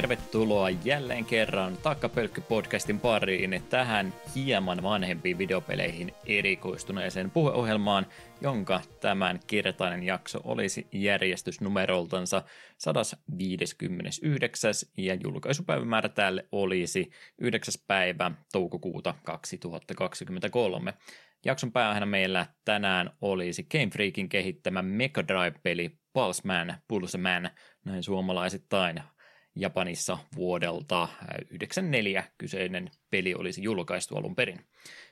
tervetuloa jälleen kerran Takkapölkky-podcastin pariin tähän hieman vanhempiin videopeleihin erikoistuneeseen puheohjelmaan, jonka tämän kertainen jakso olisi järjestysnumeroltansa 159. ja julkaisupäivämäärä tälle olisi 9. päivä toukokuuta 2023. Jakson päähän meillä tänään olisi Game Freakin kehittämä Mega Drive-peli Pulse Man, Pulse Man, näin suomalaisittain Japanissa vuodelta 94 kyseinen peli olisi julkaistu alun perin.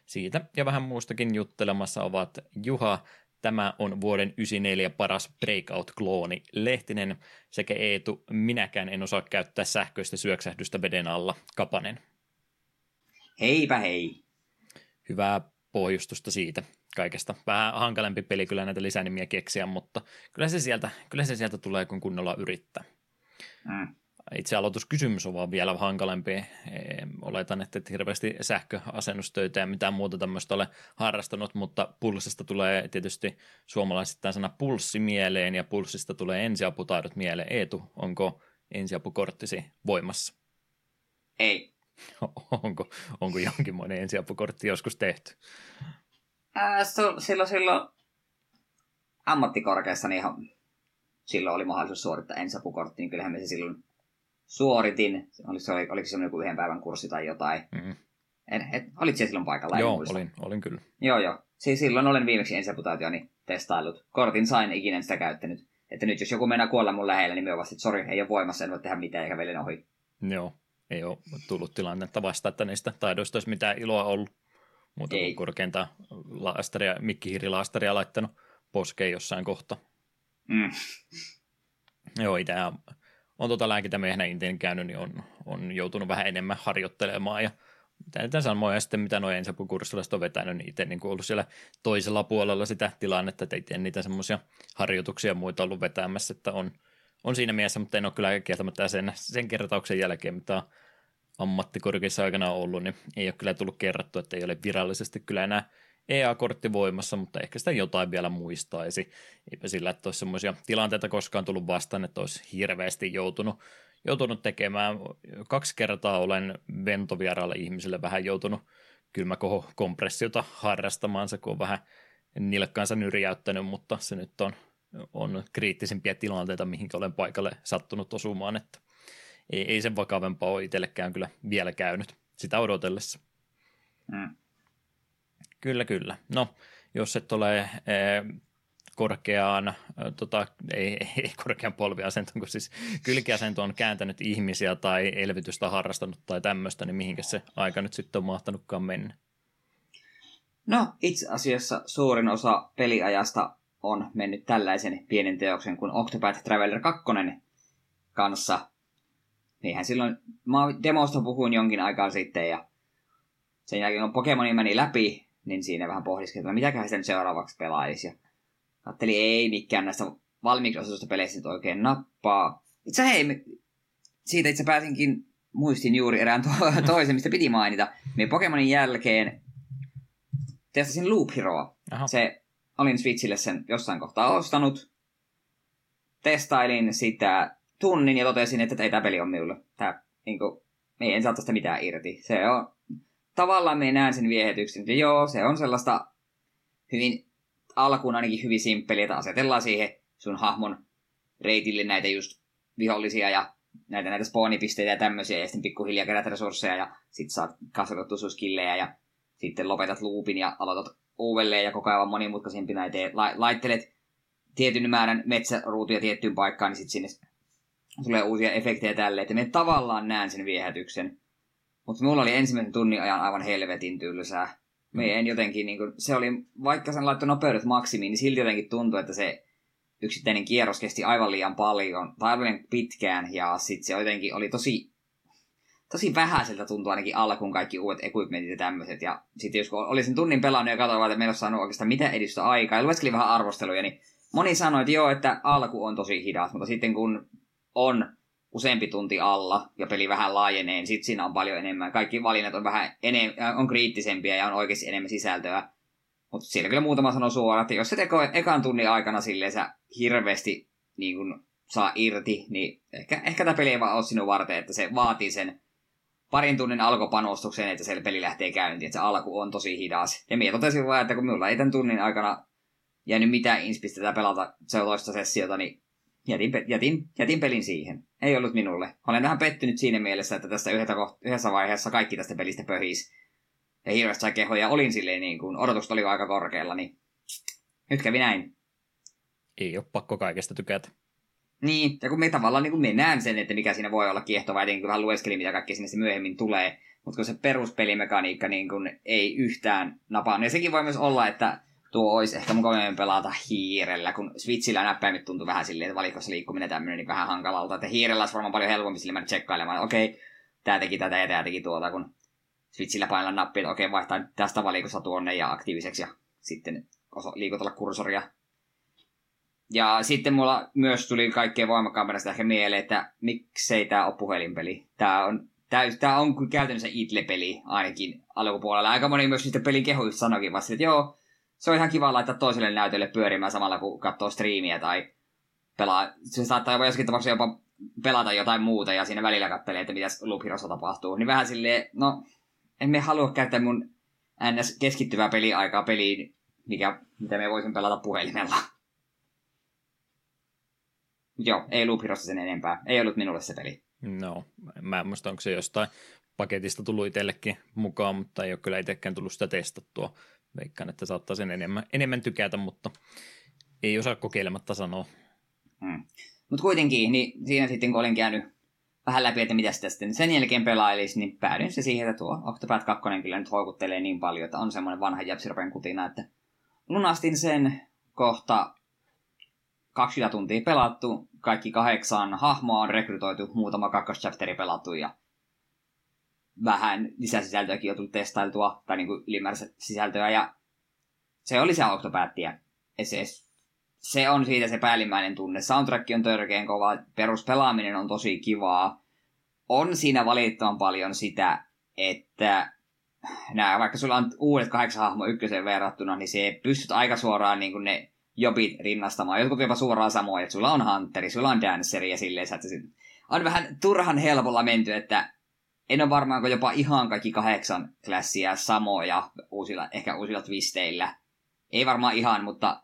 Siitä ja vähän muustakin juttelemassa ovat Juha, tämä on vuoden 94 paras Breakout-klooni Lehtinen sekä Eetu, minäkään en osaa käyttää sähköistä syöksähdystä veden alla, Kapanen. Heipä hei! Hyvää pohjustusta siitä kaikesta. Vähän hankalempi peli kyllä näitä lisänimiä keksiä, mutta kyllä se sieltä, kyllä se sieltä tulee, kun kunnolla yrittää. Mm itse aloituskysymys on vaan vielä hankalempi. Oletan, että et hirveästi sähköasennustöitä ja mitään muuta tämmöistä ole harrastanut, mutta pulssista tulee tietysti suomalaisittain sana pulssi mieleen ja pulssista tulee ensiaputaidot mieleen. Eetu, onko ensiapukorttisi voimassa? Ei. onko, onko jonkinmoinen ensiapukortti joskus tehty? Ää, silloin, silloin ammattikorkeassa niin ihan silloin oli mahdollisuus suorittaa ensiapukortti, niin kyllähän me se silloin suoritin. Oliko se, oliko se joku yhden päivän kurssi tai jotain. Mm-hmm. En, et, olit siellä silloin paikalla? Joo, olin, olin kyllä. Joo, joo. Siis silloin olen viimeksi ensiputaationi testaillut. Kortin sain, ikinä sitä käyttänyt. Että nyt jos joku mennä kuolla mun lähellä, niin me vasta, että sori, ei ole voimassa, en voi tehdä mitään eikä velen ohi. Joo, ei ole tullut tilannetta vasta, että niistä taidoista olisi mitään iloa ollut. Muuta kuin korkeintaan laastaria, mikkihiirilaastaria laittanut poskeen jossain kohta. Mm. Joo, itse on tuota lääkintämiehenä Intiin käynyt, niin on, on joutunut vähän enemmän harjoittelemaan ja mitä ja sitten mitä noin ensiapukurssilaiset on vetänyt, niin itse niin ollut siellä toisella puolella sitä tilannetta, että ei tee niitä semmoisia harjoituksia muita ollut vetämässä, että on, on siinä mielessä, mutta en ole kyllä kieltämättä sen, sen kertauksen jälkeen, mitä ammattikorkeissa aikana ollut, niin ei ole kyllä tullut kerrattu, että ei ole virallisesti kyllä enää EA-kortti voimassa, mutta ehkä sitä jotain vielä muistaisi. Eipä sillä, että olisi semmoisia tilanteita koskaan tullut vastaan, että olisi hirveästi joutunut, joutunut tekemään. Kaksi kertaa olen ventovierailla ihmisille vähän joutunut kylmäkoho kompressiota harrastamaansa, kun on vähän nilkkaansa nyrjäyttänyt, mutta se nyt on, on kriittisimpiä tilanteita, mihin olen paikalle sattunut osumaan, että ei, ei sen vakavempaa ole itsellekään kyllä vielä käynyt sitä odotellessa. Mm. Kyllä, kyllä. No, jos et ole äh, korkeaan, äh, tota, ei, ei korkean polviasentoon, kun siis kylkiasento on kääntänyt ihmisiä tai elvytystä harrastanut tai tämmöistä, niin mihinkä se aika nyt sitten on mahtanutkaan mennä? No, itse asiassa suurin osa peliajasta on mennyt tällaisen pienen teoksen kuin Octopath Traveler 2 kanssa. Niinhän silloin, mä demosta puhuin jonkin aikaa sitten ja sen jälkeen kun Pokemoni meni läpi, niin siinä vähän pohdiskelin, että mitäköhän sen seuraavaksi pelaisi. Ja ajattelin, ei mikään näistä valmiiksi osatusta peleistä nyt oikein nappaa. Itse hei, siitä itse pääsinkin, muistin juuri erään to- toisen, mistä piti mainita. Me Pokemonin jälkeen testasin Loop Heroa. Aha. Se, olin Switchille sen jossain kohtaa ostanut. Testailin sitä tunnin ja totesin, että ei tämä peli on minulle. Tää, niin kuin, ei en saa tästä mitään irti. Se on tavallaan me näen sen viehätyksen, että joo, se on sellaista hyvin, alkuun ainakin hyvin simppeliä, että asetellaan siihen sun hahmon reitille näitä just vihollisia ja näitä, näitä spawnipisteitä ja tämmöisiä, ja sitten pikkuhiljaa kerät resursseja, ja sit saat kasvatettu sun skillejä, ja sitten lopetat loopin ja aloitat uudelleen, ja koko ajan monimutkaisempina, ja teet, la, laittelet tietyn määrän metsäruutuja tiettyyn paikkaan, niin sitten sinne tulee uusia efektejä tälle, että me tavallaan näen sen viehätyksen, mutta mulla oli ensimmäisen tunnin ajan aivan helvetin tylsää. Me mm. en jotenkin, niin kuin, se oli, vaikka sen laittoi nopeudet maksimiin, niin silti jotenkin tuntui, että se yksittäinen kierros kesti aivan liian paljon, tai aivan pitkään, ja sitten se jotenkin oli tosi, tosi vähäiseltä tuntua ainakin alkuun kaikki uudet equipmentit ja tämmöiset, ja sitten jos oli sen tunnin pelannut ja katsoin, että meillä on saanut oikeastaan mitä edistystä aikaa, ja lueskelin vähän arvosteluja, niin moni sanoi, että joo, että alku on tosi hidas, mutta sitten kun on useampi tunti alla ja peli vähän laajenee, niin sit siinä on paljon enemmän. Kaikki valinnat on vähän enemmän, on kriittisempiä ja on oikeasti enemmän sisältöä. Mutta siellä kyllä muutama sanoo suoraan, että jos se tekee ekan tunnin aikana silleen sä hirveästi niin kun, saa irti, niin ehkä, ehkä tämä peli ei vaan ole sinun varten, että se vaatii sen parin tunnin alkupanostuksen, että se peli lähtee käyntiin, että se alku on tosi hidas. Ja minä totesin vaan, että kun minulla ei tämän tunnin aikana jäänyt mitään inspistettä pelata se toista sessiota, niin jätin, jätin, jätin pelin siihen. Ei ollut minulle. Olen vähän pettynyt siinä mielessä, että tässä yhdessä vaiheessa kaikki tästä pelistä pöhis. Ja hirveästi sai kehoja. Olin silleen niin kuin, odotukset oli aika korkealla, niin nyt kävi näin. Ei ole pakko kaikesta tykätä. Niin, ja kun me tavallaan niin kun me näen sen, että mikä siinä voi olla kiehtovaa, etenkin kun vähän lueskeli, mitä kaikki sinne myöhemmin tulee, mutta kun se peruspelimekaniikka niin kun ei yhtään napaa. Ja sekin voi myös olla, että tuo olisi ehkä mukavammin pelata hiirellä, kun Switchillä näppäimet tuntuu vähän silleen, että valikossa liikkuminen tämmöinen niin vähän hankalalta. Että hiirellä olisi varmaan paljon helpompi sille mennä tsekkailemaan, okei, okay, tämä teki tätä ja tämä teki tuota, kun Switchillä painella nappia, että okei, okay, vaihtaa tästä valikossa tuonne ja aktiiviseksi ja sitten liikutella kursoria. Ja sitten mulla myös tuli kaikkein voimakkaampana sitä ehkä mieleen, että miksei tämä ole puhelinpeli. Tämä on, tää on käytännössä itle-peli ainakin alkupuolella. Aika moni myös sitten pelin kehuista sanoikin vasta, että joo, se on ihan kiva laittaa toiselle näytölle pyörimään samalla kun katsoo striimiä tai pelaa. Se saattaa jopa joskin tapauksessa jopa pelata jotain muuta ja siinä välillä katselee, että mitä Loop tapahtuu. Niin vähän silleen, no, emme halua käyttää mun ns. keskittyvää peliaikaa peliin, mikä, mitä me voisin pelata puhelimella. Joo, ei Loop sen enempää. Ei ollut minulle se peli. No, mä en muista, onko se jostain paketista tullut itsellekin mukaan, mutta ei ole kyllä itsekään tullut sitä testattua. Veikkaan, että saattaa sen enemmän, enemmän tykätä, mutta ei osaa kokeilematta sanoa. Hmm. Mutta kuitenkin, niin siinä sitten kun olin käynyt vähän läpi, että mitä sitä sitten sen jälkeen pelailisi, niin päädyin se siihen, että tuo Octopath 2 kyllä nyt houkuttelee niin paljon, että on semmoinen vanha jäpsiropen kutina, että lunastin sen kohta 20 tuntia pelattu, kaikki kahdeksan hahmoa on rekrytoitu, muutama kakkoschapteri pelattu ja vähän lisäsisältöäkin on tullut testailtua, tai niin kuin ylimääräistä sisältöä, ja se oli se Octopathia. Se, se on siitä se päällimmäinen tunne. Soundtrack on törkeän kova, peruspelaaminen on tosi kivaa. On siinä valitettavan paljon sitä, että nämä, vaikka sulla on uudet kahdeksan hahmo ykköseen verrattuna, niin se pystyt aika suoraan niin kuin ne jobit rinnastamaan. Jotkut jopa suoraan samoin, että sulla on Hunteri, sulla on Danceri ja silleen, että on vähän turhan helpolla menty, että en ole varmaan jopa ihan kaikki kahdeksan klassia samoja uusilla, ehkä uusilla twisteillä. Ei varmaan ihan, mutta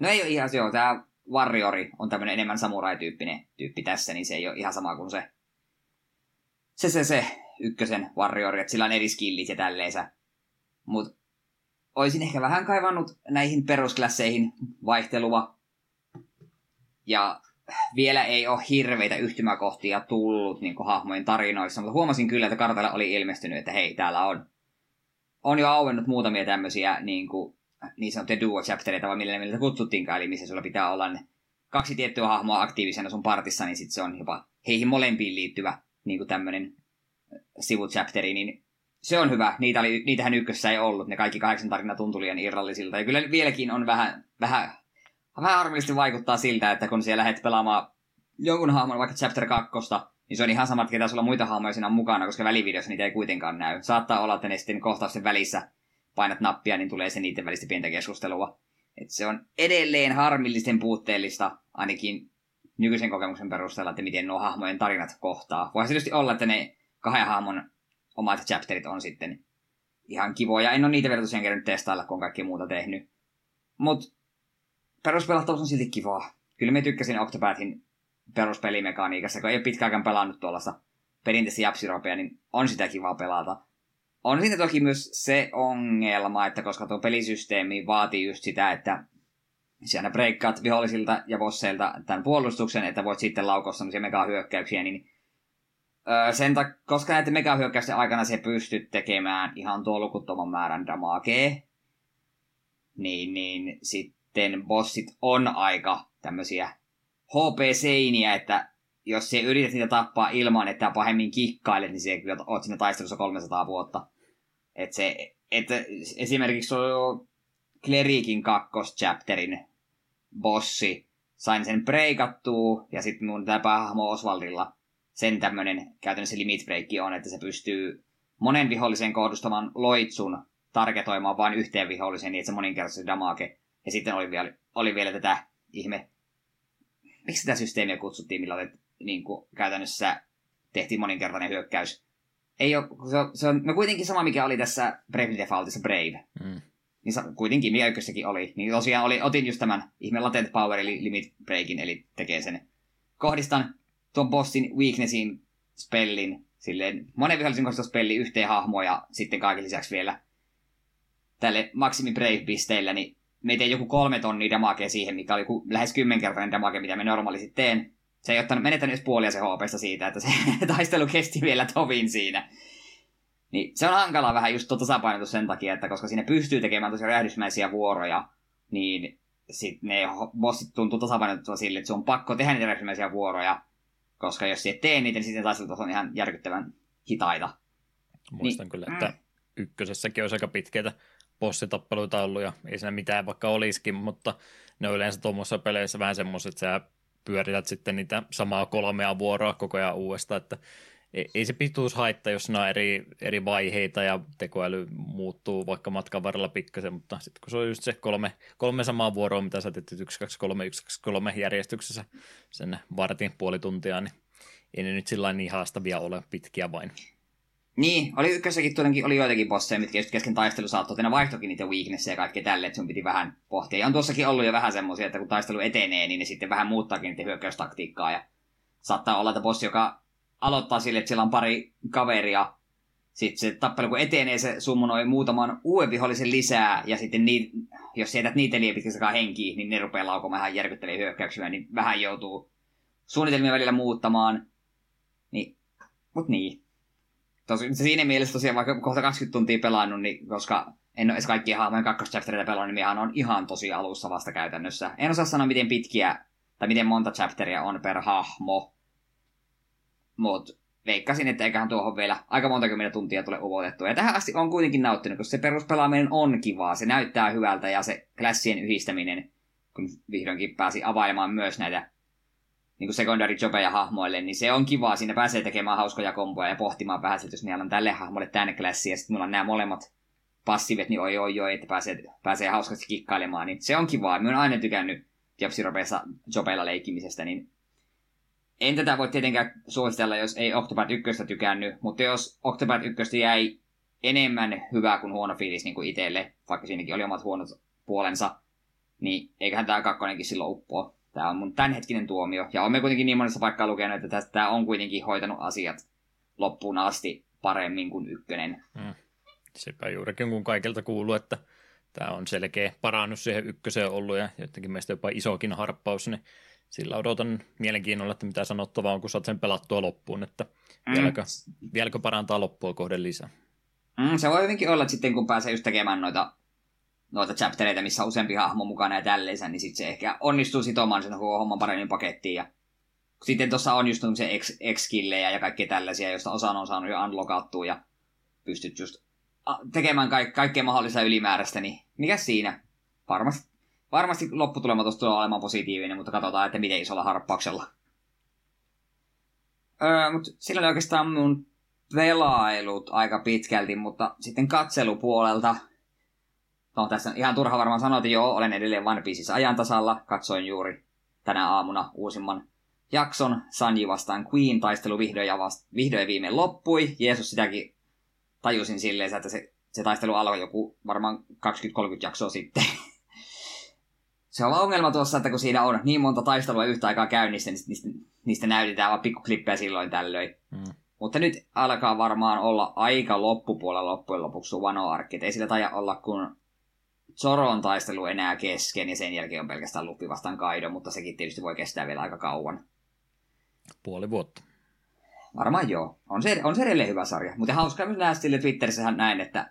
no ei ole ihan se, tämä Warriori on tämmöinen enemmän samurai-tyyppinen tyyppi tässä, niin se ei ole ihan sama kuin se se, se, se ykkösen Warriori, että sillä on eri skillit ja tälleensä. Mutta olisin ehkä vähän kaivannut näihin perusklasseihin vaihtelua. Ja vielä ei ole hirveitä yhtymäkohtia tullut niin hahmojen tarinoissa, mutta huomasin kyllä, että kartalla oli ilmestynyt, että hei, täällä on, on jo auennut muutamia tämmöisiä niin, kuin, niin sanottuja duo-chaptereita, vai millä niitä kutsuttiinkaan, eli missä sulla pitää olla ne kaksi tiettyä hahmoa aktiivisena sun partissa, niin sitten se on jopa heihin molempiin liittyvä niin kuin tämmöinen sivuchapteri, niin se on hyvä. Niitä oli, niitähän ykkössä ei ollut. Ne kaikki kahdeksan tarina tuntui liian irrallisilta. Ja kyllä vieläkin on vähän, vähän vähän harmillisesti vaikuttaa siltä, että kun siellä lähdet pelaamaan jonkun hahmon vaikka chapter 2, niin se on ihan sama, että ketä sulla muita hahmoja siinä on mukana, koska välivideossa niitä ei kuitenkaan näy. Saattaa olla, että ne sitten kohtausten välissä painat nappia, niin tulee se niiden välistä pientä keskustelua. Et se on edelleen harmillisten puutteellista, ainakin nykyisen kokemuksen perusteella, että miten nuo hahmojen tarinat kohtaa. Voisi tietysti olla, että ne kahden hahmon omat chapterit on sitten ihan kivoja. En ole niitä vielä tosiaan kerännyt testailla, kun on kaikki muuta tehnyt. Mutta peruspelattavuus on silti kivaa. Kyllä mä tykkäsin Octopathin peruspelimekaniikassa, kun ei ole pitkäänkään pelannut tuollaista perinteistä japsiropea, niin on sitä kivaa pelata. On siinä toki myös se ongelma, että koska tuo pelisysteemi vaatii just sitä, että siellä breikkaat vihollisilta ja bosseilta tämän puolustuksen, että voit sitten laukoa sellaisia megahyökkäyksiä, niin öö, sen ta- koska näiden megahyökkäysten aikana se pystyt tekemään ihan tolkuttoman määrän damagea, niin, niin sit sitten bossit on aika tämmöisiä HP-seiniä, että jos se yrität niitä tappaa ilman, että pahemmin kikkailet, niin se kyllä oot siinä taistelussa 300 vuotta. Et se, et esimerkiksi on Klerikin kakkoschapterin bossi, sain sen breikattua, ja sitten mun tämä päähahmo Osvaldilla sen tämmönen käytännössä limit on, että se pystyy monen vihollisen kohdustamaan loitsun targetoimaan vain yhteen viholliseen, niin että se moninkertaisesti damage ja sitten oli vielä, oli vielä tätä ihme miksi sitä systeemiä kutsuttiin, millä olet, niin kuin, käytännössä tehtiin moninkertainen hyökkäys. Ei ole, se on, se on no kuitenkin sama, mikä oli tässä Brave Defaultissa Brave. Mm. Niin sa, kuitenkin, mikä ykkössäkin oli. Niin tosiaan oli, otin just tämän ihme latent power eli limit breakin, eli tekee sen. Kohdistan tuon bossin weaknessin spellin, silleen monen vihollisen kohdistus spelli yhteen hahmoon ja sitten kaiken lisäksi vielä tälle maksimi brave-pisteillä, niin me tein joku kolme tonnia damakea siihen, mikä oli joku lähes kymmenkertainen damake, mitä me normaalisti teen. Se ei ottanut, menettänyt edes puolia se HPsta siitä, että se taistelu kesti vielä tovin siinä. Niin se on hankala vähän just tuo tasapainotus sen takia, että koska siinä pystyy tekemään tosi räjähdysmäisiä vuoroja, niin sitten ne bossit tuntuu tasapainotettua sille, että se on pakko tehdä niitä räjähdysmäisiä vuoroja, koska jos et tee niitä, niin sitten taistelut on ihan järkyttävän hitaita. Muistan niin, kyllä, että mm. ykkösessäkin olisi aika pitkäitä bossitappeluita ollut ja ei siinä mitään vaikka olisikin, mutta ne on yleensä tuommoisissa peleissä vähän semmoiset, että sä pyörität sitten niitä samaa kolmea vuoroa koko ajan uudestaan, että ei se pituus haittaa, jos ne on eri, eri vaiheita ja tekoäly muuttuu vaikka matkan varrella pikkasen, mutta sitten kun se on just se kolme, kolme samaa vuoroa, mitä sä teet 1, 2, 3, 1, 2, 3 järjestyksessä sen vartin puoli tuntia, niin ei ne nyt sillä niin haastavia ole pitkiä vain. Niin, oli ykkössäkin tuodenkin, oli joitakin bosseja, mitkä just kesken taistelu saattoi tehdä vaihtokin niitä weaknessia ja kaikkea tälle, että sun piti vähän pohtia. Ja on tuossakin ollut jo vähän semmoisia, että kun taistelu etenee, niin ne sitten vähän muuttaakin niitä hyökkäystaktiikkaa. Ja saattaa olla, että bossi, joka aloittaa sille, että siellä on pari kaveria, sitten se tappelu kun etenee, se summonoi muutaman uuden vihollisen lisää, ja sitten niin, jos jätät niitä liian pitkästäkaan henkiä, niin ne rupeaa laukomaan ihan järkyttäviä hyökkäyksiä, niin vähän joutuu suunnitelmia välillä muuttamaan. Niin, mut niin, Tosi, siinä mielessä tosiaan vaikka kohta 20 tuntia pelannut, niin koska en ole edes kaikkia hahmojen kakkoschaptereita pelannut, niin on ihan tosi alussa vasta käytännössä. En osaa sanoa, miten pitkiä tai miten monta chapteria on per hahmo. Mut veikkasin, että eiköhän tuohon vielä aika monta kymmentä tuntia tule uvotettua. Ja tähän asti on kuitenkin nauttinut, koska se peruspelaaminen on kivaa, se näyttää hyvältä ja se klassien yhdistäminen, kun vihdoinkin pääsi availemaan myös näitä niin kuin secondary jobeja hahmoille, niin se on kivaa. Siinä pääsee tekemään hauskoja komboja ja pohtimaan vähän, että jos meillä on tälle hahmolle tänne klassi ja sitten mulla on nämä molemmat passiivit, niin oi oi oi, että pääsee, pääsee hauskasti kikkailemaan, niin se on kivaa. Mä oon aina tykännyt Jobsiropeissa jobeilla leikkimisestä, niin en tätä voi tietenkään suositella, jos ei Octopath 1 tykännyt, mutta jos Octopath 1 jäi enemmän hyvää kuin huono fiilis niin kuin itselle, vaikka siinäkin oli omat huonot puolensa, niin eiköhän tämä kakkonenkin silloin uppoa. Tämä on mun tämänhetkinen tuomio. Ja olemme kuitenkin niin monessa paikkaa lukenut, että tämä on kuitenkin hoitanut asiat loppuun asti paremmin kuin ykkönen. Mm. Sepä juurikin, kun kaikilta kuuluu, että tämä on selkeä parannus siihen ykköseen ollut ja jotenkin meistä jopa isokin harppaus, niin sillä odotan mielenkiinnolla, että mitä sanottavaa on, kun saat sen pelattua loppuun, että mm. vieläkö, vieläkö parantaa loppua kohden lisää. Mm, se voi hyvinkin olla, että sitten kun pääsee just tekemään noita noita chaptereita, missä on useampi hahmo mukana ja tälleensä, niin sitten se ehkä onnistuu sitomaan sen koko homman paremmin pakettiin. Ja sitten tuossa on just se x ja kaikkea tällaisia, joista osa on saanut jo unlockattua ja pystyt just tekemään kaik- kaikkea mahdollista ylimääräistä, niin mikä siinä? Varmasti, varmasti lopputulema tuosta tulee olemaan positiivinen, mutta katsotaan, että miten isolla harppauksella. Öö, mutta sillä oli oikeastaan mun pelailut aika pitkälti, mutta sitten katselupuolelta No tässä ihan turha varmaan sanoa, että joo, olen edelleen One Pieceissa ajan tasalla. Katsoin juuri tänä aamuna uusimman jakson. Sanji vastaan Queen taistelu vihdoin ja, vast, vihdoin viimein loppui. Jeesus sitäkin tajusin silleen, että se, se taistelu alkoi joku varmaan 20-30 jaksoa sitten. se on ongelma tuossa, että kun siinä on niin monta taistelua yhtä aikaa käynnissä, niin niistä, niistä näytetään vain pikkuklippejä silloin tällöin. Mm. Mutta nyt alkaa varmaan olla aika loppupuolella loppujen lopuksi Wano Arkki. Ei sillä taida olla kun Zoron taistelu enää kesken ja sen jälkeen on pelkästään Luffy vastaan Kaido, mutta sekin tietysti voi kestää vielä aika kauan. Puoli vuotta. Varmaan joo. On se, on se edelleen hyvä sarja. Mutta hauskaa myös nähdä sille Twitterissä näin, että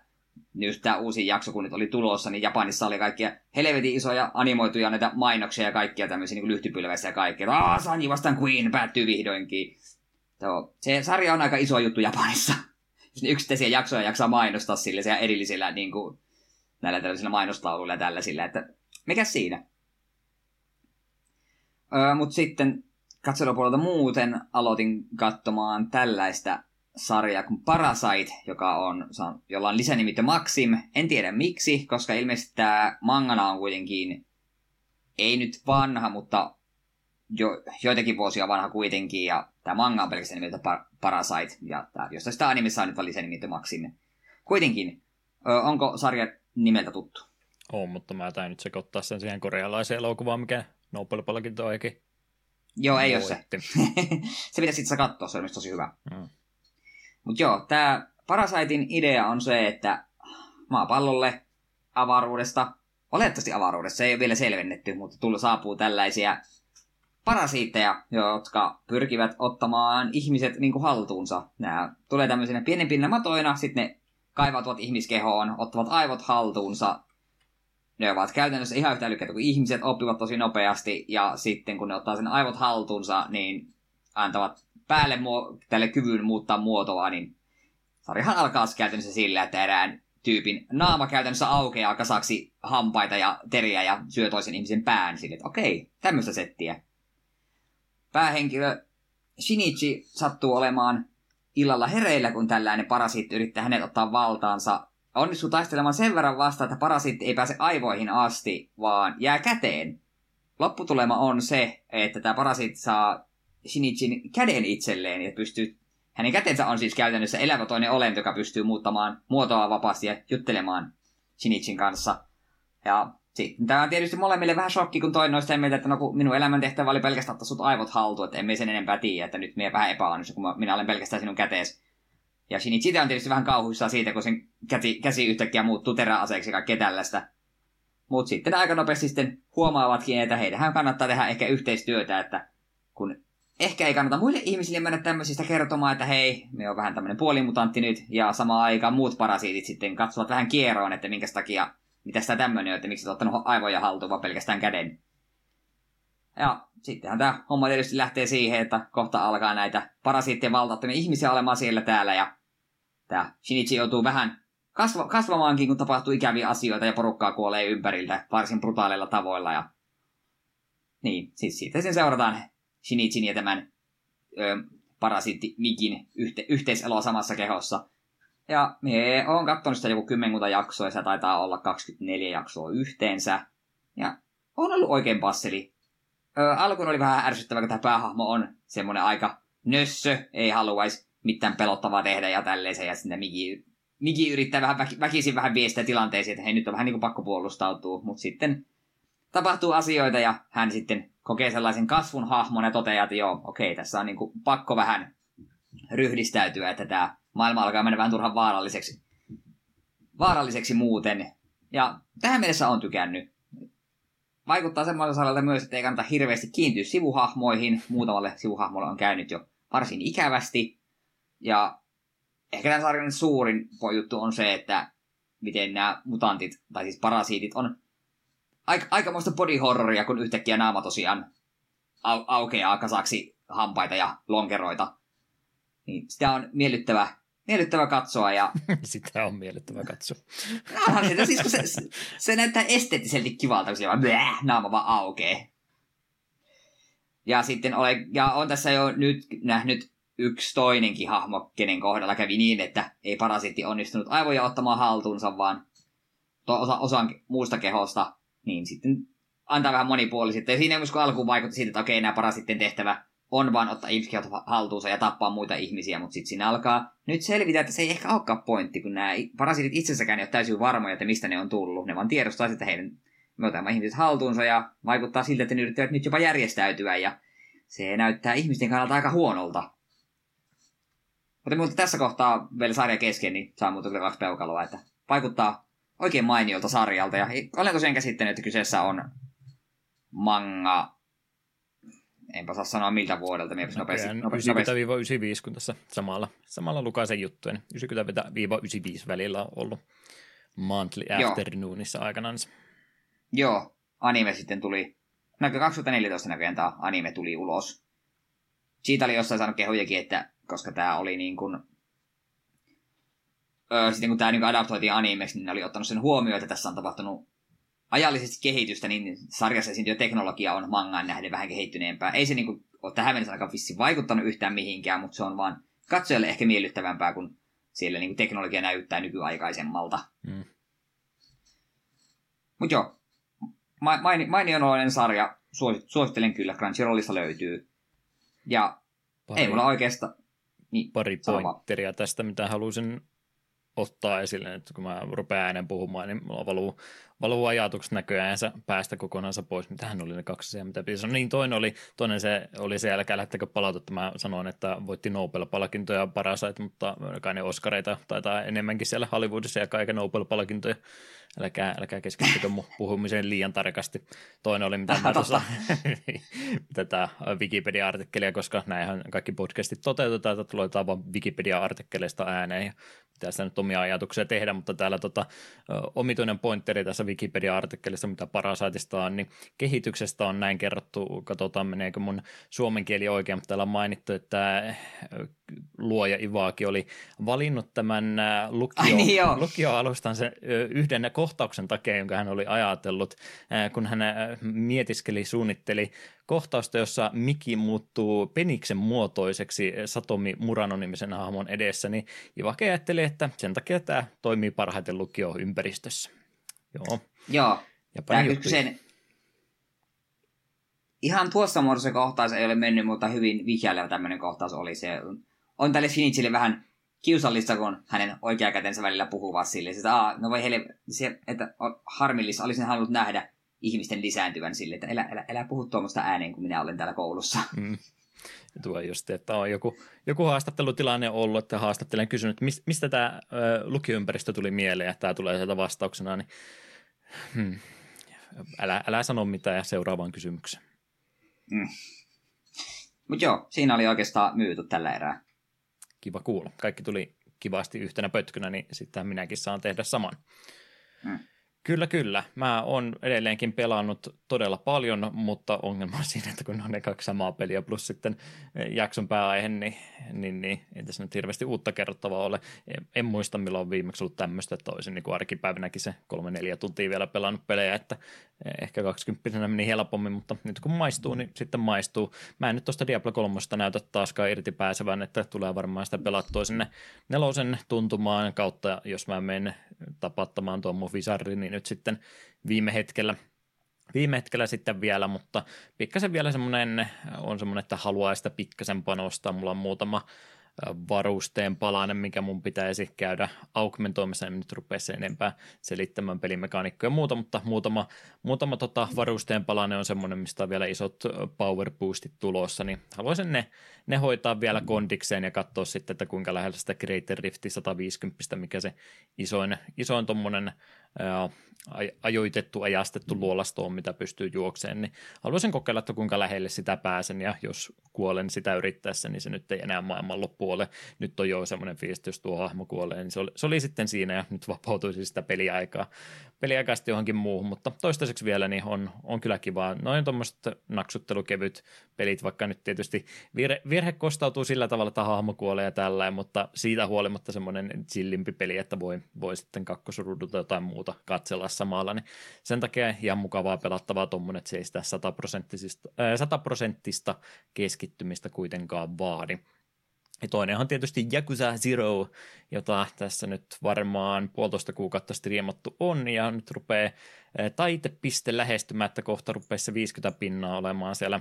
just tämä uusi jakso, kun nyt oli tulossa, niin Japanissa oli kaikkia helvetin isoja animoituja näitä mainoksia ja kaikkia tämmöisiä niin lyhtypylväisiä ja kaikkea. Aah, Sanji vastaan Queen päättyy vihdoinkin. Tuo, se sarja on aika iso juttu Japanissa. Jos ne yksittäisiä jaksoja jaksaa mainostaa sille erillisillä niin kuin, näillä tällaisilla mainostauluilla ja tällaisilla, että mikä siinä? Öö, Mutta sitten katselupuolelta muuten aloitin katsomaan tällaista sarjaa kuin Parasite, joka on, jolla on lisänimi Maxim. En tiedä miksi, koska ilmeisesti tämä mangana on kuitenkin, ei nyt vanha, mutta jo, joitakin vuosia vanha kuitenkin, ja tämä manga on pelkästään nimeltä Par- Parasite, ja tää, josta sitä animessa on nyt vaan lisänimitty Maxin. Kuitenkin, onko sarja nimeltä tuttu? On, mutta mä tain nyt sekoittaa sen siihen korealaiseen elokuvaan, mikä Nobel-palkinto oikein Joo, ei ole se. se pitäisi itse katsoa, se on tosi hyvä. Mm. Mutta joo, tämä Parasaitin idea on se, että maapallolle avaruudesta, olettavasti avaruudessa, se ei ole vielä selvennetty, mutta tullut saapuu tällaisia parasiitteja, jotka pyrkivät ottamaan ihmiset niin kuin haltuunsa. Nämä tulee tämmöisenä pienempinä matoina, sitten ne kaivautuvat ihmiskehoon, ottavat aivot haltuunsa. Ne ovat käytännössä ihan yhtä älykkäitä kuin ihmiset, oppivat tosi nopeasti, ja sitten kun ne ottaa sen aivot haltuunsa, niin antavat päälle muo- tälle kyvyn muuttaa muotoa, niin sarjahan alkaa käytännössä sillä, että erään tyypin naama käytännössä aukeaa kasaksi hampaita ja teriä ja syö toisen ihmisen pään sille, että okei, tämmöistä settiä. Päähenkilö Shinichi sattuu olemaan illalla hereillä, kun tällainen parasiitti yrittää hänet ottaa valtaansa. Onnistuu taistelemaan sen verran vasta, että parasiitti ei pääse aivoihin asti, vaan jää käteen. Lopputulema on se, että tämä parasiitti saa Shinichin käden itselleen ja pystyy hänen kätensä on siis käytännössä elävä toinen olento, joka pystyy muuttamaan muotoa vapaasti ja juttelemaan Shinichin kanssa. Ja sitten tämä on tietysti molemmille vähän shokki, kun toinen on mieltä, että no, kun minun elämäntehtävä oli pelkästään ottaa sut aivot haltuun, että emme sen enempää tiedä, että nyt minä vähän epäonnistu, kun minä olen pelkästään sinun kätees. Ja Shinichi on tietysti vähän kauhuissaan siitä, kun sen käsi, käsi yhtäkkiä muuttuu teräaseeksi ja kaikkea tällaista. Mutta sitten aika nopeasti sitten huomaavatkin, että heidän kannattaa tehdä ehkä yhteistyötä, että kun ehkä ei kannata muille ihmisille mennä tämmöisistä kertomaan, että hei, me on vähän tämmöinen puolimutantti nyt, ja samaan aikaan muut parasiitit sitten katsovat vähän kieroon, että minkä takia, mitä sitä tämmöinen on, että miksi olet ottanut aivoja haltuun, vaan pelkästään käden. Ja sittenhän tämä homma tietysti lähtee siihen, että kohta alkaa näitä parasiittien valtauttamia ihmisiä olemaan siellä täällä, ja tämä Shinichi joutuu vähän kasva- kasvamaankin, kun tapahtuu ikäviä asioita ja porukkaa kuolee ympäriltä varsin brutaaleilla tavoilla. Ja... Niin, siis siitä sen seurataan Shinichin ja tämän ö, parasiitti Mikin yhte, yhteiseloa samassa kehossa. Ja me on katsonut sitä joku kymmenkunta jaksoa ja se taitaa olla 24 jaksoa yhteensä. Ja on ollut oikein passeli. Alkuun oli vähän ärsyttävä, kun tämä päähahmo on semmoinen aika nössö, ei haluaisi mitään pelottavaa tehdä ja tälleen. Ja sitten Miki, Miki yrittää vähän väki, väkisin vähän viestiä tilanteisiin, että hei nyt on vähän niin kuin pakko puolustautua, mutta sitten tapahtuu asioita ja hän sitten kokee sellaisen kasvun hahmon ja toteaa, että joo, okei, tässä on niin kuin pakko vähän ryhdistäytyä, että tämä maailma alkaa mennä vähän turhan vaaralliseksi, vaaralliseksi muuten. Ja tähän mennessä on tykännyt. Vaikuttaa semmoiselta myös, että ei kannata hirveästi kiintyä sivuhahmoihin. Muutamalle sivuhahmolle on käynyt jo varsin ikävästi. Ja ehkä tämän sarjan suurin juttu on se, että miten nämä mutantit, tai siis parasiitit, on aika, aikamoista body horroria, kun yhtäkkiä naama tosiaan au, aukeaa kasaksi hampaita ja lonkeroita. Niin sitä on miellyttävä, miellyttävä katsoa. Ja... sitä on miellyttävä katsoa. Onhan sitä, siis kun se, se näyttää esteettisesti kivalta, kun se vaan naama vaan aukee. Ja sitten olen, ja on tässä jo nyt nähnyt yksi toinenkin hahmo, kenen kohdalla kävi niin, että ei parasiitti onnistunut aivoja ottamaan haltuunsa, vaan to, osa, osan muusta kehosta niin sitten antaa vähän monipuolisesti. Ja siinä myös kun alkuun vaikutti siitä, että okei, nämä sitten tehtävä on vaan ottaa ihmisiä haltuunsa ja tappaa muita ihmisiä, mutta sitten siinä alkaa nyt selvitä, että se ei ehkä olekaan pointti, kun nämä parasitit itsessäkään ei ole täysin varmoja, että mistä ne on tullut. Ne vaan tiedostaa, että heidän me otamme ihmiset haltuunsa ja vaikuttaa siltä, että ne yrittävät nyt jopa järjestäytyä ja se näyttää ihmisten kannalta aika huonolta. Mutta, mutta tässä kohtaa vielä sarja kesken, niin saa muuta kaksi peukaloa, että vaikuttaa oikein mainiolta sarjalta. Ja olen tosiaan käsittänyt, että kyseessä on manga, enpä saa sanoa miltä vuodelta, minä nopeasti, nopeasti, 90-95, kun tässä samalla, samalla lukaisen juttujen. 90-95 välillä on ollut Monthly Afternoonissa aikanaan. Joo, anime sitten tuli, no 2014 näköjään tämä anime tuli ulos. Siitä oli jossain saanut kehujakin, että koska tämä oli niin kuin öö, sitten kun tämä niin adaptoitiin animeksi, niin ne oli ottanut sen huomioon, että tässä on tapahtunut ajallisesti kehitystä, niin sarjassa esiintyvä teknologia on mangaan nähden vähän kehittyneempää. Ei se niin kuin, ole tähän mennessä aika vissi vaikuttanut yhtään mihinkään, mutta se on vaan katsojalle ehkä miellyttävämpää, kun siellä niin kuin teknologia näyttää nykyaikaisemmalta. Mm. Mutta joo, maini, mainionoinen sarja, suosittelen kyllä, Crunchyrollista löytyy. Ja pari, ei mulla oikeastaan... Niin, pari pointteria tästä, mitä halusin ottaa esille, että kun mä rupean äänen puhumaan, niin mulla valuu, valuu ajatukset näköjään päästä kokonaansa pois. Mitähän oli ne kaksi asiaa, mitä pitäisi sanoa. Niin toinen oli, toinen se oli se, älkää lähtekö palautetta. Mä sanoin, että voitti Nobel-palkintoja Parasite, mutta kai ne Oscareita taitaa enemmänkin siellä Hollywoodissa ja kaiken Nobel-palkintoja älkää, älkää keskittykö mun puhumiseen liian tarkasti. Toinen oli, mitä mä tuossa tätä Wikipedia-artikkelia, koska näinhän kaikki podcastit toteutetaan, että tulee vaan Wikipedia-artikkeleista ääneen. Ja pitää nyt omia ajatuksia tehdä, mutta täällä tota, omituinen pointteri tässä Wikipedia-artikkelissa, mitä Parasitista on, niin kehityksestä on näin kerrottu, katsotaan meneekö mun suomen kieli oikein, mutta täällä on mainittu, että luoja Ivaaki oli valinnut tämän lukio, Ai niin lukioalustan sen yhden kohtauksen takia, jonka hän oli ajatellut, kun hän mietiskeli, suunnitteli kohtausta, jossa Miki muuttuu peniksen muotoiseksi Satomi Murano-nimisen hahmon edessä, niin Ivake ajatteli, että sen takia tämä toimii parhaiten lukioympäristössä. Joo. Joo. Ja tämä sen, ihan tuossa muodossa kohtaus ei ole mennyt, mutta hyvin vihjaileva tämmöinen kohtaus oli se. On tälle Shinichille vähän kiusallista, kun hänen oikeakätensä välillä puhuu sille, että no voi heille, se, että harmillista, olisin halunnut nähdä ihmisten lisääntyvän sille, että älä, älä, älä puhu tuommoista ääneen, kun minä olen täällä koulussa. Mm. Tuo just, että on joku, joku haastattelutilanne ollut, että haastattelen kysynyt, että mistä tämä lukiympäristö tuli mieleen, että tämä tulee sieltä vastauksena, niin hmm. älä, älä sano mitään seuraavaan kysymykseen. Mm. Mutta joo, siinä oli oikeastaan myyty tällä erää. Kiva kuulla. Kaikki tuli kivasti yhtenä pötkynä, niin sitten minäkin saan tehdä saman. Mm. Kyllä, kyllä. Mä oon edelleenkin pelannut todella paljon, mutta ongelma on siinä, että kun on ne kaksi samaa peliä plus sitten jakson pääaihe, niin, niin, niin ei tässä nyt hirveästi uutta kerrottavaa ole. En, en muista, milloin on viimeksi ollut tämmöistä, että olisin niin kuin arkipäivänäkin se kolme-neljä tuntia vielä pelannut pelejä, että ehkä 20 meni helpommin, mutta nyt kun maistuu, niin sitten maistuu. Mä en nyt tuosta Diablo 3 näytä taaskaan irti pääsevän, että tulee varmaan sitä pelattua sinne nelosen tuntumaan kautta, jos mä menen tapattamaan tuon mun visarri, niin nyt sitten viime hetkellä viime hetkellä sitten vielä, mutta pikkasen vielä semmoinen, on semmoinen, että haluaa sitä pikkasen panostaa. Mulla on muutama varusteen palanen, mikä mun pitäisi käydä augmentoimassa. En nyt rupea sen enempää selittämään pelimekaanikkoja ja muuta, mutta muutama, muutama tota varusteen palanen on semmoinen, mistä on vielä isot power boostit tulossa, niin haluaisin ne, ne hoitaa vielä kondikseen ja katsoa sitten, että kuinka lähellä sitä Greater Rifti 150, mikä se isoin, isoin tommonen ajoitettu, ajastettu luolasto on, mitä pystyy juokseen, niin haluaisin kokeilla, että kuinka lähelle sitä pääsen, ja jos kuolen sitä yrittäessä, niin se nyt ei enää maailman loppu ole. Nyt on jo semmoinen fiilis, jos tuo hahmo kuolee, niin se oli, se oli sitten siinä, ja nyt vapautuisi sitä peliaikaa, peliaikaisesti johonkin muuhun, mutta toistaiseksi vielä niin on, on kyllä kiva. Noin tuommoiset naksuttelukevyt pelit, vaikka nyt tietysti virhe, virhe kostautuu sillä tavalla, että hahmo kuolee ja tällä, mutta siitä huolimatta semmoinen chillimpi peli, että voi, voi sitten kakkosruudulta jotain muuta katsella samalla, niin sen takia ihan mukavaa pelattavaa tuommoinen, että se ei sitä sataprosenttista keskittymistä kuitenkaan vaadi. Ja toinen on tietysti Yakuza Zero, jota tässä nyt varmaan puolitoista kuukautta striimattu on, ja nyt rupeaa taitepiste lähestymään, että kohta rupeaa se 50 pinnaa olemaan siellä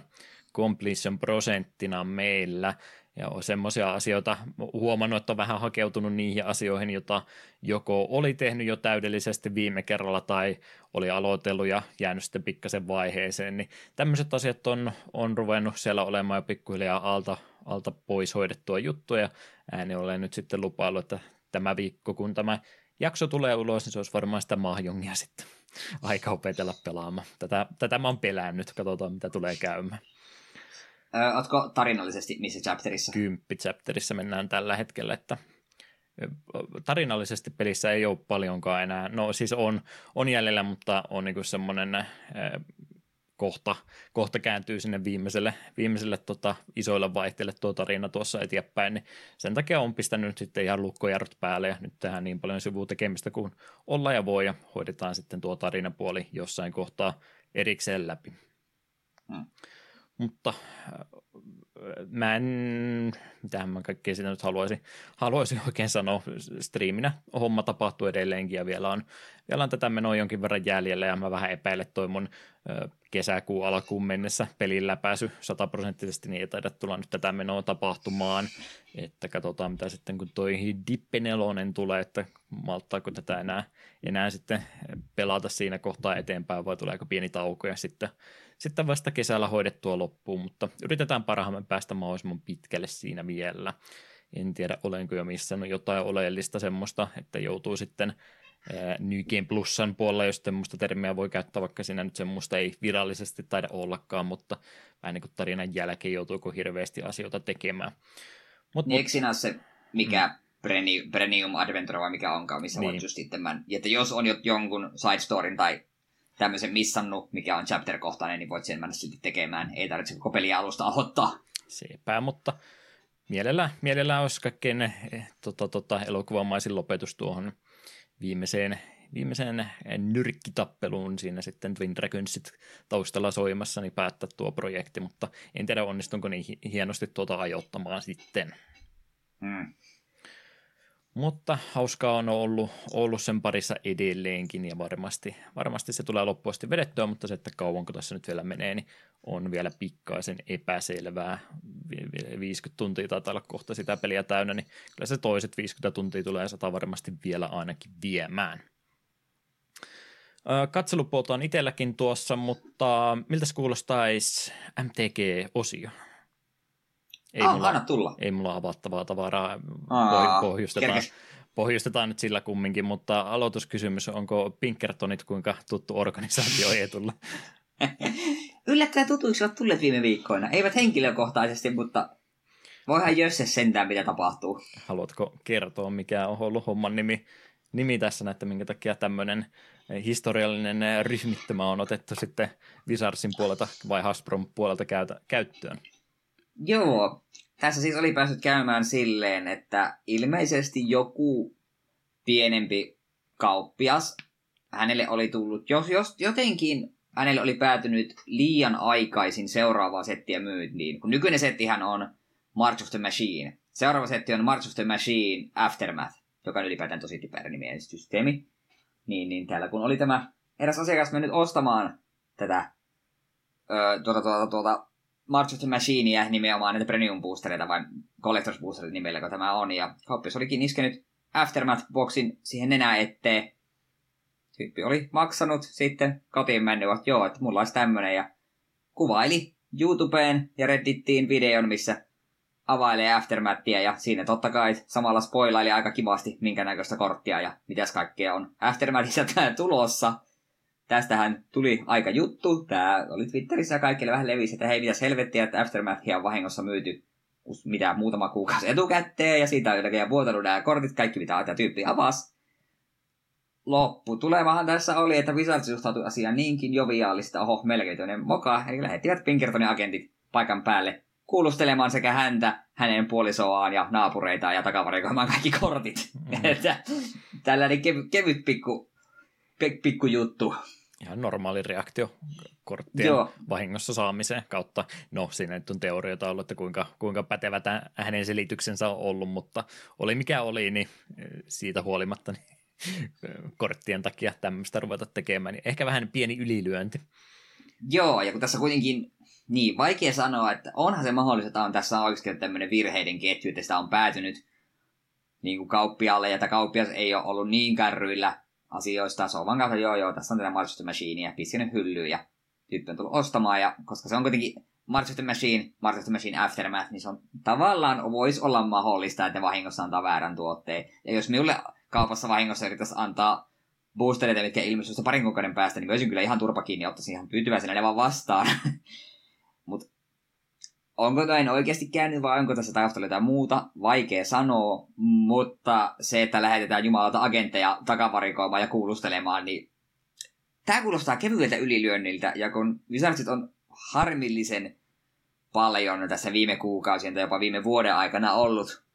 completion prosenttina meillä, ja on semmoisia asioita huomannut, että on vähän hakeutunut niihin asioihin, joita joko oli tehnyt jo täydellisesti viime kerralla tai oli aloitellut ja jäänyt sitten pikkasen vaiheeseen, niin tämmöiset asiat on, on ruvennut siellä olemaan jo pikkuhiljaa alta, alta pois hoidettua juttuja, ja ääni olen nyt sitten lupaillut, että tämä viikko, kun tämä jakso tulee ulos, niin se olisi varmaan sitä mahjongia sitten aika opetella pelaamaan. Tätä, tätä mä oon pelännyt, katsotaan mitä tulee käymään. Oletko tarinallisesti missä chapterissa? Kymppi chapterissa mennään tällä hetkellä, että tarinallisesti pelissä ei ole paljonkaan enää. No siis on, on jäljellä, mutta on niinku semmoinen äh, kohta, kohta kääntyy sinne viimeiselle, viimeiselle tota, isoille vaihteille tuo tarina tuossa eteenpäin, niin sen takia on pistänyt nyt sitten ihan lukkojarrut päälle ja nyt tehdään niin paljon sivutekemistä kuin olla ja voi ja hoidetaan sitten tuo tarinapuoli jossain kohtaa erikseen läpi. Hmm. Mutta mä en, mitähän mä kaikkea sitä nyt haluaisin, haluaisin oikein sanoa, striiminä homma tapahtuu edelleenkin ja vielä on, vielä on tätä menoa jonkin verran jäljellä ja mä vähän epäilen toi mun kesäkuun alkuun mennessä pelillä pääsy sataprosenttisesti, niin ei taida tulla nyt tätä menoa tapahtumaan, että katsotaan mitä sitten kun toi Dippe nelonen tulee, että malttaako tätä enää, enää sitten pelata siinä kohtaa eteenpäin vai tuleeko pieni tauko ja sitten sitten vasta kesällä hoidettua loppuun, mutta yritetään parhaamme päästä mahdollisimman pitkälle siinä vielä. En tiedä, olenko jo missään jotain oleellista semmoista, että joutuu sitten New Game Plusan puolella, jos semmoista termiä voi käyttää, vaikka siinä nyt semmoista ei virallisesti taida ollakaan, mutta vähän niin kuin tarinan jälkeen joutuuko hirveästi asioita tekemään. Mut, niin eikö siinä se, mikä mm. Premium Adventure vai mikä onkaan, missä niin. voit just sitten, että jos on jonkun side storyn tai tämmöisen missannut, mikä on chapter-kohtainen, niin voit sen mennä sitten tekemään. Ei tarvitse koko peliä alusta aloittaa. Sepä, mutta mielellään, mielellään olisi kaikkein eh, tota, tota, elokuvamaisin lopetus tuohon viimeiseen, viimeiseen nyrkkitappeluun siinä sitten Twin Dragonsit taustalla soimassa, niin päättää tuo projekti, mutta en tiedä onnistunko niin hienosti tuota ajoittamaan sitten. Hmm. Mutta hauskaa on ollut, ollut sen parissa edelleenkin ja varmasti, varmasti se tulee loppuasti vedettyä, mutta se, että kauanko tässä nyt vielä menee, niin on vielä pikkaisen epäselvää. 50 tuntia taitaa olla kohta sitä peliä täynnä, niin kyllä se toiset 50 tuntia tulee sata varmasti vielä ainakin viemään. Katselupuolta on itselläkin tuossa, mutta miltä se kuulostaisi MTG-osio? Ei, ah, mulla, tulla. ei mulla avattavaa tavaraa, Aa, pohjustetaan, pohjustetaan nyt sillä kumminkin, mutta aloituskysymys, onko Pinkertonit kuinka tuttu organisaatio Eetulla? Yllättävän tutuiksi ovat tulleet viime viikkoina. Eivät henkilökohtaisesti, mutta voihan jösse sentään, mitä tapahtuu. Haluatko kertoa, mikä on ollut homman nimi, nimi tässä, että minkä takia tämmöinen historiallinen ryhmittymä on otettu sitten Wizardsin puolelta vai Hasbron puolelta käytä, käyttöön? Joo, tässä siis oli päässyt käymään silleen, että ilmeisesti joku pienempi kauppias, hänelle oli tullut, jos, jos jotenkin hänelle oli päätynyt liian aikaisin seuraavaa settiä myyntiin, kun nykyinen settihän on March of the Machine. Seuraava setti on March of the Machine Aftermath, joka on ylipäätään tosi tiperä nimien systeemi. Niin, niin täällä kun oli tämä eräs asiakas mennyt ostamaan tätä öö, tuota, tuota, tuota, March of the Machinea nimenomaan näitä premium boostereita vai collectors boostereita nimellä, kun tämä on. Ja kauppias olikin iskenyt Aftermath-boksin siihen nenä eteen. Tyyppi oli maksanut sitten kotiin mennyt, että joo, että mulla olisi tämmönen. Ja kuvaili YouTubeen ja Reddittiin videon, missä availee Aftermathia ja siinä totta kai samalla spoilaili aika kivasti minkä näköistä korttia ja mitäs kaikkea on Aftermathissa tulossa tästähän tuli aika juttu. Tämä oli Twitterissä ja kaikille vähän levisi, että hei, mitäs helvettiä, että Aftermathia on vahingossa myyty mitä muutama kuukausi etukäteen, ja siitä on jotenkin vuotanut nämä kortit, kaikki mitä tämä tyyppi avasi. Loppu tulemahan tässä oli, että Wizards suhtautui asiaan niinkin joviaalista, oho, melkein moka, eli lähettivät Pinkertonin agentit paikan päälle kuulustelemaan sekä häntä, hänen puolisoaan ja naapureitaan ja takavarikoimaan kaikki kortit. Mm. että tällainen kev- kevyt pikku, pikku juttu ihan normaali reaktio korttien Joo. vahingossa saamiseen kautta. No, siinä nyt on teorioita ollut, että kuinka, kuinka pätevä tämä hänen selityksensä on ollut, mutta oli mikä oli, niin eh, siitä huolimatta niin korttien takia tämmöistä ruveta tekemään, niin ehkä vähän pieni ylilyönti. Joo, ja kun tässä kuitenkin, niin vaikea sanoa, että onhan se mahdollista, että on tässä oikeasti tämmöinen virheiden ketju, että sitä on päätynyt niin kuin kauppialle, ja että kauppias ei ole ollut niin kärryillä asioista. Vaan kautta, joo joo, tässä on tätä March of the Machine ja pissin hyllyyn ja tyyppi on tullut ostamaan. Ja koska se on kuitenkin March of the Machine, March of the Machine Aftermath, niin se on tavallaan voisi olla mahdollista, että vahingossa antaa väärän tuotteen. Ja jos minulle kaupassa vahingossa yrittäisi antaa boostereita, mitkä ilmestyvät parin kuukauden päästä, niin voisin kyllä ihan turpa kiinni ja ottaisin ihan tyytyväisenä ne vaan vastaan. Mutta Onko näin oikeasti käynyt vai onko tässä taustalla jotain muuta? Vaikea sanoa, mutta se, että lähetetään jumalalta agentteja takavarikoimaan ja kuulustelemaan, niin tämä kuulostaa kevyeltä ylilyönniltä. Ja kun Wizardsit on harmillisen paljon tässä viime kuukausien tai jopa viime vuoden aikana ollut,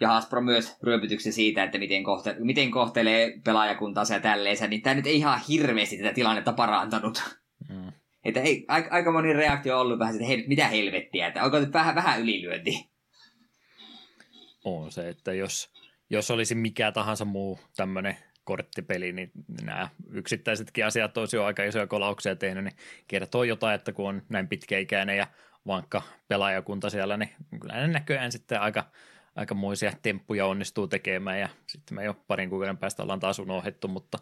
ja Hasbro myös ryöpytyksen siitä, että miten, kohte- miten kohtelee pelaajakuntaa ja tälleensä, niin tämä nyt ei ihan hirveästi tätä tilannetta parantanut. Mm. Että ei, aika, aika moni reaktio on ollut vähän, että hei, mitä helvettiä, että onko nyt vähän, vähän ylilyönti? On se, että jos, jos olisi mikä tahansa muu tämmöinen korttipeli, niin nämä yksittäisetkin asiat olisi jo aika isoja kolauksia tehnyt, niin kertoo jotain, että kun on näin pitkäikäinen ja vankka pelaajakunta siellä, niin kyllä ne näköjään sitten aika, aikamoisia temppuja onnistuu tekemään ja sitten me jo parin kuukauden päästä ollaan taas unohdettu, mutta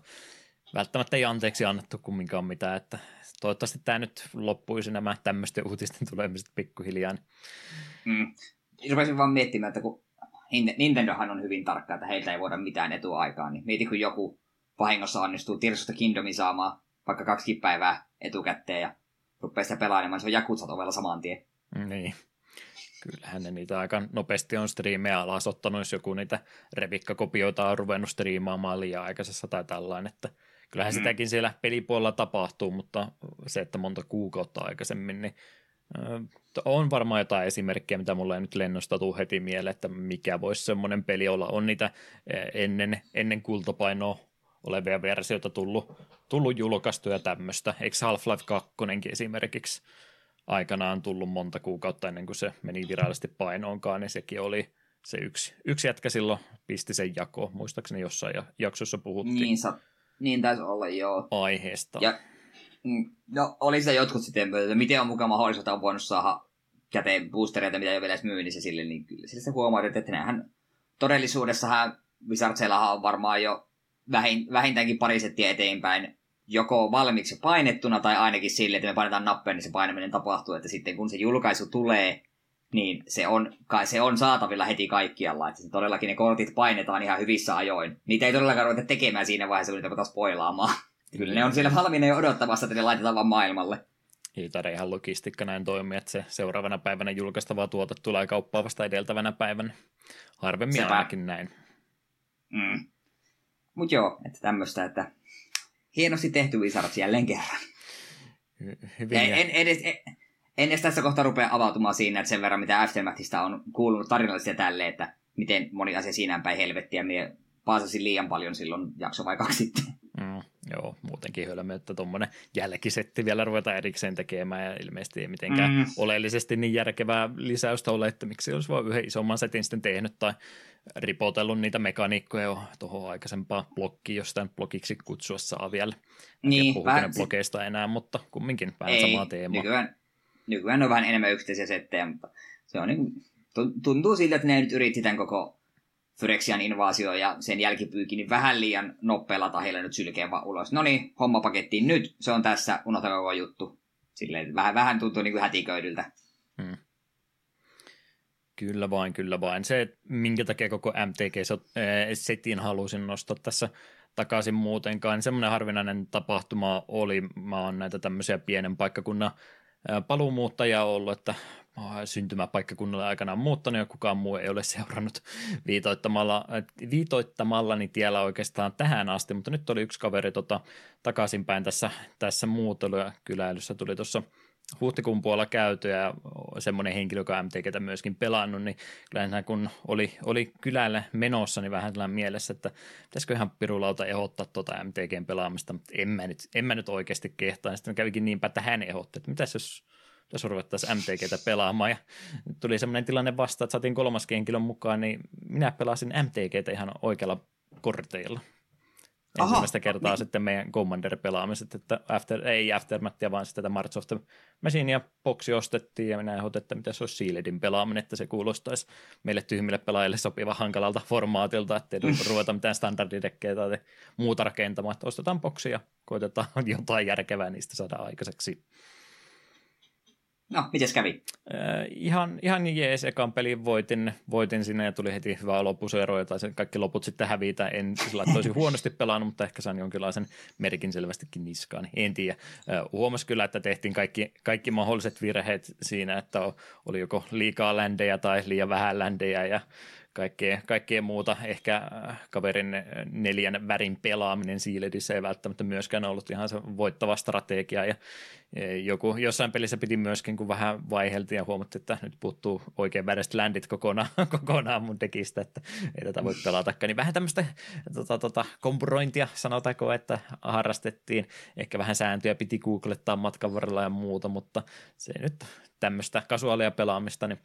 välttämättä ei anteeksi annettu kumminkaan mitään, että toivottavasti tämä nyt loppuisi nämä tämmöisten uutisten tulemiset pikkuhiljaa. Mm. Rupesin vaan miettimään, että kun Nintendohan on hyvin tarkka, että heiltä ei voida mitään etua aikaan, niin mieti kun joku vahingossa onnistuu Tears Kingdomin saamaan vaikka kaksi päivää etukäteen ja rupeaa sitä pelailemaan, se on Jakutsat ovella saman tien. Niin. Kyllähän ne niitä aika nopeasti on striimejä alas ottanut, jos joku niitä revikkakopioita on ruvennut striimaamaan liian aikaisessa tai tällainen, että kyllähän mm. sitäkin siellä pelipuolella tapahtuu, mutta se, että monta kuukautta aikaisemmin, niin on varmaan jotain esimerkkejä, mitä mulla ei nyt lennosta tule heti mieleen, että mikä voisi semmoinen peli olla. On niitä ennen, ennen kultapainoa olevia versioita tullut, tullut julkaistuja tämmöistä. Eikö Half-Life 2 esimerkiksi aikanaan tullut monta kuukautta ennen kuin se meni virallisesti painoonkaan, niin sekin oli se yksi, yksi jätkä silloin pisti sen jako. Muistaakseni jossain jaksossa puhuttiin. Niin, sa- niin taisi olla, joo. Aiheesta. Ja, mm, no, oli se jotkut sitten, että miten on mukaan mahdollista, että on voinut saada käteen boostereita, mitä ei ole vielä edes myynnissä sille, niin kyllä sille huomaa, että nämähän todellisuudessahan Wizardsillahan on varmaan jo vähintäänkin pari settiä eteenpäin joko valmiiksi painettuna tai ainakin sille, että me painetaan nappeja, niin se painaminen tapahtuu, että sitten kun se julkaisu tulee, niin se on, se on saatavilla heti kaikkialla, että todellakin ne kortit painetaan ihan hyvissä ajoin. Niitä ei todellakaan ruveta tekemään siinä vaiheessa, kun niitä taas spoilaamaan. Kyllä ne on siellä valmiina jo odottamassa, että ne laitetaan vaan maailmalle. Ei taida ihan logistiikka näin toimia, että se seuraavana päivänä julkaistava tuote tulee kauppaan vasta edeltävänä päivänä. Harvemmin Sepä. ainakin näin. Mm. Mutta joo, että tämmöistä, että hienosti tehty Wizards jälleen kerran. Hyvin en, en, edes, en, en edes tässä kohtaa rupea avautumaan siinä, että sen verran mitä Aftermathista on kuulunut tarinallisesti tälle, että miten moni asia siinä päin helvettiä. Mie paasasin liian paljon silloin jakso vai kaksi sitten. Mm, joo, muutenkin hölmö, että tuommoinen jälkisetti vielä ruveta erikseen tekemään ja ilmeisesti ei mitenkään mm. oleellisesti niin järkevää lisäystä ole, että miksi olisi vain yhden isomman setin sitten tehnyt tai ripotellut niitä mekaniikkoja jo tuohon aikaisempaan blokkiin, jos sitä blogiksi kutsua saa vielä. Niin, en vähän, blogeista enää, mutta kumminkin vähän ei, samaa teemaa. Nykyään, nykyään on vähän enemmän yksittäisiä settejä, mutta se on niin, tuntuu siltä, että ne nyt yritti tämän koko Phyrexian invaasio ja sen jälkipyykin niin vähän liian nopealla tahilla nyt sylkeen vaan ulos. No niin, homma pakettiin nyt, se on tässä, unohtakaa juttu. Silleen, vähän, vähän tuntuu niin kuin hätiköidyltä. Hmm. Kyllä vain, kyllä vain. Se, minkä takia koko MTG-setin halusin nostaa tässä takaisin muutenkaan, niin semmoinen harvinainen tapahtuma oli, mä oon näitä tämmöisiä pienen paikkakunnan paluumuuttajia ollut, että syntymäpaikkakunnalle aikanaan muuttanut ja kukaan muu ei ole seurannut viitoittamalla, viitoittamalla niin tiellä oikeastaan tähän asti, mutta nyt oli yksi kaveri tota, takaisinpäin tässä, tässä muutelu ja kyläilyssä tuli tuossa huhtikuun puolella käyty ja semmoinen henkilö, joka MTGtä myöskin pelannut, niin kyllä kun oli, oli kylällä menossa, niin vähän tällainen mielessä, että pitäisikö ihan pirulauta ehdottaa tuota MTGn pelaamista, mutta en mä nyt, en mä nyt oikeasti kehtaa. Sitten kävikin niinpä, että hän ehdotti, että mitäs jos jos ruvettaisiin MTGtä pelaamaan. Ja tuli semmoinen tilanne vasta, että saatiin kolmas henkilön mukaan, niin minä pelasin MTGtä ihan oikealla korteilla. Ensimmäistä Aha, kertaa niin. sitten meidän Commander-pelaamiset, että after, ei Aftermathia, vaan sitten tätä March of the Machine ja boksi ostettiin ja minä ehdotin, että mitä se olisi Shieldin pelaaminen, että se kuulostaisi meille tyhmille pelaajille sopiva hankalalta formaatilta, että ei ruveta mitään standardidekkejä tai muuta rakentamaan, että ostetaan boksi ja koitetaan jotain järkevää niistä saada aikaiseksi. No, miten kävi? Äh, ihan, ihan jees, ekan pelin voitin, voitin sinne ja tuli heti hyvä loppusero, tai sen kaikki loput sitten hävitä. En sillä tosi huonosti pelannut, mutta ehkä sain jonkinlaisen merkin selvästikin niskaan. En tiedä. Äh, huomasi kyllä, että tehtiin kaikki, kaikki mahdolliset virheet siinä, että oli joko liikaa ländejä tai liian vähän ländejä ja kaikkea, kaikkea muuta. Ehkä äh, kaverin neljän värin pelaaminen Siiledissä ei välttämättä myöskään ollut ihan se voittava strategia. Ja joku, jossain pelissä piti myöskin, kun vähän vaiheltiin ja huomattiin, että nyt puuttuu oikein värestä ländit kokonaan, kokonaan mun tekistä, että ei tätä voi pelatakaan. Niin vähän tämmöistä tota, tota, kompurointia, sanotaanko, että harrastettiin. Ehkä vähän sääntöjä piti googlettaa matkan varrella ja muuta, mutta se nyt tämmöistä kasuaalia pelaamista, niin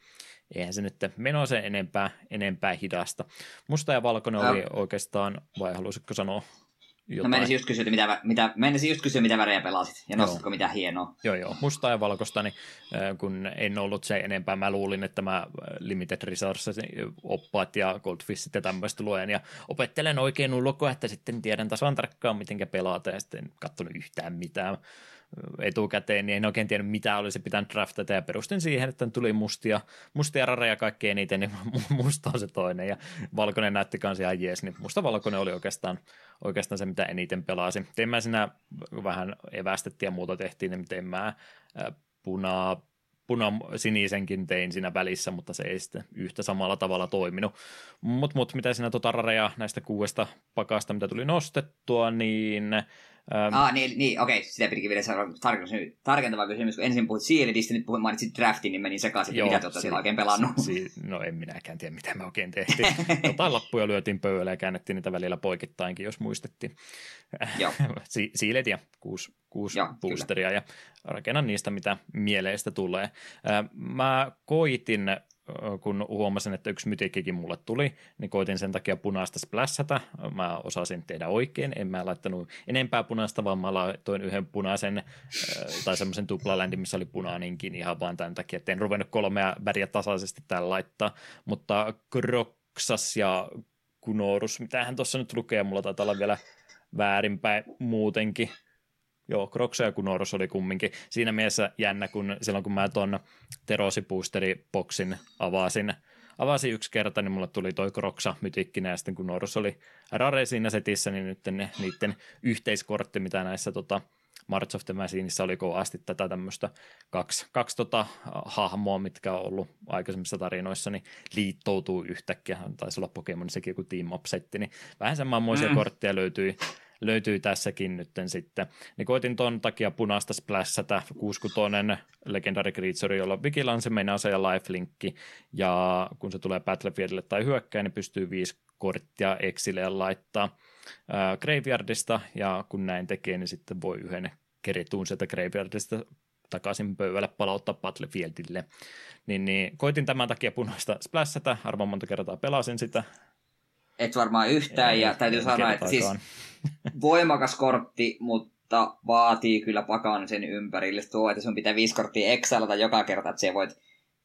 eihän se nyt meno sen enempää, enempää hidasta. Musta ja valkoinen oli oikeastaan, vai haluaisitko sanoa jotain? No menisin just kysyä, mitä, mitä, menisin just kysyä, mitä värejä pelasit, ja nostitko mitä hienoa. Joo, joo, musta ja valkoista, niin kun en ollut se enempää, mä luulin, että mä Limited Resources oppaat ja Goldfishit ja tämmöistä luen, ja opettelen oikein ulkoa, että sitten tiedän tasan tarkkaan, miten pelata, ja sitten en katsonut yhtään mitään etukäteen, niin en oikein tiennyt, mitä olisi pitänyt draftata, ja perustin siihen, että tuli mustia, mustia rareja kaikkein eniten, niin musta on se toinen, ja valkoinen näytti kanssa ihan jees, niin musta valkoinen oli oikeastaan, oikeastaan se, mitä eniten pelasin. Tein mä siinä vähän evästettiin ja muuta tehtiin, niin tein mä punaa, puna sinisenkin tein siinä välissä, mutta se ei sitten yhtä samalla tavalla toiminut. Mutta mut, mitä siinä tota rareja näistä kuudesta pakasta, mitä tuli nostettua, niin Ähm, ah, niin, niin okei, okay. sitä pitikin vielä saada tarkentava kysymys, kun ensin puhuit Shieldistä, nyt puhuin, mainitsit draftin, niin menin sekaisin, Joo, mitä te olette siellä oikein pelannut. Si, no en minäkään tiedä, mitä me oikein tehtiin. Jotain lappuja lyötiin pöydällä ja käännettiin niitä välillä poikittainkin, jos muistettiin. Joo. si, siilet ja kuusi, kuusi Joo, boosteria kyllä. ja rakennan niistä, mitä mieleistä tulee. Mä koitin kun huomasin, että yksi mytikkikin mulle tuli, niin koitin sen takia punaista splässätä. Mä osasin tehdä oikein, en mä laittanut enempää punaista, vaan mä laitoin yhden punaisen tai semmoisen tuplaländin, missä oli punainenkin ihan vaan tämän takia, että en ruvennut kolmea väriä tasaisesti täällä laittaa, mutta Kroksas ja Kunorus, hän tuossa nyt lukee, mulla taitaa olla vielä väärinpäin muutenkin, Joo, Kroksa ja Kunoros oli kumminkin. Siinä mielessä jännä, kun silloin kun mä tuon Terosi Boosteri-boksin avasin, avasin yksi kerta, niin mulle tuli toi Kroksa mytikkinä, ja sitten kun Noros oli rare siinä setissä, niin nyt ne, niiden yhteiskortti, mitä näissä tota, March of the Machineissa oli kovasti tätä tämmöistä kaksi, kaksi tota, hahmoa, mitkä on ollut aikaisemmissa tarinoissa, niin liittoutuu yhtäkkiä. Taisi olla Pokemonissakin joku team up-setti, niin vähän semmoisia mm. kortteja löytyi löytyy tässäkin nyt sitten. Niin koitin ton takia punaista splässätä 66 Legendary Creature, jolla on Vigilance, Menase ja Lifelinkki, ja kun se tulee Battlefieldille tai hyökkää, niin pystyy viisi korttia Exileen laittaa äh, Graveyardista, ja kun näin tekee, niin sitten voi yhden kerituun sieltä Graveyardista takaisin pöydälle palauttaa Battlefieldille. Niin, niin koitin tämän takia punaista splässätä, arvoin monta kertaa pelasin sitä, et varmaan yhtään, ei, ja täytyy sanoa, että siis voimakas kortti, mutta vaatii kyllä pakan sen ympärille tuo, että sun pitää viisi korttia exalata joka kerta, että sä voit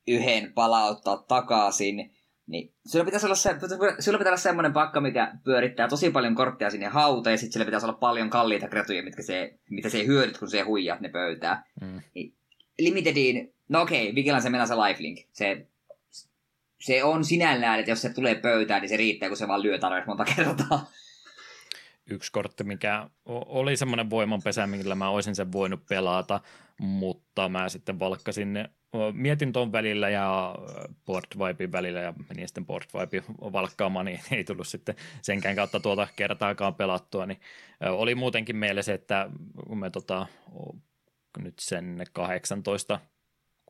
yhden palauttaa takaisin. Niin sulla pitäisi olla, se, sulla pitää olla semmoinen pakka, mikä pyörittää tosi paljon kortteja sinne hauteen, ja sitten sillä pitäisi olla paljon kalliita kretuja, mitkä se, mitä se hyödyt, kun se huijaat ne pöytää. Mm. Niin, Limitediin, no okei, okay, Vigilance mennä se lifelink. Se se on sinällään, että jos se tulee pöytään, niin se riittää, kun se vaan lyö tarpeeksi monta kertaa. Yksi kortti, mikä oli semmoinen voimanpesä, millä mä olisin sen voinut pelata, mutta mä sitten valkkasin, mietin ton välillä ja board vibein välillä ja menin sitten board vibe valkkaamaan, niin ei tullut sitten senkään kautta tuota kertaakaan pelattua, niin oli muutenkin mielessä, että kun me tota, nyt sen 18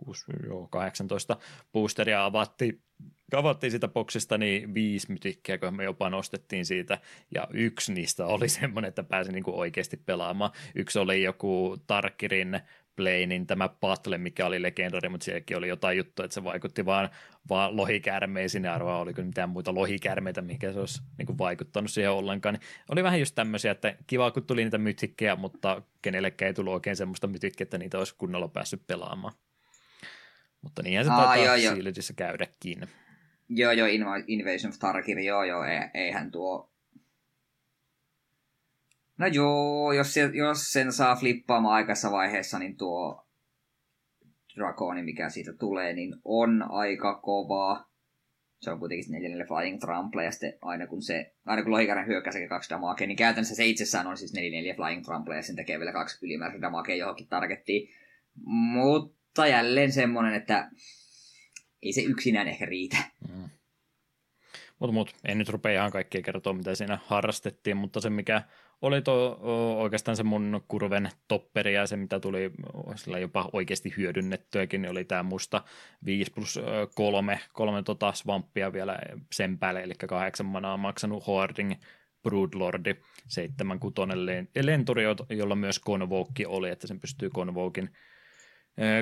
6, joo, 18 boosteria avattiin, avattiin sitä boksista, niin viisi mytikkiä, kun me jopa nostettiin siitä, ja yksi niistä oli semmoinen, että pääsi niin kuin oikeasti pelaamaan. Yksi oli joku Tarkirin Plainin tämä Battle, mikä oli legendari, mutta sielläkin oli jotain juttua, että se vaikutti vaan, vaan lohikäärmeisiin, ja arvaa oliko mitään muita lohikäärmeitä, mikä se olisi niin kuin vaikuttanut siihen ollenkaan. Niin oli vähän just tämmöisiä, että kiva, kun tuli niitä mytikkejä, mutta kenellekään ei tullut oikein semmoista mytikkiä, että niitä olisi kunnolla päässyt pelaamaan. Mutta niinhän se taitaa joo, Shieldissä käydäkin. Joo, joo, Invasion of Tarkir, joo, joo, eihän tuo... No joo, jos, se, jos sen saa flippaamaan aikaisessa vaiheessa, niin tuo Dragoni, mikä siitä tulee, niin on aika kovaa. Se on kuitenkin 4 Flying Trample, ja sitten aina kun se, aina kun lohikäärän hyökkää sekä kaksi damakea, niin käytännössä se itsessään on siis 4 Flying Trample, ja sen tekee vielä kaksi ylimääräistä damakea johonkin targettiin. Mutta jälleen semmoinen, että ei se yksinään ehkä riitä. Mm. Mutta mut, en nyt rupea ihan kaikkia kertoa, mitä siinä harrastettiin, mutta se mikä oli to, oikeastaan se mun kurven topperi ja se mitä tuli sillä jopa oikeasti hyödynnettyäkin, niin oli tämä musta 5 plus 3, kolme tota svamppia vielä sen päälle, eli kahdeksan manaa maksanut Hoarding Broodlordi, seitsemän kutonen lenturi, jolla myös Convoke oli, että sen pystyy Convokin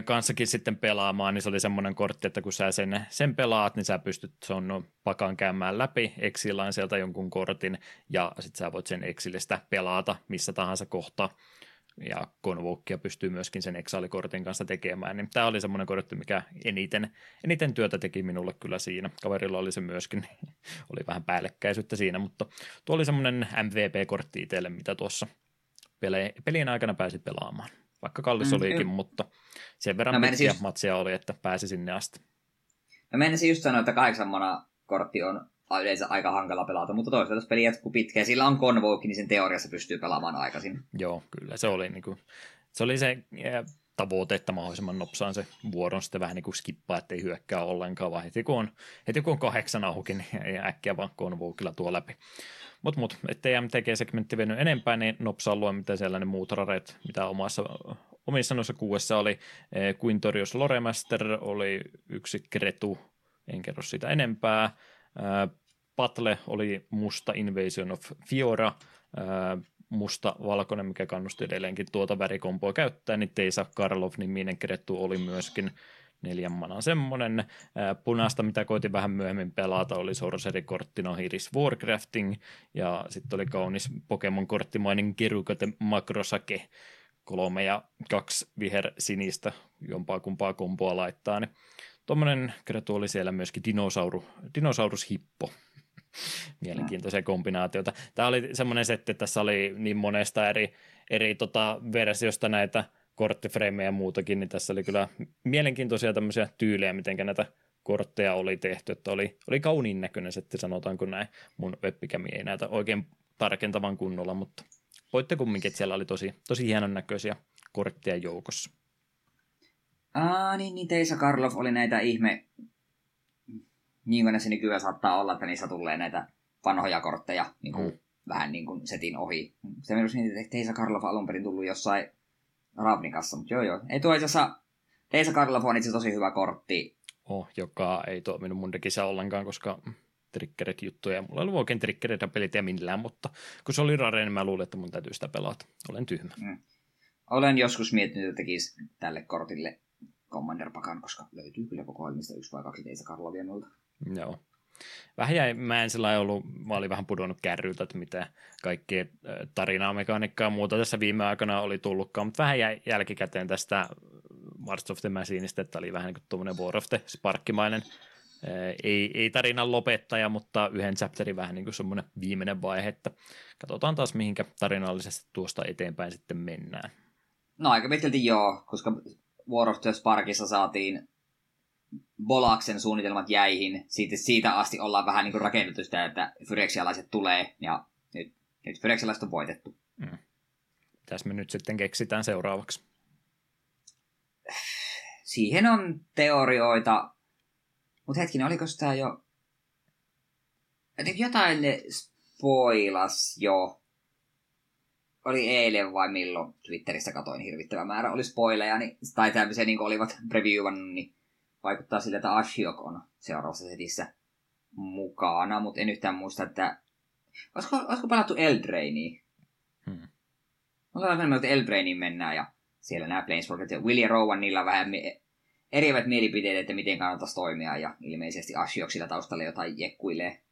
kanssakin sitten pelaamaan, niin se oli semmoinen kortti, että kun sä sen, sen pelaat, niin sä pystyt on pakan käymään läpi exilaan sieltä jonkun kortin, ja sitten sä voit sen exilistä pelata missä tahansa kohtaa, ja Convokia pystyy myöskin sen exalikortin kanssa tekemään, niin tämä oli semmoinen kortti, mikä eniten, eniten työtä teki minulle kyllä siinä. Kaverilla oli se myöskin, oli vähän päällekkäisyyttä siinä, mutta tuo oli semmoinen MVP-kortti itselle, mitä tuossa pelien aikana pääsi pelaamaan. Vaikka kallis mm, olikin, mutta sen verran no, pitkiä just... matsia oli, että pääsi sinne asti. No menisin just sanoa, että kahdeksan mana kortti on yleensä aika hankala pelata, mutta toisaalta jos peli jatkuu pitkään, sillä on konvoukki, niin sen teoriassa pystyy pelaamaan aikaisin. Joo, kyllä se oli, niin kuin, se, oli se tavoite, että mahdollisimman nopsaan se vuoron sitten vähän niin kuin skippaa, ettei hyökkää ollenkaan, vaan heti kun on, heti kun on kahdeksan auki, niin äkkiä vaan konvoukilla tuo läpi. Mutta mut, ettei MTG-segmentti veny enempää, niin nopsaa luen, mitä siellä ne muut rareet, mitä omassa, omissa noissa kuuessa oli. Eh, Quintorius Loremaster oli yksi Kretu, en kerro siitä enempää. Eh, Patle oli musta Invasion of Fiora, eh, musta-valkoinen, mikä kannusti edelleenkin tuota värikompoa käyttää, niin Teisa Karlov-niminen Kretu oli myöskin neljän manan semmonen. Punaista, mitä koitin vähän myöhemmin pelata, oli Sorcery-kortti Nohiris Warcrafting, ja sitten oli kaunis Pokemon-korttimainen Kirukate Makrosake, kolme ja kaksi viher-sinistä, jompaa kumpaa kompoa laittaa, niin tuommoinen kretu oli siellä myöskin dinosauru, dinosaurushippo. Mielenkiintoisia kombinaatioita. Tämä oli semmoinen setti, että tässä oli niin monesta eri, eri tota versiosta näitä korttifreimejä ja muutakin, niin tässä oli kyllä mielenkiintoisia tämmöisiä tyylejä, miten näitä kortteja oli tehty, että oli, oli kauniin näköinen setti, sanotaanko näin. Mun webbikämi ei näitä oikein tarkentavan kunnolla, mutta voitte kumminkin, että siellä oli tosi, tosi hienon näköisiä kortteja joukossa. Aa, niin, niin Teisa Karlov oli näitä ihme, niin kuin se nykyään saattaa olla, että niissä tulee näitä vanhoja kortteja niin kuin, mm. vähän niin kuin setin ohi. Se myös niin, että Teisa Karlov alun perin tullut jossain Ravnikassa, mutta joo joo. Ei tuo itse asiassa, Teisa Karlov on itse tosi hyvä kortti. Oh, joka ei toiminut mun dekissä ollenkaan, koska triggerit juttuja. Mulla ei ollut oikein triggereitä pelit ja millään, mutta kun se oli rare, niin mä luulin, että mun täytyy sitä pelata. Olen tyhmä. Mm. Olen joskus miettinyt, että tekisi tälle kortille Commander Pakan, koska löytyy kyllä koko ohjelmista yksi vai kaksi Teisa Karlovia multa. Joo. Vähän jäi, mä en sellainen ollut, mä olin vähän pudonnut kärryltä, että mitä kaikkea tarinaa, mekaniikkaa ja muuta tässä viime aikana oli tullutkaan, mutta vähän jäi jälkikäteen tästä March of the Machineista, että oli vähän niin kuin tuommoinen War of the Sparkkimainen ei, ei tarinan lopettaja, mutta yhden chapterin vähän niin kuin semmoinen viimeinen vaihe, että katsotaan taas mihinkä tarinallisesti tuosta eteenpäin sitten mennään. No aika pitkälti joo, koska War of the Sparkissa saatiin Bolaksen suunnitelmat jäihin. Siitä, siitä asti ollaan vähän niin kuin rakennettu sitä, että Fyrexialaiset tulee, ja nyt, nyt Fyrexialaiset on voitettu. Mm. Mitäs me nyt sitten keksitään seuraavaksi? Siihen on teorioita, mutta hetkinen, oliko tämä jo... Jotain ne spoilas jo. Oli eilen vai milloin Twitteristä katoin hirvittävä määrä. Oli spoileja, niin, tai tämmöisiä niin olivat previewannut, niin vaikuttaa siltä, että Ashiok on seuraavassa setissä mukana, mutta en yhtään muista, että... Olisiko, olisiko palattu Eldrainiin? Hmm. Onko vähän että Eldrainiin mennään ja siellä nämä Planeswalkerit ja William Rowan, niillä on vähän eriävät mielipiteet, että miten kannattaisi toimia, ja ilmeisesti Ashiok sillä taustalla jotain jekkuilee.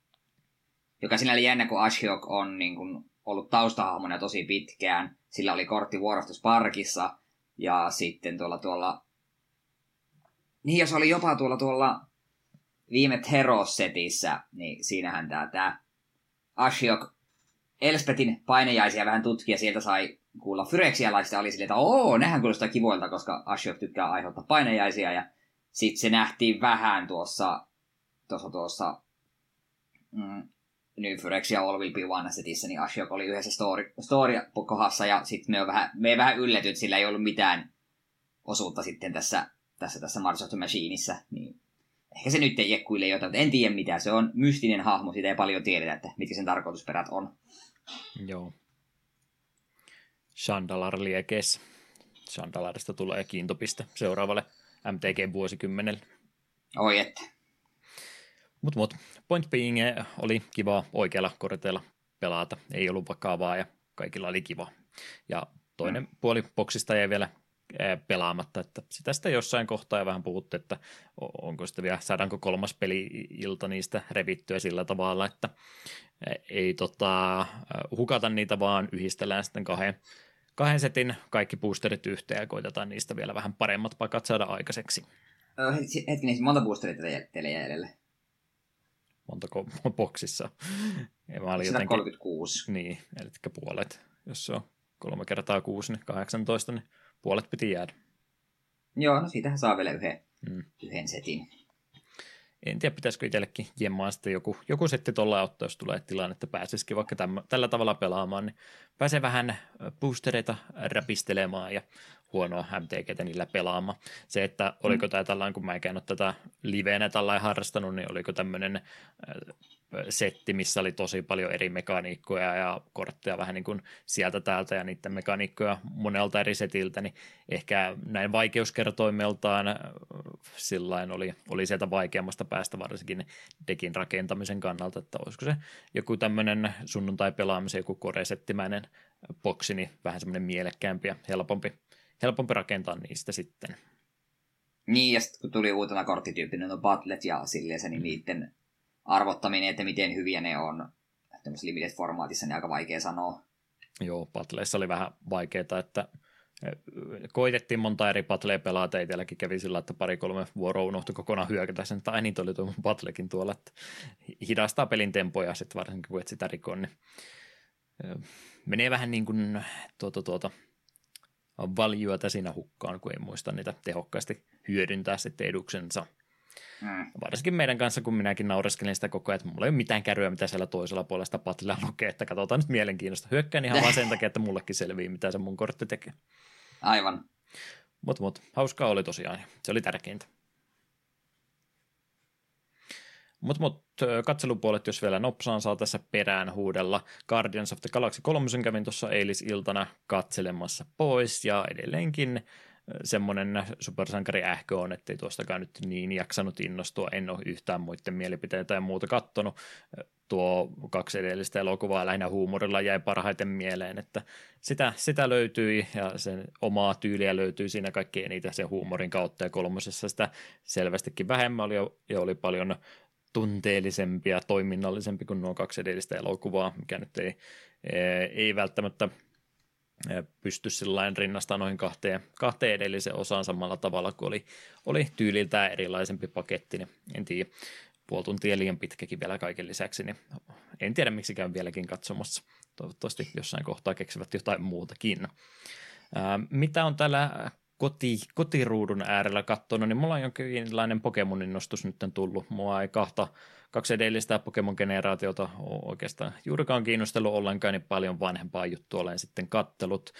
Joka sinällä jännä, kun Ashiok on niin kuin, ollut taustahahmona tosi pitkään. Sillä oli kortti War of the Sparkissa, ja sitten tuolla tuolla... Niin, jos oli jopa tuolla tuolla viime Heroes-setissä, niin siinähän tämä, tämä Ashiok Elspetin painejaisia vähän tutkia, sieltä sai kuulla Fyrexialaisista oli silleen, että oo, nehän kuulostaa kivoilta, koska Ashok tykkää aiheuttaa painejaisia, ja sitten se nähtiin vähän tuossa, tuossa, tuossa mm, New Phyrexia All Will Be One setissä, niin Ashok oli yhdessä story, story kohdassa, ja sitten me, vähän, me vähän yllätyt, sillä ei ollut mitään osuutta sitten tässä, tässä, tässä Mars of the Machineissa, niin ehkä se nyt ei jekkuille jotain, en tiedä mitä. Se on mystinen hahmo, siitä ei paljon tiedetä, että mitkä sen tarkoitusperät on. Joo. Chandalar liekes. Chandalarista tulee kiintopiste seuraavalle MTG-vuosikymmenelle. Oi että. Mut, mut. Point being eh, oli kiva oikealla korteilla pelata. Ei ollut vakavaa ja kaikilla oli kiva. Ja toinen mm. puoli boksista jäi vielä pelaamatta, että sitä sitä jossain kohtaa ja vähän puhutte, että onko sitä vielä, saadaanko kolmas peli-ilta niistä revittyä sillä tavalla, että ei tota, hukata niitä, vaan yhdistellään sitten kahden, kahden setin kaikki boosterit yhteen ja koitetaan niistä vielä vähän paremmat pakat saada aikaiseksi. Hetkinen, monta boosterit teille jäljellä? montako boksissa. Ja mä olin jotenkin, 36. Niin, eli puolet. Jos se on kolme kertaa kuusi, niin 18, niin puolet piti jäädä. Joo, no siitähän saa vielä yhden, mm. yhden setin. En tiedä, pitäisikö itsellekin jemmaa sitten joku, joku setti tuolla ottaa, jos tulee tilanne, että pääsisikin vaikka täm, tällä tavalla pelaamaan, niin pääsee vähän boostereita räpistelemaan ja huonoa MTGtä niillä pelaamaan. Se, että oliko mm. tämä tällainen, kun mä en ole tätä liveenä tällainen harrastanut, niin oliko tämmöinen setti, missä oli tosi paljon eri mekaniikkoja ja kortteja vähän niin kuin sieltä täältä ja niiden mekaniikkoja monelta eri setiltä, niin ehkä näin vaikeuskertoimeltaan sillain oli, oli sieltä vaikeammasta päästä varsinkin dekin rakentamisen kannalta, että olisiko se joku tämmöinen sunnuntai-pelaamisen joku koresettimäinen boksi, niin vähän semmoinen mielekkäämpi ja helpompi helpompi rakentaa niistä sitten. Niin, ja sitten kun tuli uutena korttityyppinen no Battlet ja silleen se, niin niiden arvottaminen, että miten hyviä ne on tämmöisessä limited-formaatissa, niin aika vaikea sanoa. Joo, Battleissa oli vähän vaikeaa, että eh, koitettiin monta eri patleja pelata, itselläkin kävi sillä, että pari-kolme vuoroa unohtui kokonaan hyökätä sen, tai niin oli tuo patlekin tuolla, että hidastaa pelin tempoja sitten varsinkin, kun et sitä rikon, niin eh, menee vähän niin kuin tuota, tuota, valjua siinä hukkaan, kun ei muista niitä tehokkaasti hyödyntää sitten eduksensa. Mm. Varsinkin meidän kanssa, kun minäkin naureskelin sitä koko ajan, että mulla ei ole mitään kärryä, mitä siellä toisella puolella sitä patilla lukee, että katsotaan nyt mielenkiinnosta. Hyökkään ihan vaan sen takia, että mullekin selvii, mitä se mun kortti tekee. Aivan. Mutta mut, hauskaa oli tosiaan, se oli tärkeintä. Mutta mut, katselupuolet, jos vielä nopsaan saa tässä perään huudella. Guardians of the Galaxy 3 kävin tuossa eilisiltana katselemassa pois ja edelleenkin semmoinen supersankari ähkö on, ettei tuostakaan nyt niin jaksanut innostua. En ole yhtään muiden mielipiteitä ja muuta kattonut. Tuo kaksi edellistä elokuvaa lähinnä huumorilla jäi parhaiten mieleen, että sitä, sitä löytyi ja sen omaa tyyliä löytyy siinä kaikki eniten sen huumorin kautta ja kolmosessa sitä selvästikin vähemmän oli ja oli paljon tunteellisempi ja toiminnallisempi kuin nuo kaksi edellistä elokuvaa, mikä nyt ei, ei välttämättä pysty sillain rinnastaa noihin kahteen, kahteen edelliseen osaan samalla tavalla kuin oli, oli tyyliltään erilaisempi paketti, niin en tiedä, puoli tuntia liian pitkäkin vielä kaiken lisäksi, niin en tiedä miksi käyn vieläkin katsomassa. Toivottavasti jossain kohtaa keksivät jotain muutakin. Mitä on täällä koti, kotiruudun äärellä katsonut, niin mulla on jonkinlainen Pokemonin nostus nyt tullut. Mua ei kahta, kaksi edellistä Pokemon-generaatiota oikeastaan juurikaan kiinnostellut ollenkaan, niin paljon vanhempaa juttua olen sitten kattelut.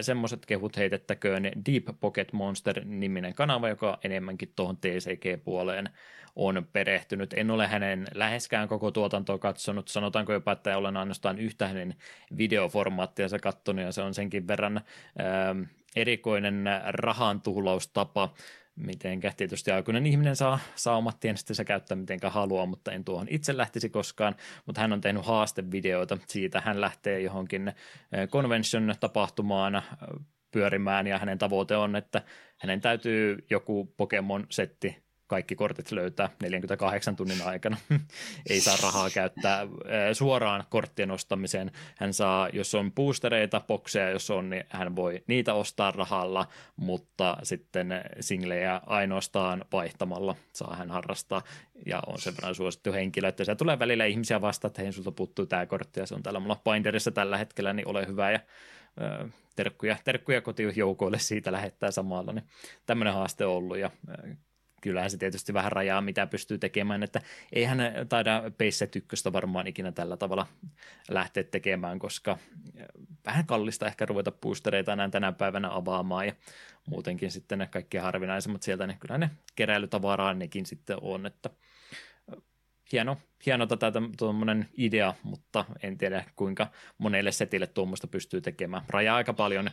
Semmoiset kehut heitettäköön Deep Pocket Monster-niminen kanava, joka enemmänkin tuohon TCG-puoleen on perehtynyt. En ole hänen läheskään koko tuotantoa katsonut, sanotaanko jopa, että olen ainoastaan yhtä hänen videoformaattia se katsonut, ja se on senkin verran ähm, erikoinen rahan tuhlaustapa, mitenkä tietysti aikuinen ihminen saa, saa omat se käyttää mitenkä haluaa, mutta en tuohon itse lähtisi koskaan, mutta hän on tehnyt haastevideoita siitä, hän lähtee johonkin äh, convention-tapahtumaan äh, pyörimään ja hänen tavoite on, että hänen täytyy joku Pokemon-setti kaikki kortit löytää 48 tunnin aikana. Ei saa rahaa käyttää suoraan korttien ostamiseen. Hän saa, jos on boostereita, bokseja, jos on, niin hän voi niitä ostaa rahalla, mutta sitten singlejä ainoastaan vaihtamalla saa hän harrastaa. Ja on sen verran suosittu henkilö, että se tulee välillä ihmisiä vastaan, että hei, sulta puuttuu tämä kortti ja se on täällä mulla binderissa tällä hetkellä, niin ole hyvä ja terkkuja, terkkuja kotijoukoille siitä lähettää samalla, niin tämmöinen haaste on ollut ja kyllähän se tietysti vähän rajaa, mitä pystyy tekemään, että eihän taida Pace tykköstä varmaan ikinä tällä tavalla lähteä tekemään, koska vähän kallista ehkä ruveta boostereita näin tänä päivänä avaamaan ja muutenkin sitten ne kaikki harvinaisemmat sieltä, niin kyllä ne keräilytavaraa nekin sitten on, että hieno, hieno tätä tuommoinen idea, mutta en tiedä kuinka monelle setille tuommoista pystyy tekemään. Rajaa aika paljon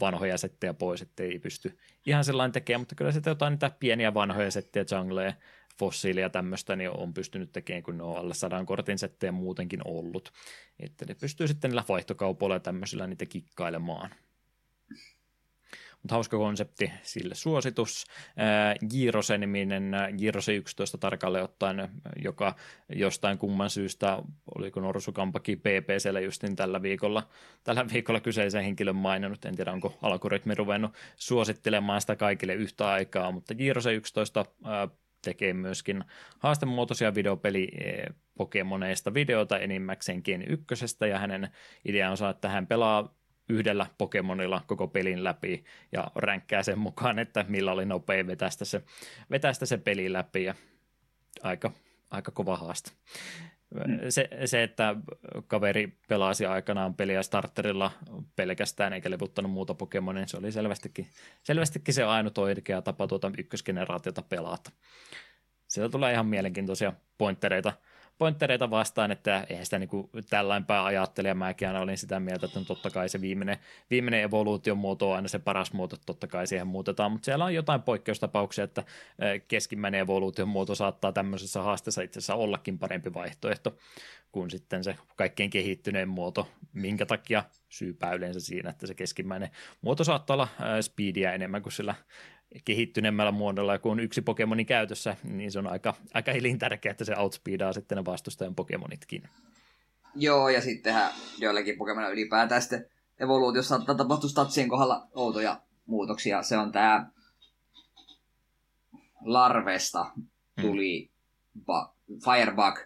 vanhoja settejä pois, ettei pysty ihan sellainen tekemään, mutta kyllä sitten jotain niitä pieniä vanhoja settejä, jungleja, fossiilia tämmöistä, niin on pystynyt tekemään, kun ne on alle sadan kortin settejä muutenkin ollut. Että ne pystyy sitten niillä vaihtokaupoilla ja tämmöisillä niitä kikkailemaan. Mutta hauska konsepti, sille suositus. Girose-niminen, Girose 11 tarkalleen ottaen, joka jostain kumman syystä, oliko Norsukampakin PPCllä justin tällä viikolla, tällä viikolla kyseisen henkilön maininnut, en tiedä onko algoritmi ruvennut suosittelemaan sitä kaikille yhtä aikaa, mutta Girose 11 tekee myöskin haastemuotoisia videopeli Pokemoneista videota enimmäkseenkin ykkösestä ja hänen ideansa, että hän pelaa yhdellä Pokemonilla koko pelin läpi ja ränkkää sen mukaan, että millä oli nopein vetästä se, vetästä se peli läpi ja aika, aika kova haaste. Mm. Se, se, että kaveri pelasi aikanaan peliä starterilla pelkästään eikä levuttanut muuta Pokemonia, se oli selvästikin, selvästikin se ainut oikea tapa tuota ykkösgeneraatiota pelata. Sieltä tulee ihan mielenkiintoisia pointtereita – pointtereita vastaan, että eihän sitä niin tällain päin ajattele, ja mäkin aina olin sitä mieltä, että no totta kai se viimeinen, viimeinen evoluution muoto on aina se paras muoto, totta kai siihen muutetaan, mutta siellä on jotain poikkeustapauksia, että keskimmäinen evoluution muoto saattaa tämmöisessä haasteessa itse asiassa ollakin parempi vaihtoehto kuin sitten se kaikkein kehittyneen muoto, minkä takia syypää yleensä siinä, että se keskimmäinen muoto saattaa olla speedia enemmän kuin sillä kehittyneemmällä muodolla, kun on yksi Pokemoni käytössä, niin se on aika, aika elintärkeää, että se outspeedaa sitten ne vastustajan Pokemonitkin. Joo, ja sittenhän joillekin Pokemon ylipäätään sitten evoluutiossa saattaa tapahtua statsien kohdalla outoja muutoksia. Se on tämä Larvesta tuli hmm. ba- Firebug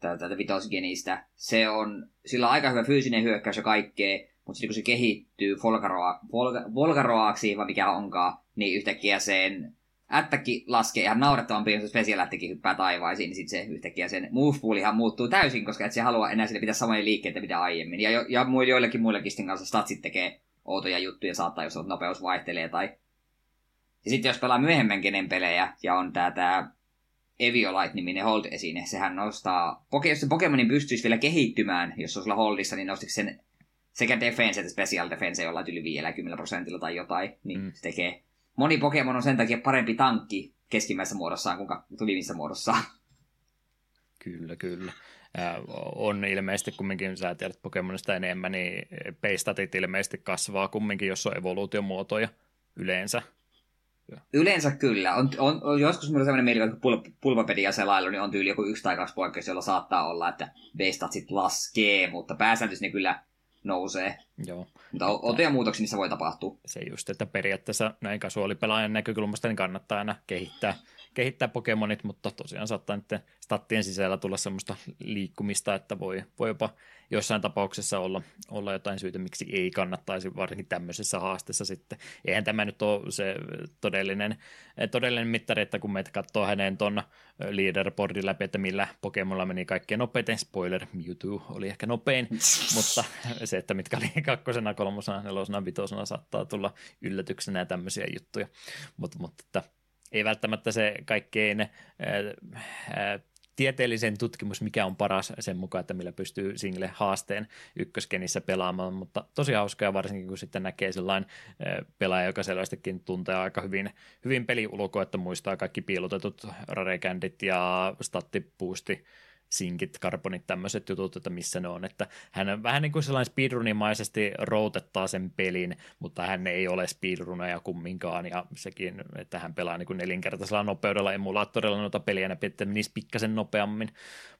tätä vitosgenistä. Se on, sillä on aika hyvä fyysinen hyökkäys ja kaikkea, mutta sitten kun se kehittyy Volgaroa, Volga, Volgaroaksi, vai mikä onkaan, niin yhtäkkiä sen ättäkki laskee ihan naurettavan pieni, jos vesilähtikin hyppää taivaisiin, niin sitten se yhtäkkiä sen move muuttuu täysin, koska et se halua enää sille pitää samoja liikkeitä mitä aiemmin. Ja, jo, ja joillekin muillekin kanssa statsit tekee outoja juttuja, saattaa jos nopeus vaihtelee tai... Ja sitten jos pelaa myöhemmin kenen pelejä, ja on tää, tää Eviolite-niminen hold-esine, sehän nostaa, jos se Pokemonin pystyisi vielä kehittymään, jos on sulla holdissa, niin nostiksi sen sekä defense että special defense jollain yli 50 prosentilla tai jotain, niin mm. se tekee moni Pokemon on sen takia parempi tankki keskimmäisessä muodossaan kuin viimeisessä muodossaan. Kyllä, kyllä. Äh, on ilmeisesti kumminkin, sä tiedät Pokemonista enemmän, niin peistatit ilmeisesti kasvaa kumminkin, jos on evoluutiomuotoja yleensä. Yleensä kyllä. On, on, on joskus minulla sellainen mieli, että pul, pulpapedia selailu, niin on tyyli joku yksi tai kaksi poikkeus, jolla saattaa olla, että beistatsit laskee, mutta pääsääntöisesti ne kyllä nousee. Joo. Mutta otoja muutoksia niissä voi tapahtua. Se just, että periaatteessa näin kasuaalipelaajan näkökulmasta niin kannattaa aina kehittää, kehittää Pokemonit, mutta tosiaan saattaa nyt stattien sisällä tulla semmoista liikkumista, että voi, voi jopa jossain tapauksessa olla, olla jotain syytä, miksi ei kannattaisi varsinkin tämmöisessä haasteessa sitten. Eihän tämä nyt ole se todellinen, todellinen mittari, että kun meitä katsoo hänen ton leaderboardin läpi, että millä Pokemonilla meni kaikkein nopeiten, spoiler, Mewtwo oli ehkä nopein, mutta se, että mitkä oli kakkosena, kolmosena, nelosena, vitosena saattaa tulla yllätyksenä ja tämmöisiä juttuja, mutta, mutta että ei välttämättä se kaikkein ää, tieteellisen tutkimus, mikä on paras sen mukaan, että millä pystyy single-haasteen ykköskenissä pelaamaan, mutta tosi hauskaa varsinkin kun sitten näkee sellainen pelaaja, joka selvästikin tuntee aika hyvin, hyvin peliulkoa, että muistaa kaikki piilotetut rarekändit ja stattipuusti sinkit, karbonit, tämmöiset jutut, että missä ne on. Että hän vähän niin kuin sellainen speedrunimaisesti routettaa sen pelin, mutta hän ei ole speedruneja kumminkaan, ja sekin, että hän pelaa niin kuin nelinkertaisella nopeudella emulaattorilla noita peliä, että menisi pikkasen nopeammin.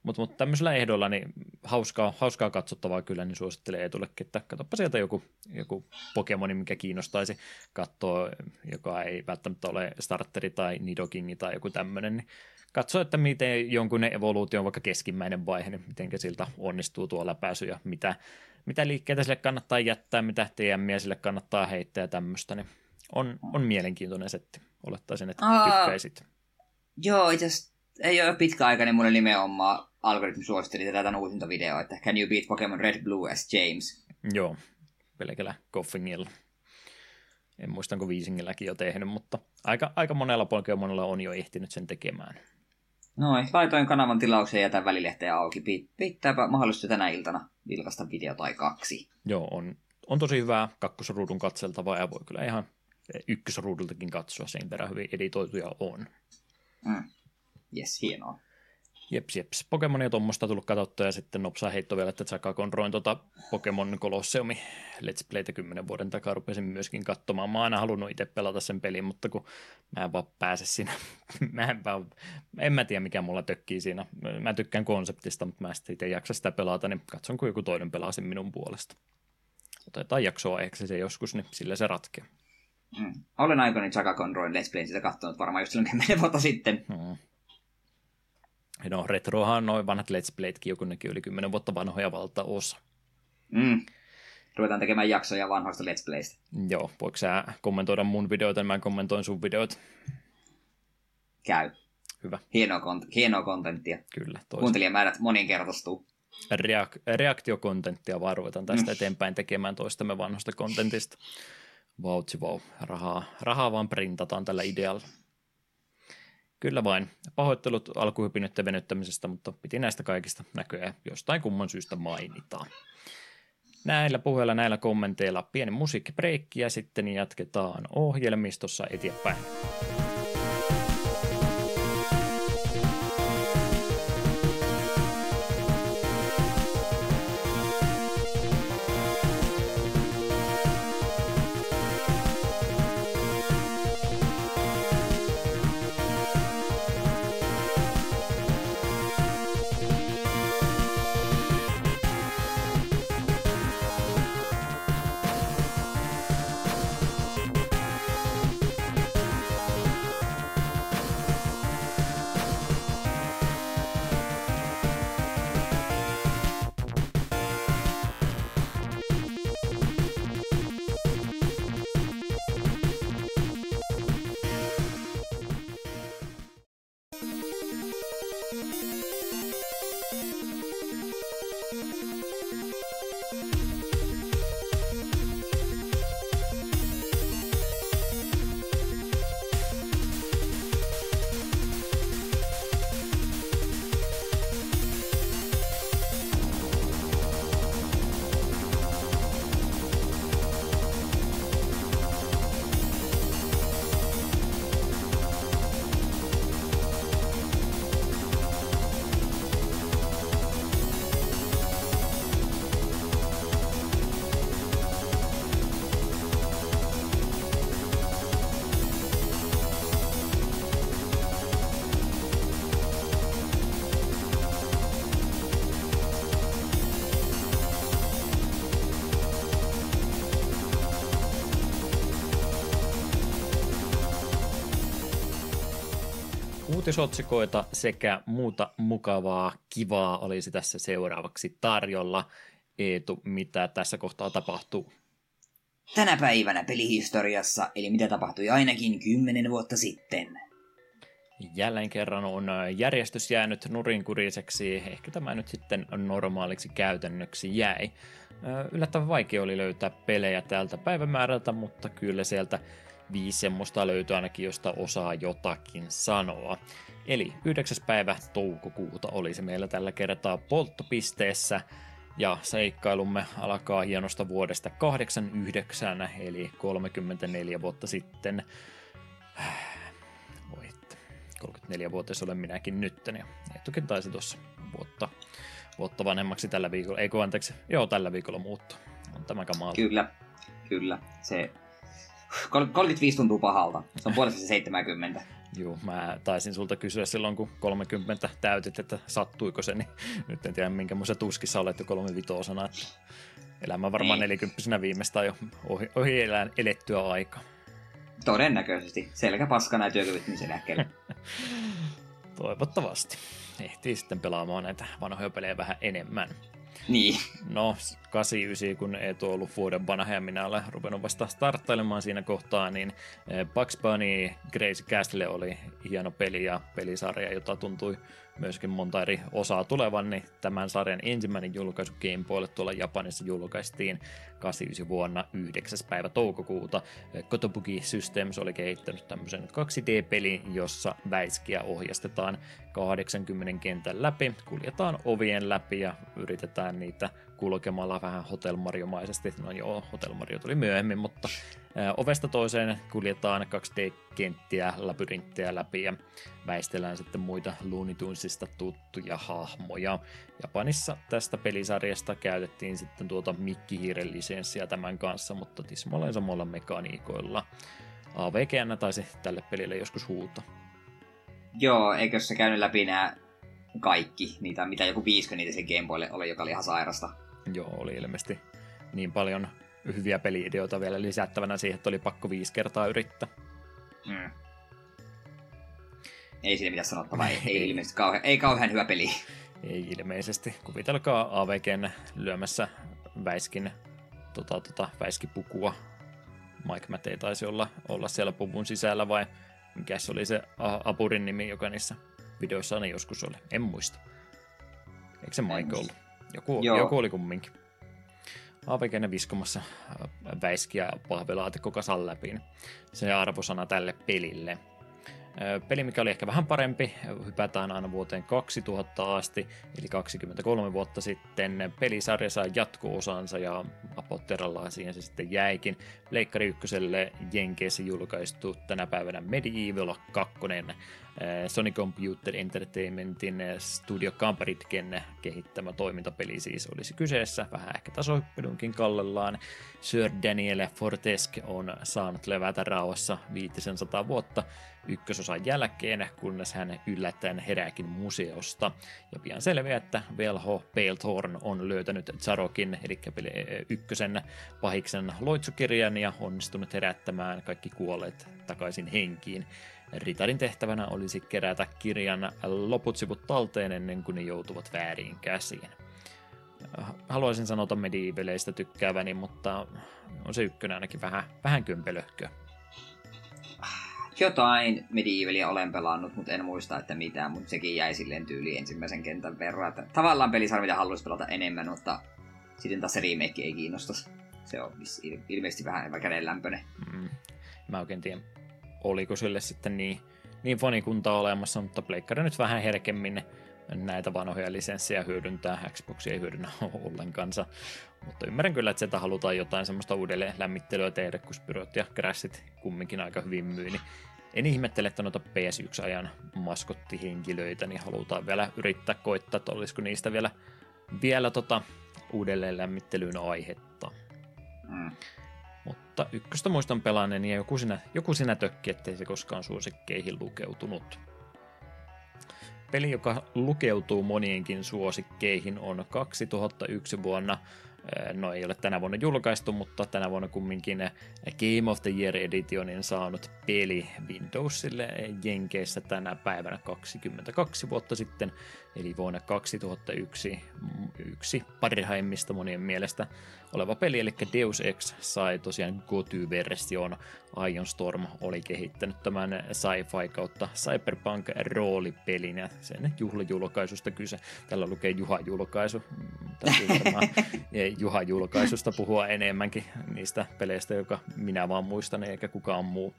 Mutta mut tämmöisellä ehdolla niin hauskaa, hauskaa katsottavaa kyllä, niin suosittelen Etullekin, että katsoppa sieltä joku, joku Pokemoni, mikä kiinnostaisi katsoa, joka ei välttämättä ole starteri tai Nidokingi tai joku tämmöinen, niin katso, että miten jonkun evoluutio on vaikka keskimmäinen vaihe, niin miten siltä onnistuu tuo läpäisy ja mitä, mitä liikkeitä sille kannattaa jättää, mitä TMiä sille kannattaa heittää ja tämmöistä, niin on, on mielenkiintoinen setti. Olettaisin, että Aa, tykkäisit. Joo, itse ei ole pitkä aika, niin mulle nimenomaan algoritmi suositteli tätä uusinta videoa, että Can you beat Pokemon Red Blue as James? Joo, pelkällä koffingilla. En muista, onko Viisingilläkin jo tehnyt, mutta aika, aika monella Pokemonilla on jo ehtinyt sen tekemään. Noin, laitoin kanavan tilauksen ja jätän välilehteä auki. Pitääpä mahdollisesti tänä iltana vilkasta video tai kaksi. Joo, on, on tosi hyvää kakkosruudun katseltavaa ja voi kyllä ihan ykkösruudultakin katsoa sen verran hyvin editoituja on. Mm. Jes, hienoa. Jeps, jeps. Pokemonia tuommoista tullut katsottua ja sitten nopsaa heitto vielä, että Chaka Conroin tota Pokemon Colosseumi Let's Playtä kymmenen vuoden takaa rupesin myöskin katsomaan. Mä oon aina halunnut itse pelata sen pelin, mutta kun mä en vaan pääse siinä. mä en, vaan, en mä tiedä mikä mulla tökkii siinä. Mä tykkään konseptista, mutta mä en itse jaksa sitä pelata, niin katson kun joku toinen pelaa sen minun puolesta. Otetaan jaksoa ehkä se joskus, niin sillä se ratkeaa. Mm. Olen aikoinaan Chaka Conroin Let's Play sitä katsonut varmaan just silloin 10 vuotta sitten. Mm. No retrohan noin vanhat Let's Playtkin, joku nekin yli 10 vuotta vanhoja valtaosa. Mm. Ruvetaan tekemään jaksoja vanhoista Let's Playstä. Joo, voiko sä kommentoida mun videoita, mä kommentoin sun videoita? Käy. Hyvä. Hienoa, kont- hienoa kontenttia. Kyllä. Kuuntelijamäärät moninkertaistuu. Reak- reaktiokontenttia vaan ruvetaan tästä mm. eteenpäin tekemään toistamme vanhoista kontentista. Vautsi vau, rahaa, rahaa vaan printataan tällä idealla. Kyllä vain. Pahoittelut alkuhypinnytten venyttämisestä, mutta piti näistä kaikista näköjään jostain kumman syystä mainitaan. Näillä puheilla, näillä kommenteilla pieni musiikkibreikki ja sitten jatketaan ohjelmistossa eteenpäin. Uutisotsikoita sekä muuta mukavaa, kivaa olisi tässä seuraavaksi tarjolla. Eetu, mitä tässä kohtaa tapahtuu? Tänä päivänä pelihistoriassa, eli mitä tapahtui ainakin kymmenen vuotta sitten. Jälleen kerran on järjestys jäänyt nurinkuriseksi, ehkä tämä nyt sitten normaaliksi käytännöksi jäi. Yllättävän vaikea oli löytää pelejä tältä päivämäärältä, mutta kyllä sieltä viisi semmoista löytyy ainakin, josta osaa jotakin sanoa. Eli 9. päivä toukokuuta oli se meillä tällä kertaa polttopisteessä, ja seikkailumme alkaa hienosta vuodesta 89, eli 34 vuotta sitten. Voi, 34 vuotta olen minäkin nytten, ja Eetukin taisi tuossa vuotta, vuotta vanhemmaksi tällä viikolla. Ei kun anteeksi, joo tällä viikolla muutto. On tämä kamala. Kyllä, kyllä. Se 35 tuntuu pahalta. Se on puolesta 70. Joo, mä taisin sulta kysyä silloin, kun 30 täytit, että sattuiko se, niin nyt en tiedä, minkä muissa tuskissa olet jo 35 että elämä varmaan niin. 40 viimeistään jo ohi, ohi elään elettyä aika. Todennäköisesti. Selkä paskana ja työkyvyttömyyseläkkeellä. Toivottavasti. Ehtii sitten pelaamaan näitä vanhoja pelejä vähän enemmän. Niin. No, 89, kun ei tuo ollut vuoden vanha ja minä olen ruvennut vasta starttailemaan siinä kohtaa, niin eh, Bugs Bunny Grace Castle oli hieno peli ja pelisarja, jota tuntui myöskin monta eri osaa tulevan, niin tämän sarjan ensimmäinen julkaisu Game Boylle tuolla Japanissa julkaistiin 89 vuonna 9. päivä toukokuuta. Kotobuki Systems oli kehittänyt tämmöisen 2D-pelin, jossa väiskiä ohjastetaan 80 kentän läpi, kuljetaan ovien läpi ja yritetään niitä kulkemalla vähän Hotel Mario-maisesti. No joo, Hotel Mario tuli myöhemmin, mutta ovesta toiseen kuljetaan 2D-kenttiä, labyrinttejä läpi ja väistellään sitten muita Looney tuttuja hahmoja. Japanissa tästä pelisarjasta käytettiin sitten tuota mikkihiiren lisenssiä tämän kanssa, mutta tismalleen samalla mekaniikoilla. AVGN taisi tälle pelille joskus huuta. Joo, eikö se käynyt läpi nämä kaikki, niitä, mitä joku 50 niitä se Game Boylle oli, joka oli ihan sairasta. Joo, oli ilmeisesti niin paljon hyviä peliideoita vielä lisättävänä siihen, että oli pakko viisi kertaa yrittää. Mm. Ei siinä mitään sanottavaa, ei, ei ilmeisesti kauhean, ei kauhean hyvä peli. Ei ilmeisesti. Kuvitelkaa AVGn lyömässä Väiskin, tota, tota, Väiskipukua. Mike Matt ei taisi olla, olla siellä puvun sisällä vai mikä se oli se apurin nimi, joka niissä videoissa aina joskus oli. En muista. Eikö se Mike ollut? Joku, joku oli kumminkin. AVGn viskomassa väiskiä pahvelaatikko kasan läpi. Se arvosana tälle pelille – Peli, mikä oli ehkä vähän parempi, hypätään aina vuoteen 2000 asti, eli 23 vuotta sitten. Pelisarja sai jatko-osansa ja Apotteralla siihen se sitten jäikin. Leikkari ykköselle Jenkeissä julkaistu tänä päivänä Medieval 2. Sony Computer Entertainmentin Studio Camperitken kehittämä toimintapeli siis olisi kyseessä, vähän ehkä tasohyppelynkin kallellaan. Sir Daniel Fortesque on saanut levätä rauhassa 500 vuotta ykkösosan jälkeen, kunnes hän yllättäen herääkin museosta. Ja pian selviää, että Velho Palethorn on löytänyt Zarokin, eli ykkösen pahiksen loitsukirjan ja onnistunut herättämään kaikki kuolleet takaisin henkiin. Ritarin tehtävänä olisi kerätä kirjan loput sivut talteen ennen kuin ne joutuvat väärin käsiin. Haluaisin sanota mediiveleistä tykkääväni, mutta on se ykkönen ainakin vähän, vähän kömpelöhkö jotain Medievalia olen pelannut, mutta en muista, että mitään, mutta sekin jäi silleen tyyliin ensimmäisen kentän verran. Että tavallaan pelisarja, mitä haluaisi pelata enemmän, mutta sitten taas se remake ei kiinnosta. Se on ilmeisesti vähän kädenlämpöinen. Mm. Mä oikein tiedän, oliko sille sitten niin, niin fanikuntaa olemassa, mutta Pleikkari nyt vähän herkemmin näitä vanhoja lisenssejä hyödyntää, Xbox ei hyödynnä ollenkaan. Mutta ymmärrän kyllä, että sieltä halutaan jotain semmoista uudelleen lämmittelyä tehdä, kun Spyrot ja Crashit kumminkin aika hyvin myy, niin en ihmettele, että noita PS1-ajan maskottihenkilöitä, niin halutaan vielä yrittää koittaa, että olisiko niistä vielä, vielä tota uudelleen lämmittelyyn aihetta. Mm. Mutta ykköstä muistan pelanneen ja joku siinä, joku siinä tökki, ettei se koskaan suosikkeihin lukeutunut. Peli, joka lukeutuu monienkin suosikkeihin, on 2001 vuonna no ei ole tänä vuonna julkaistu, mutta tänä vuonna kumminkin Game of the Year Editionin saanut peli Windowsille Jenkeissä tänä päivänä 22 vuotta sitten, eli vuonna 2001 yksi parhaimmista monien mielestä oleva peli, eli Deus Ex sai tosiaan GOTY-version. Ion Storm oli kehittänyt tämän sci-fi kautta cyberpunk roolipelin ja sen juhlajulkaisusta kyse. Tällä lukee Juha-julkaisu. Varmaan Juha-julkaisusta puhua enemmänkin niistä peleistä, joka minä vaan muistan eikä kukaan muu.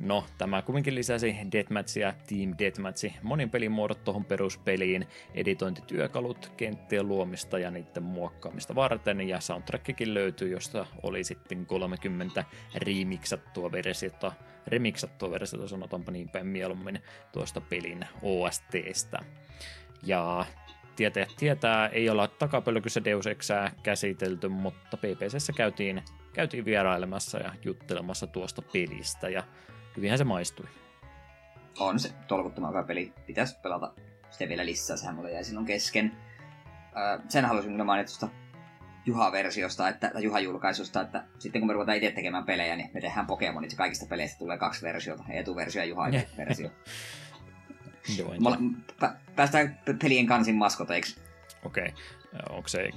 No, tämä kuitenkin lisäsi Deathmatchia, Team Deathmatchi, monin pelimuodot tuohon peruspeliin, editointityökalut, kenttien luomista ja niiden muokkaamista varten, ja soundtrackikin löytyy, josta oli sitten 30 remixattua versiota, remixattua versiota, sanotaanpa niin päin mieluummin, tuosta pelin OSTstä. Ja tietää, tietää, ei olla takapölkyssä Deus Exää käsitelty, mutta PPCssä käytiin, käytiin vierailemassa ja juttelemassa tuosta pelistä, ja hyvinhän se maistui. On se tolkuttoman hyvä peli. Pitäisi pelata sitä vielä lisää, sehän mulle jäi silloin kesken. Öö, sen halusin kyllä mainita tuosta Juha-versiosta, että, tai Juha-julkaisusta, että sitten kun me ruvetaan itse tekemään pelejä, niin me tehdään Pokemonit ja kaikista peleistä tulee kaksi versiota, etuversio ja Juha-versio. Joo, päästään pelien kansin maskoteiksi. Okei. Okay. Onko se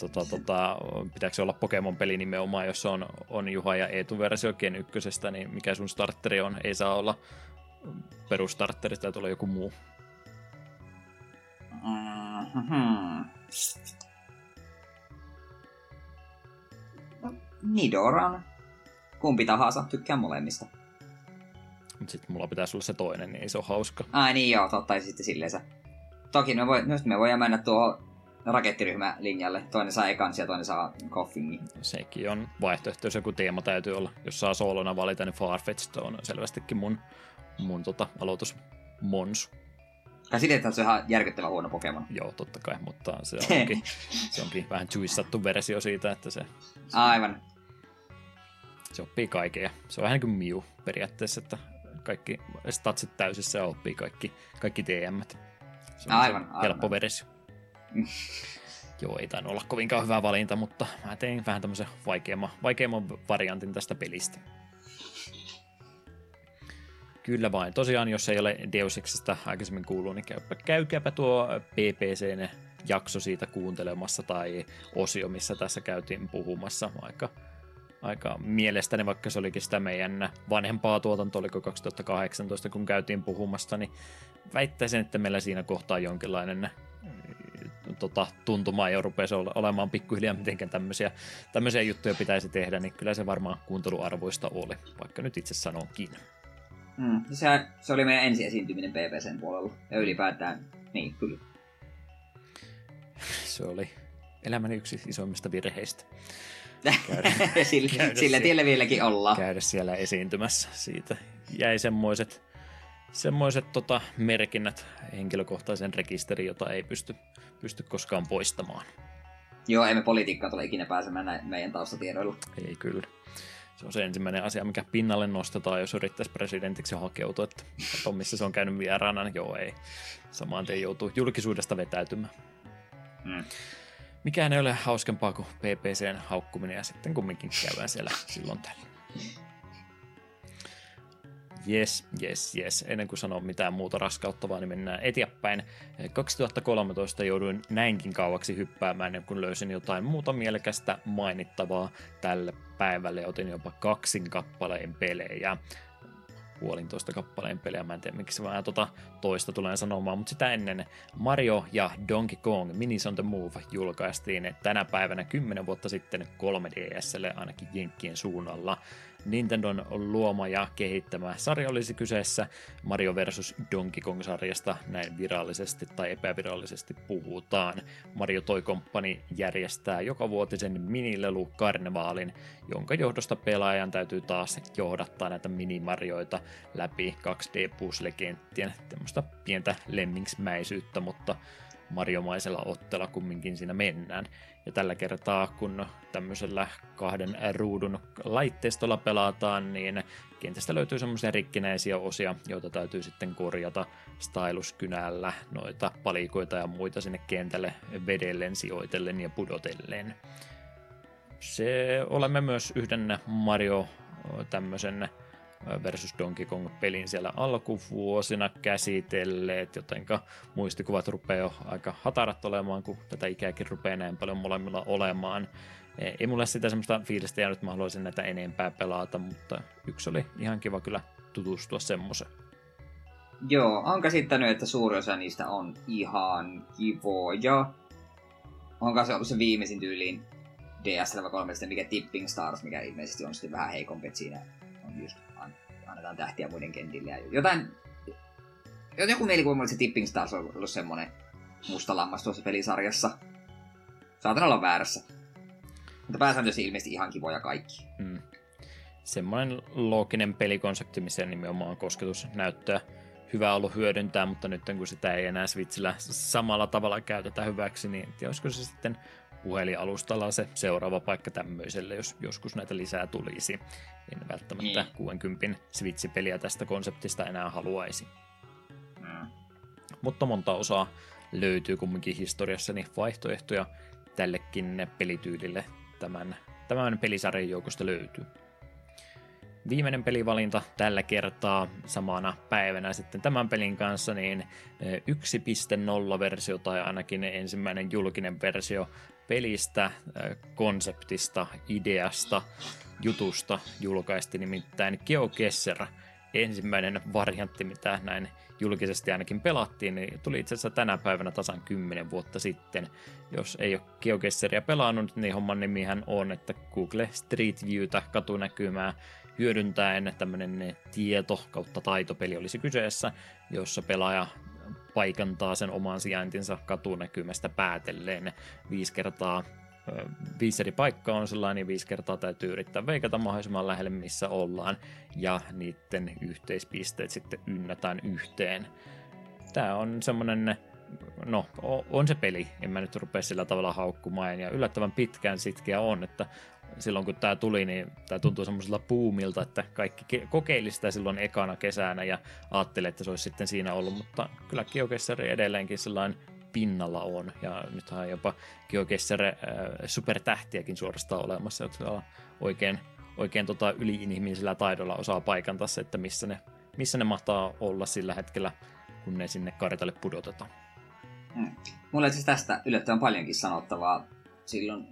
tota, tota, pitääkö se olla Pokemon-peli nimenomaan, jos on, on Juha ja Eetu-versio Gen 1, niin mikä sun starteri on? Ei saa olla perustartteri, tai tulee joku muu. Mm-hmm. No, Nidoran. Kumpi tahansa, tykkään molemmista. Mutta sitten mulla pitäisi olla se toinen, niin se ole hauska. Ai niin joo, totta, sitten silleen se. Toki me, voi, me voidaan mennä tuo rakettiryhmälinjalle. Toinen saa ekans ja toinen saa koffingin. Sekin on vaihtoehto, jos joku teema täytyy olla. Jos saa soolona valita, niin Farfetch on selvästikin mun, mun tota, aloitus Monsu. Että se on ihan järkyttävän huono Pokemon. Joo, totta kai, mutta se onkin, se onkin vähän twistattu versio siitä, että se... se Aivan. Se oppii kaiken se on vähän niin kuin Mew periaatteessa, että kaikki statsit täysissä ja oppii kaikki, kaikki DM. Se on aivan, se aivan. helppo versio. Joo, ei tainnut olla kovinkaan hyvä valinta, mutta mä tein vähän tämmöisen vaikeamman, vaikeamman variantin tästä pelistä. Kyllä vain. Tosiaan, jos ei ole Deus Exista aikaisemmin kuullut, niin käypä, käykääpä tuo PPCn jakso siitä kuuntelemassa tai osio, missä tässä käytiin puhumassa. Aika, aika mielestäni, vaikka se olikin sitä meidän vanhempaa tuotantoa, oliko 2018, kun käytiin puhumassa, niin väittäisin, että meillä siinä kohtaa jonkinlainen tota, tuntumaan ja rupesi olemaan pikkuhiljaa, miten tämmöisiä, tämmöisiä juttuja pitäisi tehdä, niin kyllä se varmaan kuunteluarvoista oli, vaikka nyt itse sanonkin. Mm, se, se oli meidän ensi esiintyminen PPCn puolella, ja ylipäätään, niin kyllä. Se oli elämäni yksi isoimmista virheistä. Käydä, sillä, käydä sillä tiellä vieläkin ollaan. Käydä siellä esiintymässä. Siitä jäi semmoiset semmoiset tota, merkinnät henkilökohtaisen rekisteriin, jota ei pysty, pysty koskaan poistamaan. Joo, emme politiikkaa tule ikinä pääsemään näin meidän taustatiedoilla. Ei kyllä. Se on se ensimmäinen asia, mikä pinnalle nostetaan, jos yrittäisi presidentiksi hakeutua. Että on missä se on käynyt vieraana, niin joo ei. Samaan tien joutuu julkisuudesta vetäytymään. Hmm. Mikään ei ole hauskempaa kuin PPCn haukkuminen ja sitten kumminkin käydään siellä silloin tällä. Yes, yes, yes. Ennen kuin sanon mitään muuta raskauttavaa, niin mennään eteenpäin. 2013 jouduin näinkin kauaksi hyppäämään, kun löysin jotain muuta mielekästä mainittavaa tälle päivälle. Otin jopa kaksin kappaleen pelejä puolintoista kappaleen pelejä. Mä en tiedä, miksi vähän tota toista tulen sanomaan, mutta sitä ennen Mario ja Donkey Kong Minis on the Move julkaistiin tänä päivänä 10 vuotta sitten 3DSlle ainakin Jenkkien suunnalla. Nintendon luoma ja kehittämä sarja olisi kyseessä Mario vs. Donkey Kong-sarjasta, näin virallisesti tai epävirallisesti puhutaan. Mario Toy Company järjestää joka vuotisen minilelu karnevaalin, jonka johdosta pelaajan täytyy taas johdattaa näitä minimarjoita läpi 2D-puzzle-kenttien, tämmöistä pientä lemmingsmäisyyttä, mutta mariomaisella ottella kumminkin siinä mennään. Ja tällä kertaa, kun tämmöisellä kahden ruudun laitteistolla pelataan, niin kentästä löytyy semmoisia rikkinäisiä osia, joita täytyy sitten korjata styluskynällä, noita palikoita ja muita sinne kentälle vedellen, sijoitellen ja pudotellen. Se olemme myös yhden Mario tämmöisen versus Donkey Kong-pelin siellä alkuvuosina käsitelleet, jotenka muistikuvat rupeaa jo aika hatarat olemaan, kun tätä ikääkin rupeaa näin paljon molemmilla olemaan. E, ei mulle sitä semmoista fiilistä jäänyt, mä haluaisin näitä enempää pelata, mutta yksi oli ihan kiva kyllä tutustua semmoiseen. Joo, on käsittänyt, että suuri osa niistä on ihan kivoja. Onko se ollut se viimeisin tyyliin DSL 3, mikä Tipping Stars, mikä ilmeisesti on sitten vähän heikompi, että siinä on just annetaan tähtiä muiden kentille. Ja jotain, joku mielikuva se Tipping Stars on ollut semmonen musta lammas tuossa pelisarjassa. Saatan olla väärässä. Mutta pääsääntöisesti ilmeisesti ihan kivoja kaikki. Hmm. Semmoinen looginen pelikonsepti, missä nimenomaan kosketusnäyttöä hyvä ollut hyödyntää, mutta nyt kun sitä ei enää Switchillä samalla tavalla käytetä hyväksi, niin olisiko se sitten puhelinalustalla se seuraava paikka tämmöiselle, jos joskus näitä lisää tulisi. En välttämättä niin. 60 Switch-peliä tästä konseptista enää haluaisi. Mm. Mutta monta osaa löytyy kumminkin historiassa niin vaihtoehtoja tällekin pelityylille tämän, tämän pelisarjan joukosta löytyy. Viimeinen pelivalinta tällä kertaa samana päivänä sitten tämän pelin kanssa, niin 1.0-versio tai ainakin ensimmäinen julkinen versio pelistä, äh, konseptista, ideasta, jutusta julkaisti nimittäin GeoGuessr, ensimmäinen variantti, mitä näin julkisesti ainakin pelattiin, niin tuli itse asiassa tänä päivänä tasan 10 vuotta sitten. Jos ei ole GeoGuessaria pelannut, niin homman nimihän on, että Google Street Viewtä katunäkymää hyödyntäen tämmöinen tieto kautta taitopeli olisi kyseessä, jossa pelaaja paikantaa sen oman sijaintinsa katunäkymästä päätelleen viisi kertaa viisi eri paikkaa on sellainen, niin viisi kertaa täytyy yrittää veikata mahdollisimman lähelle, missä ollaan, ja niiden yhteispisteet sitten ynnätään yhteen. Tämä on semmoinen, no, on se peli, en mä nyt rupea sillä tavalla haukkumaan, ja yllättävän pitkään sitkeä on, että silloin kun tämä tuli, niin tämä tuntuu semmoiselta puumilta, että kaikki kokeili sitä silloin ekana kesänä ja ajatteli, että se olisi sitten siinä ollut, mutta kyllä GeoGuessr edelleenkin sellainen pinnalla on. Ja nythän on jopa GeoGuessr äh, supertähtiäkin suorastaan olemassa, jotka oikein, oikein tota yliinhimillisellä taidolla osaa paikantaa se, että missä ne, missä ne mahtaa olla sillä hetkellä, kun ne sinne kartalle pudotetaan. Hmm. Mulla on siis tästä yllättävän paljonkin sanottavaa. Silloin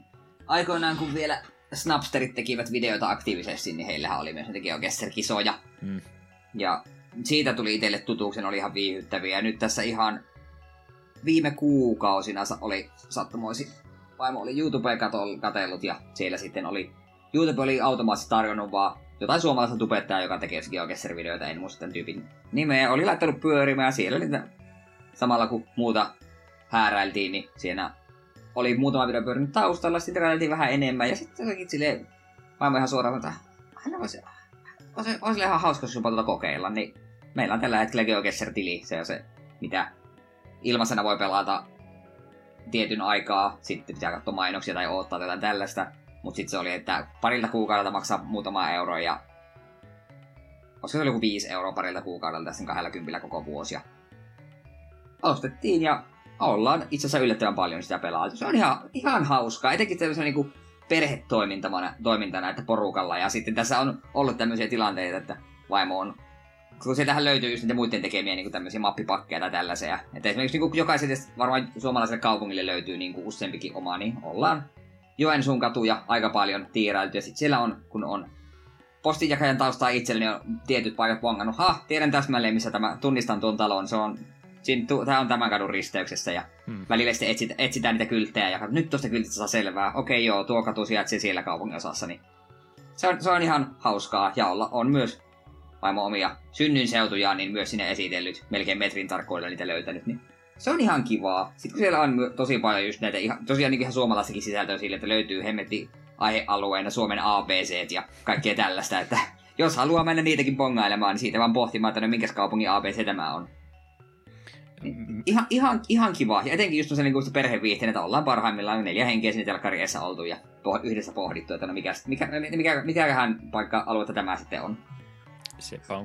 aikoinaan, kun vielä Snapsterit tekivät videoita aktiivisesti, niin heillähän oli myös niitä GeoGuessr-kisoja. Hmm. Ja siitä tuli itselle tutuuksen, oli ihan viihyttäviä. Ja nyt tässä ihan viime kuukausina oli sattumoisi, vaimo oli YouTubea katellut ja siellä sitten oli, YouTube oli automaattisesti tarjonnut vaan jotain suomalaista tubettajaa, joka tekee GeoGuessr-videoita, en muista tämän tyypin nimeä, oli laittanut pyörimään siellä niitä samalla kun muuta hääräiltiin, niin siinä oli muutama video pyörinyt taustalla, sitten räiltiin vähän enemmän, ja sitten jotenkin silleen, vaimo ihan suoraan, että hän voisi, olisi, olisi ihan hauska, jos tuota kokeilla, niin meillä on tällä hetkellä GeoGuessr-tili, se on se, mitä ilmaisena voi pelata tietyn aikaa, sitten pitää katsoa mainoksia tai odottaa jotain tällaista. Mutta sitten se oli, että parilta kuukaudelta maksaa muutama euro ja olisiko se oli joku 5 euroa parilta kuukaudelta tässä 20 koko vuosi. Ja ostettiin ja ollaan itse asiassa yllättävän paljon sitä pelaa. Se on ihan, ihan hauskaa, etenkin tämmöisenä niin perhetoimintana, toimintana, että porukalla. Ja sitten tässä on ollut tämmöisiä tilanteita, että vaimo on kun sieltähän löytyy just niitä muiden tekemiä niin tämmöisiä mappipakkeja tai tällaisia. Että esimerkiksi niin jokaiselle varmaan suomalaiselle kaupungille löytyy niin kuin useampikin oma, niin ollaan Joensuun katuja aika paljon tiirailtu. Ja sitten siellä on, kun on postinjakajan taustaa itselle, niin on tietyt paikat vongannut. Ha, tiedän täsmälleen, missä tämä, tunnistan tuon talon. Se on, tämä on tämän kadun risteyksessä. Ja hmm. välillä sitten etsit, etsitään niitä kylttejä ja nyt tuosta kyltistä saa selvää. Okei, joo, tuo katu sijaitsee siellä kaupungin osassa. Niin se on, se on ihan hauskaa ja olla, on myös vaimo omia synnyinseutuja, niin myös sinne esitellyt, melkein metrin tarkkoilla niitä löytänyt, niin se on ihan kivaa. Sitten kun siellä on tosi paljon just näitä ihan, tosiaan niin ihan suomalaistakin sisältöä sille, että löytyy hemmetti aihealueena Suomen ABC ja kaikkea tällaista, että jos haluaa mennä niitäkin bongailemaan, niin siitä vaan pohtimaan, että no minkä kaupungin ABC tämä on. Niin, ihan, ihan, ihan kiva. Ja etenkin just se niin perheviihteen, että ollaan parhaimmillaan neljä henkeä sinne telkkariessa oltu ja yhdessä pohdittu, että no mikä, mikä, mikä, mikähän paikka-aluetta tämä sitten on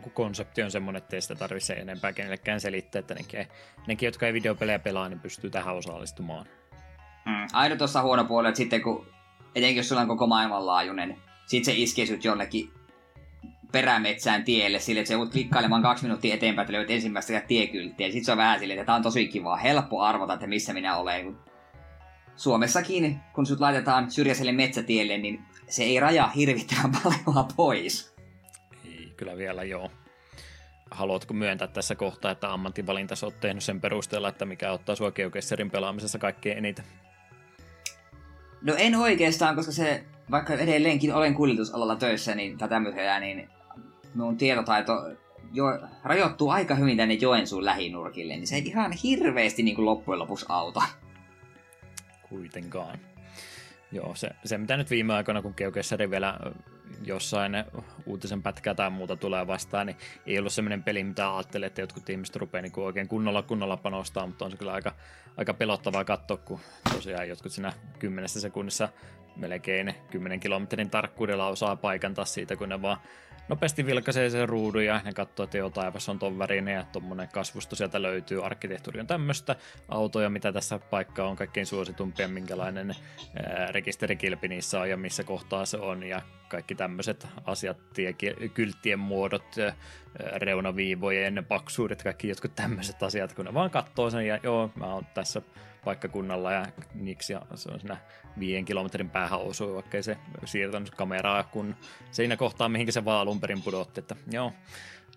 kun konsepti on semmoinen, että ei sitä tarvitse enempää kenellekään selittää, että nekin, nekin, jotka ei videopelejä pelaa, niin pystyy tähän osallistumaan. Mm, aina tuossa huono puoli, että sitten kun, etenkin jos sulla on koko maailmanlaajuinen, sitten se iskee sut jonnekin perämetsään tielle sille, että se joudut klikkailemaan kaksi minuuttia eteenpäin, että löydät ensimmäistä tiekylttiä. Sitten se on vähän silleen, että tämä on tosi kivaa, helppo arvata, että missä minä olen. Suomessakin, kun sut laitetaan syrjäiselle metsätielle, niin se ei rajaa hirvittävän paljon pois kyllä vielä joo. Haluatko myöntää tässä kohtaa, että ammattivalinta olet tehnyt sen perusteella, että mikä ottaa sua Geogesserin pelaamisessa kaikkein eniten? No en oikeastaan, koska se, vaikka edelleenkin olen kuljetusalalla töissä niin, tai tämmöisellä, niin minun tietotaito jo, rajoittuu aika hyvin tänne Joensuun lähinurkille, niin se ei ihan hirveästi niin kuin loppujen lopuksi auta. Kuitenkaan. Joo, se, se mitä nyt viime aikoina, kun Geogesseri vielä jossain uutisen pätkää tai muuta tulee vastaan, niin ei ollut semmoinen peli, mitä ajattelee, että jotkut ihmiset rupeaa niin oikein kunnolla kunnolla panostaa, mutta on se kyllä aika, aika pelottavaa katsoa, kun tosiaan jotkut siinä kymmenessä sekunnissa melkein 10 kilometrin tarkkuudella osaa paikantaa siitä, kun ne vaan nopeasti vilkaisee sen ruudun ja ne katsoo, että joo, taivas on ton värinen ja tuommoinen kasvusto sieltä löytyy. Arkkitehtuuri on tämmöistä. Autoja, mitä tässä paikka on kaikkein suositumpia, minkälainen rekisterikilpi niissä on ja missä kohtaa se on ja kaikki tämmöiset asiat, tie, kylttien muodot, reunaviivojen paksuudet, kaikki jotkut tämmöiset asiat, kun ne vaan katsoo sen ja joo, mä oon tässä paikkakunnalla ja niksi ja se on siinä viiden kilometrin päähän osui, vaikka ei se siirtänyt kameraa, kun siinä kohtaa, mihinkä se vaan alun perin pudotti, että joo,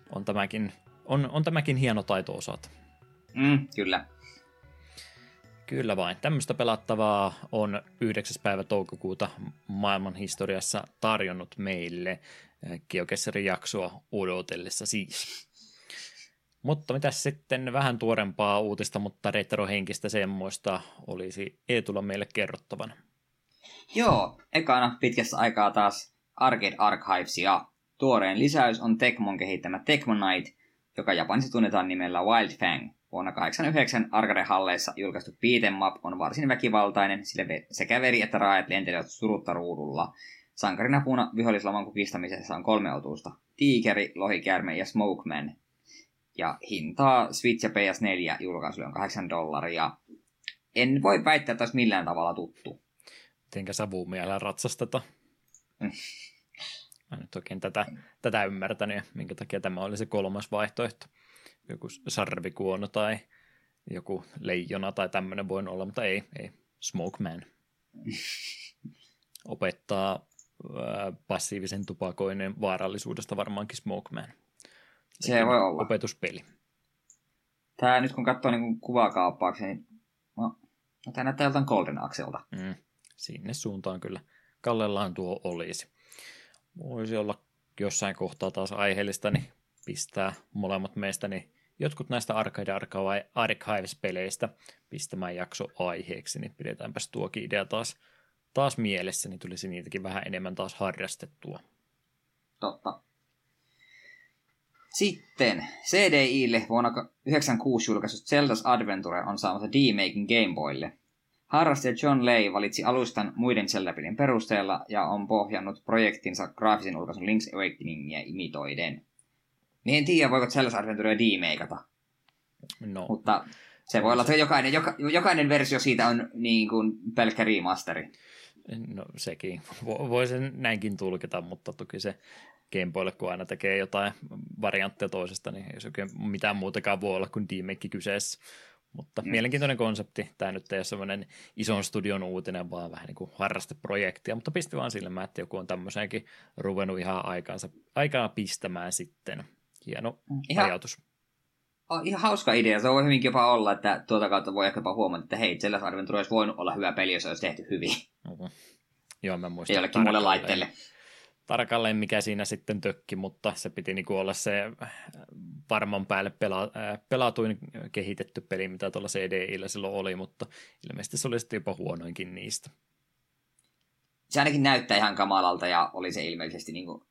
on tämäkin on, on tämäkin hieno taito osata. Mm, kyllä. Kyllä vain. Tämmöistä pelattavaa on 9. päivä toukokuuta maailman historiassa tarjonnut meille Geogesserin jaksoa odotellessa siis. Mutta mitä sitten vähän tuorempaa uutista, mutta retrohenkistä semmoista olisi Eetulla meille kerrottavana. Joo, ekana pitkästä aikaa taas Arcade Archivesia. Tuoreen lisäys on Tecmon kehittämä Tecmonite, joka Japanissa tunnetaan nimellä Wild Fang. Vuonna 1989 Arcade-halleissa julkaistu beat'em map on varsin väkivaltainen, sillä sekä veri että raajat lentelevät surutta ruudulla. Sankarinapuuna vihollislaman kukistamisessa on kolme otusta. Tiikeri, lohikäärme ja Smokeman. Ja hintaa Switch ja PS4 julkaisulle on 8 dollaria. En voi väittää, että olisi millään tavalla tuttu. Mitenkä sä vielä ratsasteta? Mä nyt oikein tätä, tätä ymmärtänyt, minkä takia tämä oli se kolmas vaihtoehto. Joku sarvikuono tai joku leijona tai tämmöinen voi olla, mutta ei, ei. Smoke Man. Opettaa passiivisen tupakoinnin vaarallisuudesta varmaankin Smoke Man. Se voi olla. Opetuspeli. Tämä nyt kun katsoo niin kuvakaappauksia, niin no, no tämä näyttää joltain Golden Axelta. Mm, sinne suuntaan kyllä. Kallellaan tuo olisi voisi olla jossain kohtaa taas aiheellista, niin pistää molemmat meistä niin jotkut näistä Arcade Archives-peleistä pistämään jakso aiheeksi, niin pidetäänpäs tuokin idea taas, taas mielessä, niin tulisi niitäkin vähän enemmän taas harrastettua. Totta. Sitten CDIlle vuonna 1996 julkaisut Zelda's Adventure on saamassa D-Making Game Boylle. Harrastaja John Lay valitsi alustan muiden Zelda-pelin perusteella ja on pohjannut projektinsa graafisen ulkaisun Link's Awakeningia imitoiden. Niin en tiedä, voiko Zelda's Adventurea demeikata. No. Mutta se voi olla, että jokainen, joka, jokainen versio siitä on niin kuin pelkkä remasteri. No sekin. Voi sen näinkin tulkita, mutta toki se Gameboylle, kun aina tekee jotain variantteja toisesta, niin ei se oikein mitään muutakaan voi olla kuin remake kyseessä. Mutta mm. mielenkiintoinen konsepti. Tämä nyt ei ole semmoinen ison studion uutinen, vaan vähän niin kuin harrasteprojektia, mutta pisti vaan silmään, että joku on tämmöiseenkin ruvennut ihan aikaansa, aikaa pistämään sitten. Hieno mm. ihan, ajatus. On ihan hauska idea. Se voi hyvinkin jopa olla, että tuota kautta voi ehkä huomata, että hei, Zelda Adventure olisi voinut olla hyvä peli, jos se olisi tehty hyvin. Joo, mä muistan. Jollekin muulle laitteelle tarkalleen, mikä siinä sitten tökki, mutta se piti niinku olla se äh, varman päälle pela, äh, pelatuin kehitetty peli, mitä tuolla CDIllä silloin oli, mutta ilmeisesti se oli sitten jopa huonoinkin niistä. Se ainakin näyttää ihan kamalalta ja oli se ilmeisesti niinku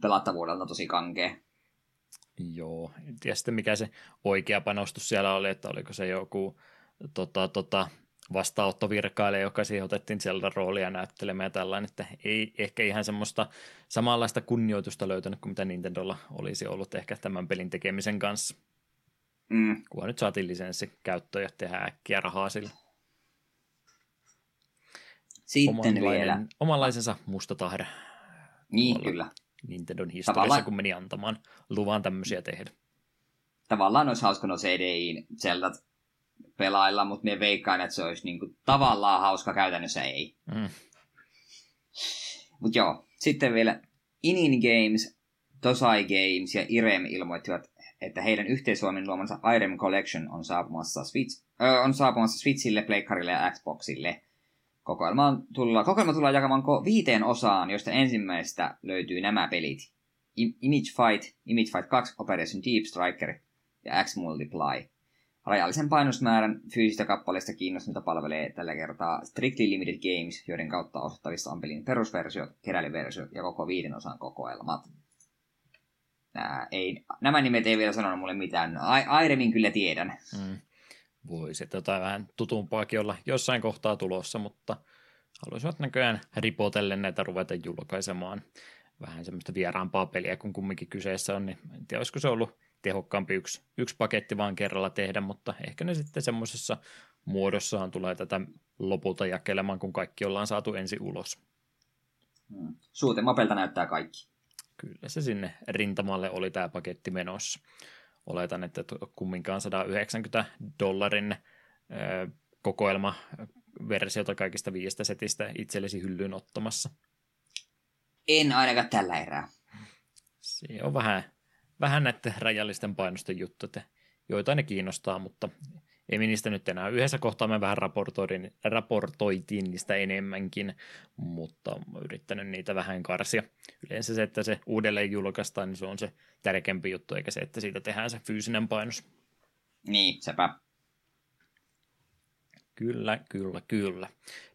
pelattavuudelta tosi kankea. Joo, en tiedä sitten mikä se oikea panostus siellä oli, että oliko se joku tota, tota, vastaanottovirkailija, joka siihen otettiin sieltä roolia näyttelemään ja tällainen, että ei ehkä ihan semmoista samanlaista kunnioitusta löytänyt kuin mitä Nintendolla olisi ollut ehkä tämän pelin tekemisen kanssa. Mm. Kunhan nyt saatiin lisenssi käyttöön ja tehdään äkkiä rahaa sillä. Sitten vielä. Omanlaisensa musta tahde. Niin, kyllä. Nintendon historiassa, Tavallaan... kun meni antamaan luvan tämmöisiä tehdä. Tavallaan olisi hauska no CDIin Zeldat pelailla, mutta me veikkaan, että se olisi niinku tavallaan hauska, käytännössä ei. Mm. Mutta joo, sitten vielä Inin Games, Tosai Games ja Irem ilmoittivat, että heidän yhteisvoimin luomansa Irem Collection on saapumassa, Switch, äh, on saapumassa Switchille, Pleikkarille ja Xboxille. Kokoelma, tulla, kokoelma tullaan jakamaan ko- viiteen osaan, josta ensimmäistä löytyy nämä pelit. Image Fight, Image Fight 2, Operation Deep Striker ja X Multiply. Rajallisen painosmäärän fyysistä kappaleista kiinnostunutta palvelee tällä kertaa Strictly Limited Games, joiden kautta ostettavissa on pelin perusversio, keräilyversio ja koko viiden osan kokoelmat. Nää, ei, nämä nimet ei vielä sanonut mulle mitään. Airemin kyllä tiedän. Mm. Voisi tota vähän tutumpaakin olla jossain kohtaa tulossa, mutta haluaisivat näköjään ripotellen näitä ruveta julkaisemaan. Vähän semmoista vieraampaa peliä, kun kumminkin kyseessä on, niin en tiedä, olisiko se ollut tehokkaampi yksi, yksi paketti vaan kerralla tehdä, mutta ehkä ne sitten semmoisessa muodossaan tulee tätä lopulta jakelemaan, kun kaikki ollaan saatu ensi ulos. Hmm. Suuten mapelta näyttää kaikki. Kyllä se sinne rintamalle oli tämä paketti menossa. Oletan, että kumminkaan 190 dollarin kokoelma versiota kaikista viiestä setistä itsellesi hyllyyn ottamassa. En ainakaan tällä erää. Se on vähän vähän näiden rajallisten painosten juttu, että joita ne kiinnostaa, mutta ei niistä nyt enää. Yhdessä kohtaa me vähän raportoitiin, raportoitiin niistä enemmänkin, mutta olen yrittänyt niitä vähän karsia. Yleensä se, että se uudelleen julkaistaan, niin se on se tärkeämpi juttu, eikä se, että siitä tehdään se fyysinen painos. Niin, sepä. Kyllä, kyllä, kyllä.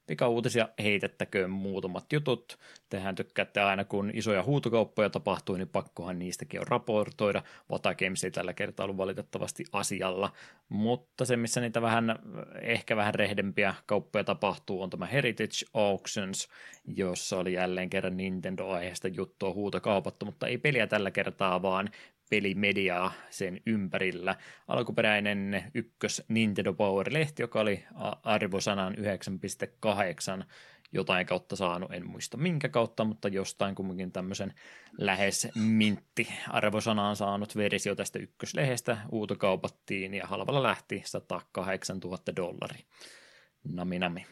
Pikauutisia heitettäköön muutamat jutut. Tehän tykkäätte aina, kun isoja huutokauppoja tapahtuu, niin pakkohan niistäkin on raportoida. Vata Games ei tällä kertaa ollut valitettavasti asialla, mutta se, missä niitä vähän, ehkä vähän rehdempiä kauppoja tapahtuu, on tämä Heritage Auctions, jossa oli jälleen kerran Nintendo-aiheesta juttua huutokaupattu, mutta ei peliä tällä kertaa, vaan pelimediaa sen ympärillä. Alkuperäinen ykkös Nintendo Power-lehti, joka oli arvosanan 9.8 jotain kautta saanut, en muista minkä kautta, mutta jostain kumminkin tämmöisen lähes mintti arvosanaan saanut versio tästä ykköslehdestä uutokaupattiin ja halvalla lähti 108 000 dollaria. Nami nami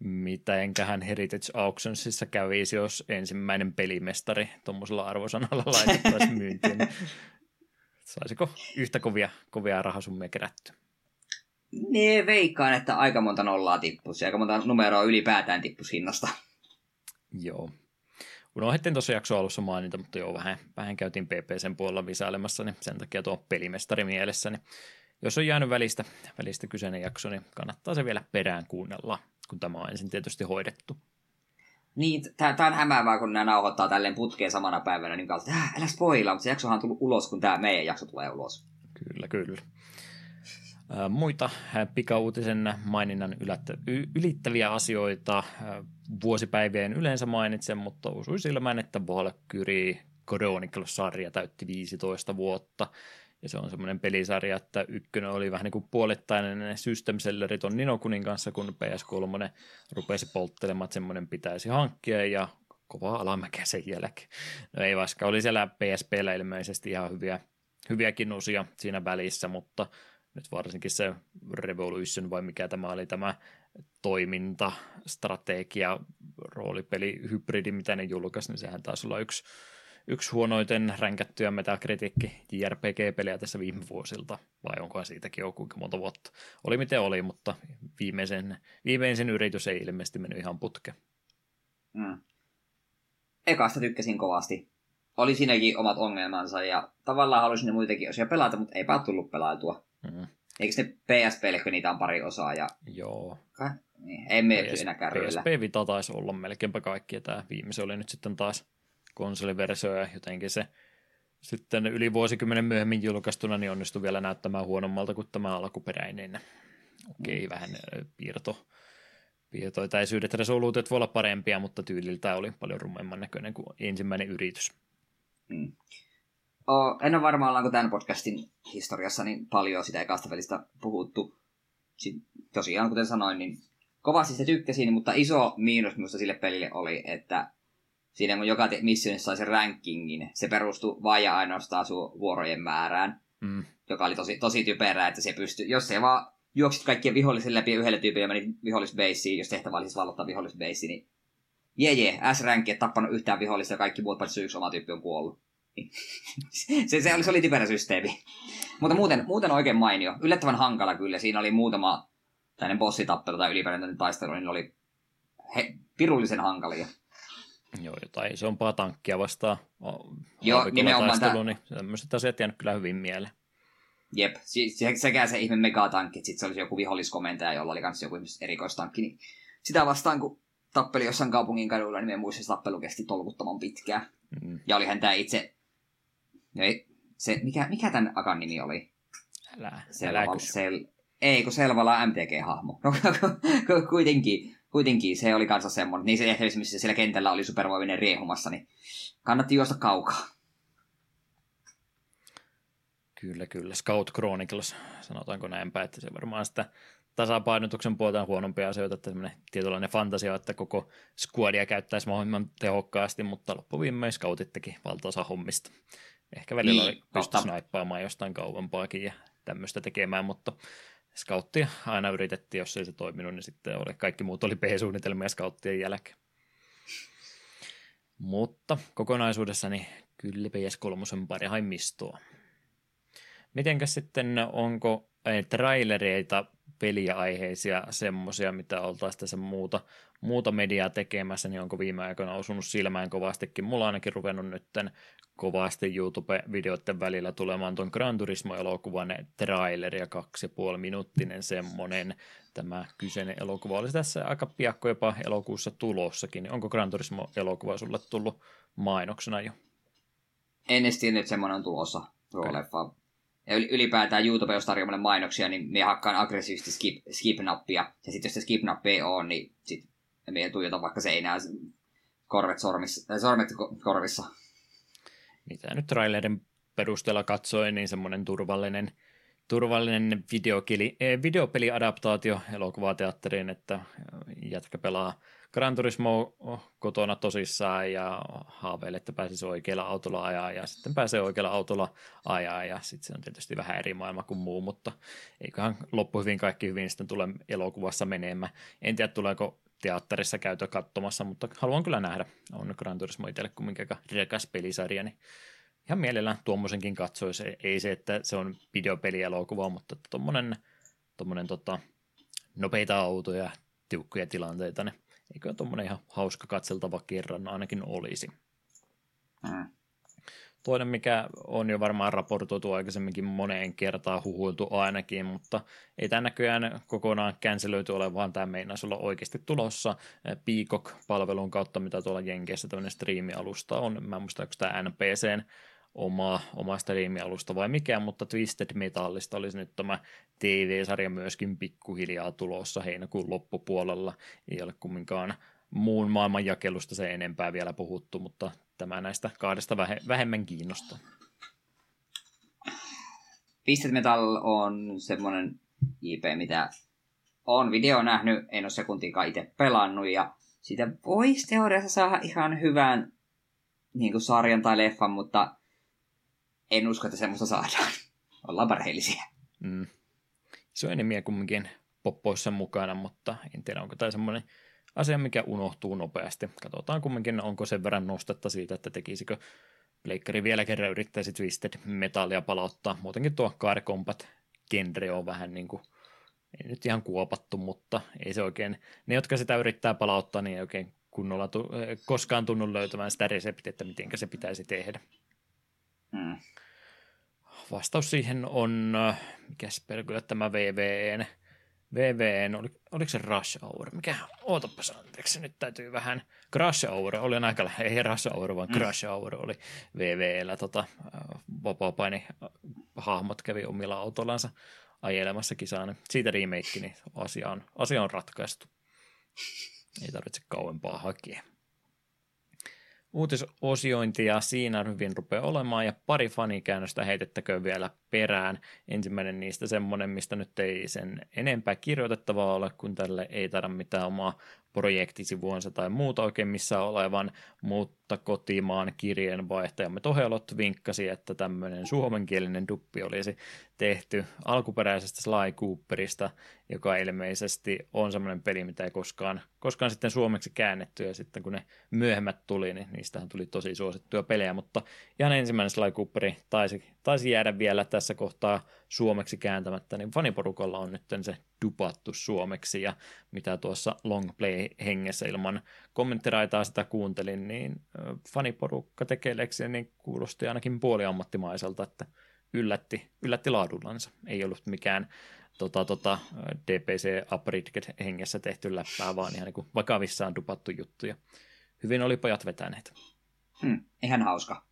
mitä enkähän Heritage Auctionsissa kävisi, jos ensimmäinen pelimestari tuommoisella arvosanalla laitettaisiin myyntiin. Niin saisiko yhtä kovia, kovia rahasummia kerätty? Niin, veikkaan, että aika monta nollaa tippuisi, aika monta numeroa ylipäätään tippuisi hinnasta. Joo. Unohdettiin tuossa jakso alussa mainita, mutta joo, vähän, vähän käytiin PPCn puolella visailemassa, niin sen takia tuo pelimestari mielessä. Niin jos on jäänyt välistä, välistä kyseinen jakso, niin kannattaa se vielä perään kuunnella kun tämä on ensin tietysti hoidettu. Niin, tämä on hämäävää, kun nämä nauhoittaa tälleen putkeen samana päivänä, niin kautta, äh, älä spoilaa, mutta se jaksohan on tullut ulos, kun tämä meidän jakso tulee ulos. Kyllä, kyllä. Muita pikauutisen maininnan ylittäviä asioita vuosipäivien yleensä mainitsen, mutta osui silmään, että Valkyrie Chronicles-sarja täytti 15 vuotta. Ja se on semmoinen pelisarja, että ykkönen oli vähän niin kuin puolittainen system selleri ton Ninokunin kanssa, kun PS3 rupesi polttelemaan, että semmoinen pitäisi hankkia ja kova alamäkeä sen jälkeen. No ei vaikka oli siellä PSPllä ilmeisesti ihan hyviä, hyviäkin osia siinä välissä, mutta nyt varsinkin se Revolution vai mikä tämä oli tämä toiminta, strategia, roolipeli, hybridi, mitä ne julkaisi, niin sehän taisi olla yksi yksi huonoiten ränkättyä Metacritic JRPG-peliä tässä viime vuosilta, vai onkohan siitäkin jo kuinka monta vuotta. Oli miten oli, mutta viimeisen, viimeisen yritys ei ilmeisesti mennyt ihan putke. Mm. Ekasta tykkäsin kovasti. Oli siinäkin omat ongelmansa ja tavallaan halusin ne muitakin osia pelata, mutta eipä tullut pelailtua. Mm. Eikö ne PSPlle, kun niitä on pari osaa? Ja... Joo. Ka? Niin, ei mene PS, enää kärryillä. PSP Vita taisi olla melkeinpä kaikki, ja tämä viimeisen oli nyt sitten taas konsoliversio ja jotenkin se sitten yli vuosikymmenen myöhemmin julkaistuna niin onnistui vielä näyttämään huonommalta kuin tämä alkuperäinen. Okei, mm. vähän piirto, piirtoetäisyydet, resoluutiot voi olla parempia, mutta tyyliltä oli paljon rummemman näköinen kuin ensimmäinen yritys. Mm. Oh, en ole varmaan, ollaanko tämän podcastin historiassa niin paljon sitä ekasta välistä puhuttu. Sitten, tosiaan, kuten sanoin, niin kovasti se tykkäsin, mutta iso miinus minusta sille pelille oli, että siinä kun joka missionissa sai sen rankingin, se perustui vain ja ainoastaan sun vuorojen määrään, mm. joka oli tosi, tosi typerää, että se pystyi, jos se vaan juoksit kaikkien vihollisen läpi yhdellä tyypillä ja meni vihollisbeissiin, jos tehtävä oli siis vallottaa vihollisbeissi, niin jee jee, S-ränkki, tappanut yhtään vihollista ja kaikki muut paitsi yksi oma tyyppi on kuollut. se, se, oli, se oli typerä systeemi. Mutta muuten, muuten oikein mainio. Yllättävän hankala kyllä. Siinä oli muutama tämmöinen bossitappelu tai ylipäätään taistelu, niin ne oli he, pirullisen hankalia. Joo, jotain isompaa tankkia vastaan. Joo, nimenomaan tämä. Niin tämmöiset asiat jäänyt kyllä hyvin mieleen. Jep, sekä se ihme megatankki, että sitten se olisi joku viholliskomentaja, jolla oli myös joku erikoistankki, niin sitä vastaan, kun tappeli jossain kaupungin kadulla, niin en muista, se tappelu kesti tolkuttoman pitkään. Mm. Ja olihan tämä itse, no ei, se, mikä, mikä tämän Akan nimi oli? Älä, Selva, älä sel, ei, kun Selvala MTG-hahmo. No, kuitenkin kuitenkin se oli kanssa semmoinen, niin se esimerkiksi siellä kentällä oli supervoiminen riehumassa, niin kannatti juosta kaukaa. Kyllä, kyllä. Scout Chronicles, sanotaanko näinpä, että se varmaan sitä tasapainotuksen puolta on huonompia asioita, että semmoinen tietynlainen fantasia, että koko squadia käyttäisi mahdollisimman tehokkaasti, mutta loppuviimein scoutit teki valtaosa hommista. Ehkä välillä niin, oli pysty snaippaamaan jostain kauempaakin ja tämmöistä tekemään, mutta Scouttia aina yritettiin, jos ei se toiminut, niin sitten oli, kaikki muut oli B-suunnitelmia Scouttien jälkeen. Mutta kokonaisuudessani Kyllä PS3 parhaimmistoa. Mitenkäs sitten, onko trailereita peliaiheisia semmoisia, mitä oltaisiin tässä muuta, muuta mediaa tekemässä, niin onko viime aikoina osunut silmään kovastikin. Mulla ainakin ruvennut nytten kovasti YouTube-videoiden välillä tulemaan tuon Gran Turismo-elokuvan traileri ja kaksi ja puoli minuuttinen semmonen. Tämä kyseinen elokuva olisi tässä aika piakko jopa elokuussa tulossakin. Onko Gran Turismo-elokuva sulle tullut mainoksena jo? En edes tiennyt, että semmoinen on tulossa. Okay. leffa. Ja ylipäätään YouTube, jos tarjoaa mainoksia, niin me hakkaan aggressiivisesti skip, skip-nappia. Ja sitten jos se skip-nappi ei ole, niin sitten me tuijota vaikka seinää korvet sormissa, sormet korvissa mitä nyt trailerin perusteella katsoin, niin semmoinen turvallinen, turvallinen videokili, eh, videopeliadaptaatio elokuvateatteriin, että jätkä pelaa Gran Turismo kotona tosissaan ja haaveilee, että pääsisi oikealla autolla ajaa ja sitten pääsee oikealla autolla ajaa ja sitten se on tietysti vähän eri maailma kuin muu, mutta eiköhän loppu hyvin kaikki hyvin sitten tule elokuvassa menemään. En tiedä tuleeko teatterissa käytö katsomassa, mutta haluan kyllä nähdä. On Gran Turismo itselle kumminkin aika rekas pelisarja, niin ihan mielellään tuommoisenkin katsoisi. Ei se, että se on videopelielokuva, mutta tuommoinen tommonen, tota, nopeita autoja, tiukkoja tilanteita, niin eikö tuommoinen ihan hauska katseltava kerran ainakin olisi. Mm. Toinen, mikä on jo varmaan raportoitu aikaisemminkin moneen kertaan huhuiltu ainakin, mutta ei tämä näköjään kokonaan känselöity ole, vaan tämä meinaisi olla oikeasti tulossa Peacock-palvelun kautta, mitä tuolla Jenkeissä tämmöinen striimialusta on. Mä en muista, onko tämä NPCn oma, oma striimialusta vai mikä, mutta Twisted Metallista olisi nyt tämä TV-sarja myöskin pikkuhiljaa tulossa heinäkuun loppupuolella. Ei ole kumminkaan muun maailman jakelusta se enempää vielä puhuttu, mutta tämä näistä kahdesta vähemmän kiinnostaa. Twisted Metal on semmoinen IP, mitä on video nähnyt, en ole sekuntiinkaan itse pelannut, ja siitä voisi teoriassa saada ihan hyvän niin kuin sarjan tai leffan, mutta en usko, että semmoista saadaan. Ollaan rehellisiä. Mm. Se on enemmän kumminkin poppoissa mukana, mutta en tiedä, onko tämä semmoinen asia, mikä unohtuu nopeasti. Katsotaan kumminkin, onko sen verran nostetta siitä, että tekisikö Pleikkari vielä kerran yrittäisi Twisted Metallia palauttaa. Muutenkin tuo Car Combat genre on vähän niin kuin, ei nyt ihan kuopattu, mutta ei se oikein, ne jotka sitä yrittää palauttaa, niin ei oikein kunnolla tu, koskaan tunnu löytämään sitä reseptiä, että miten se pitäisi tehdä. Hmm. Vastaus siihen on, mikäs perkele tämä VVN, VVN, oli, oliko se Rush Hour? Mikä, ootapas anteeksi, nyt täytyy vähän, Crash Hour oli aika, ei Rush Hour, vaan mm. Crash Hour oli VVllä, tota, vapaa-paini hahmot kävi omilla autollansa ajelemassa kisaan, siitä remake, niin asia on, asia on ratkaistu. Ei tarvitse kauempaa hakea uutisosiointia siinä hyvin rupeaa olemaan ja pari fanikäännöstä heitettäköön vielä perään. Ensimmäinen niistä semmoinen, mistä nyt ei sen enempää kirjoitettavaa ole, kun tälle ei taida mitään omaa projektisivuansa tai muuta oikein missä olevan, mutta kotimaan kirjeenvaihtajamme Tohelot vinkkasi, että tämmöinen suomenkielinen duppi olisi tehty alkuperäisestä Sly Cooperista, joka ilmeisesti on semmoinen peli, mitä ei koskaan, koskaan sitten suomeksi käännetty, ja sitten kun ne myöhemmät tuli, niin niistähän tuli tosi suosittuja pelejä, mutta ihan ensimmäinen Sly Cooperi taisi, taisi jäädä vielä tässä kohtaa suomeksi kääntämättä, niin faniporukalla on nyt se dupattu suomeksi, ja mitä tuossa longplay-hengessä ilman kommenttiraitaa sitä kuuntelin, niin faniporukka tekee leksiä, niin kuulosti ainakin puoliammattimaiselta, että yllätti, yllätti laadullansa. Ei ollut mikään tota, tota, DPC Upridget hengessä tehty läppää, vaan ihan niin vakavissaan dupattu juttuja. Hyvin oli pojat vetäneet. Hmm, ihan hauska.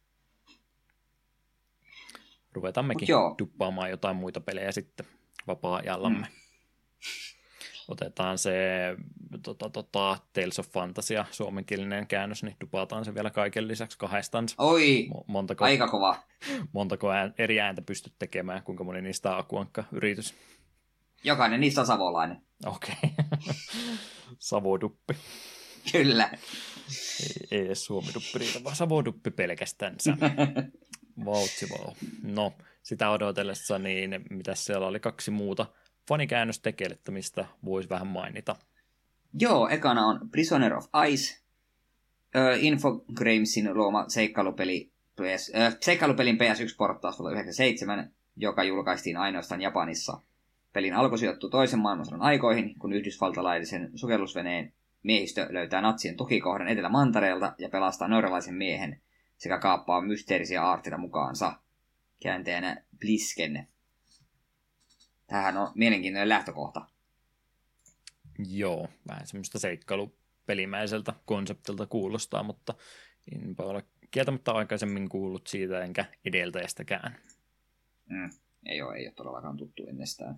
Ruvetammekin duppaamaan jotain muita pelejä sitten vapaa-ajallamme. Hmm. Otetaan se tota, tota, Tales of Fantasia, suomenkielinen käännös, niin dupataan se vielä kaiken lisäksi kahdestaan. Oi, montako, aika kova. Montako ään, eri ääntä pystyt tekemään, kuinka moni niistä on Akuankka-yritys? Jokainen niistä on savolainen. Okei. Okay. Savoduppi. Kyllä. Ei, ei edes suomiduppi riitä, vaan savoduppi pelkästään. Vautsi vau. No, sitä odotellessa, niin mitä siellä oli kaksi muuta fanikäännöstekelettä, mistä voisi vähän mainita. Joo, ekana on Prisoner of Ice, uh, Infogramesin luoma seikkailupeli PS, äh, seikkailupelin PS1-porttaus vuonna 97, joka julkaistiin ainoastaan Japanissa. Pelin alku sijoittuu toisen maailmansodan aikoihin, kun yhdysvaltalaisen sukellusveneen miehistö löytää natsien tukikohdan Etelä-Mantareelta ja pelastaa norjalaisen miehen sekä kaappaa mysteerisiä aarteita mukaansa. Käänteenä Blisken. Tämähän on mielenkiintoinen lähtökohta. Joo, vähän semmoista seikkailupelimäiseltä konseptilta kuulostaa, mutta enpä ole kieltämättä aikaisemmin kuullut siitä enkä edeltäjästäkään. Mm, ei ole, ei ole todellakaan tuttu ennestään.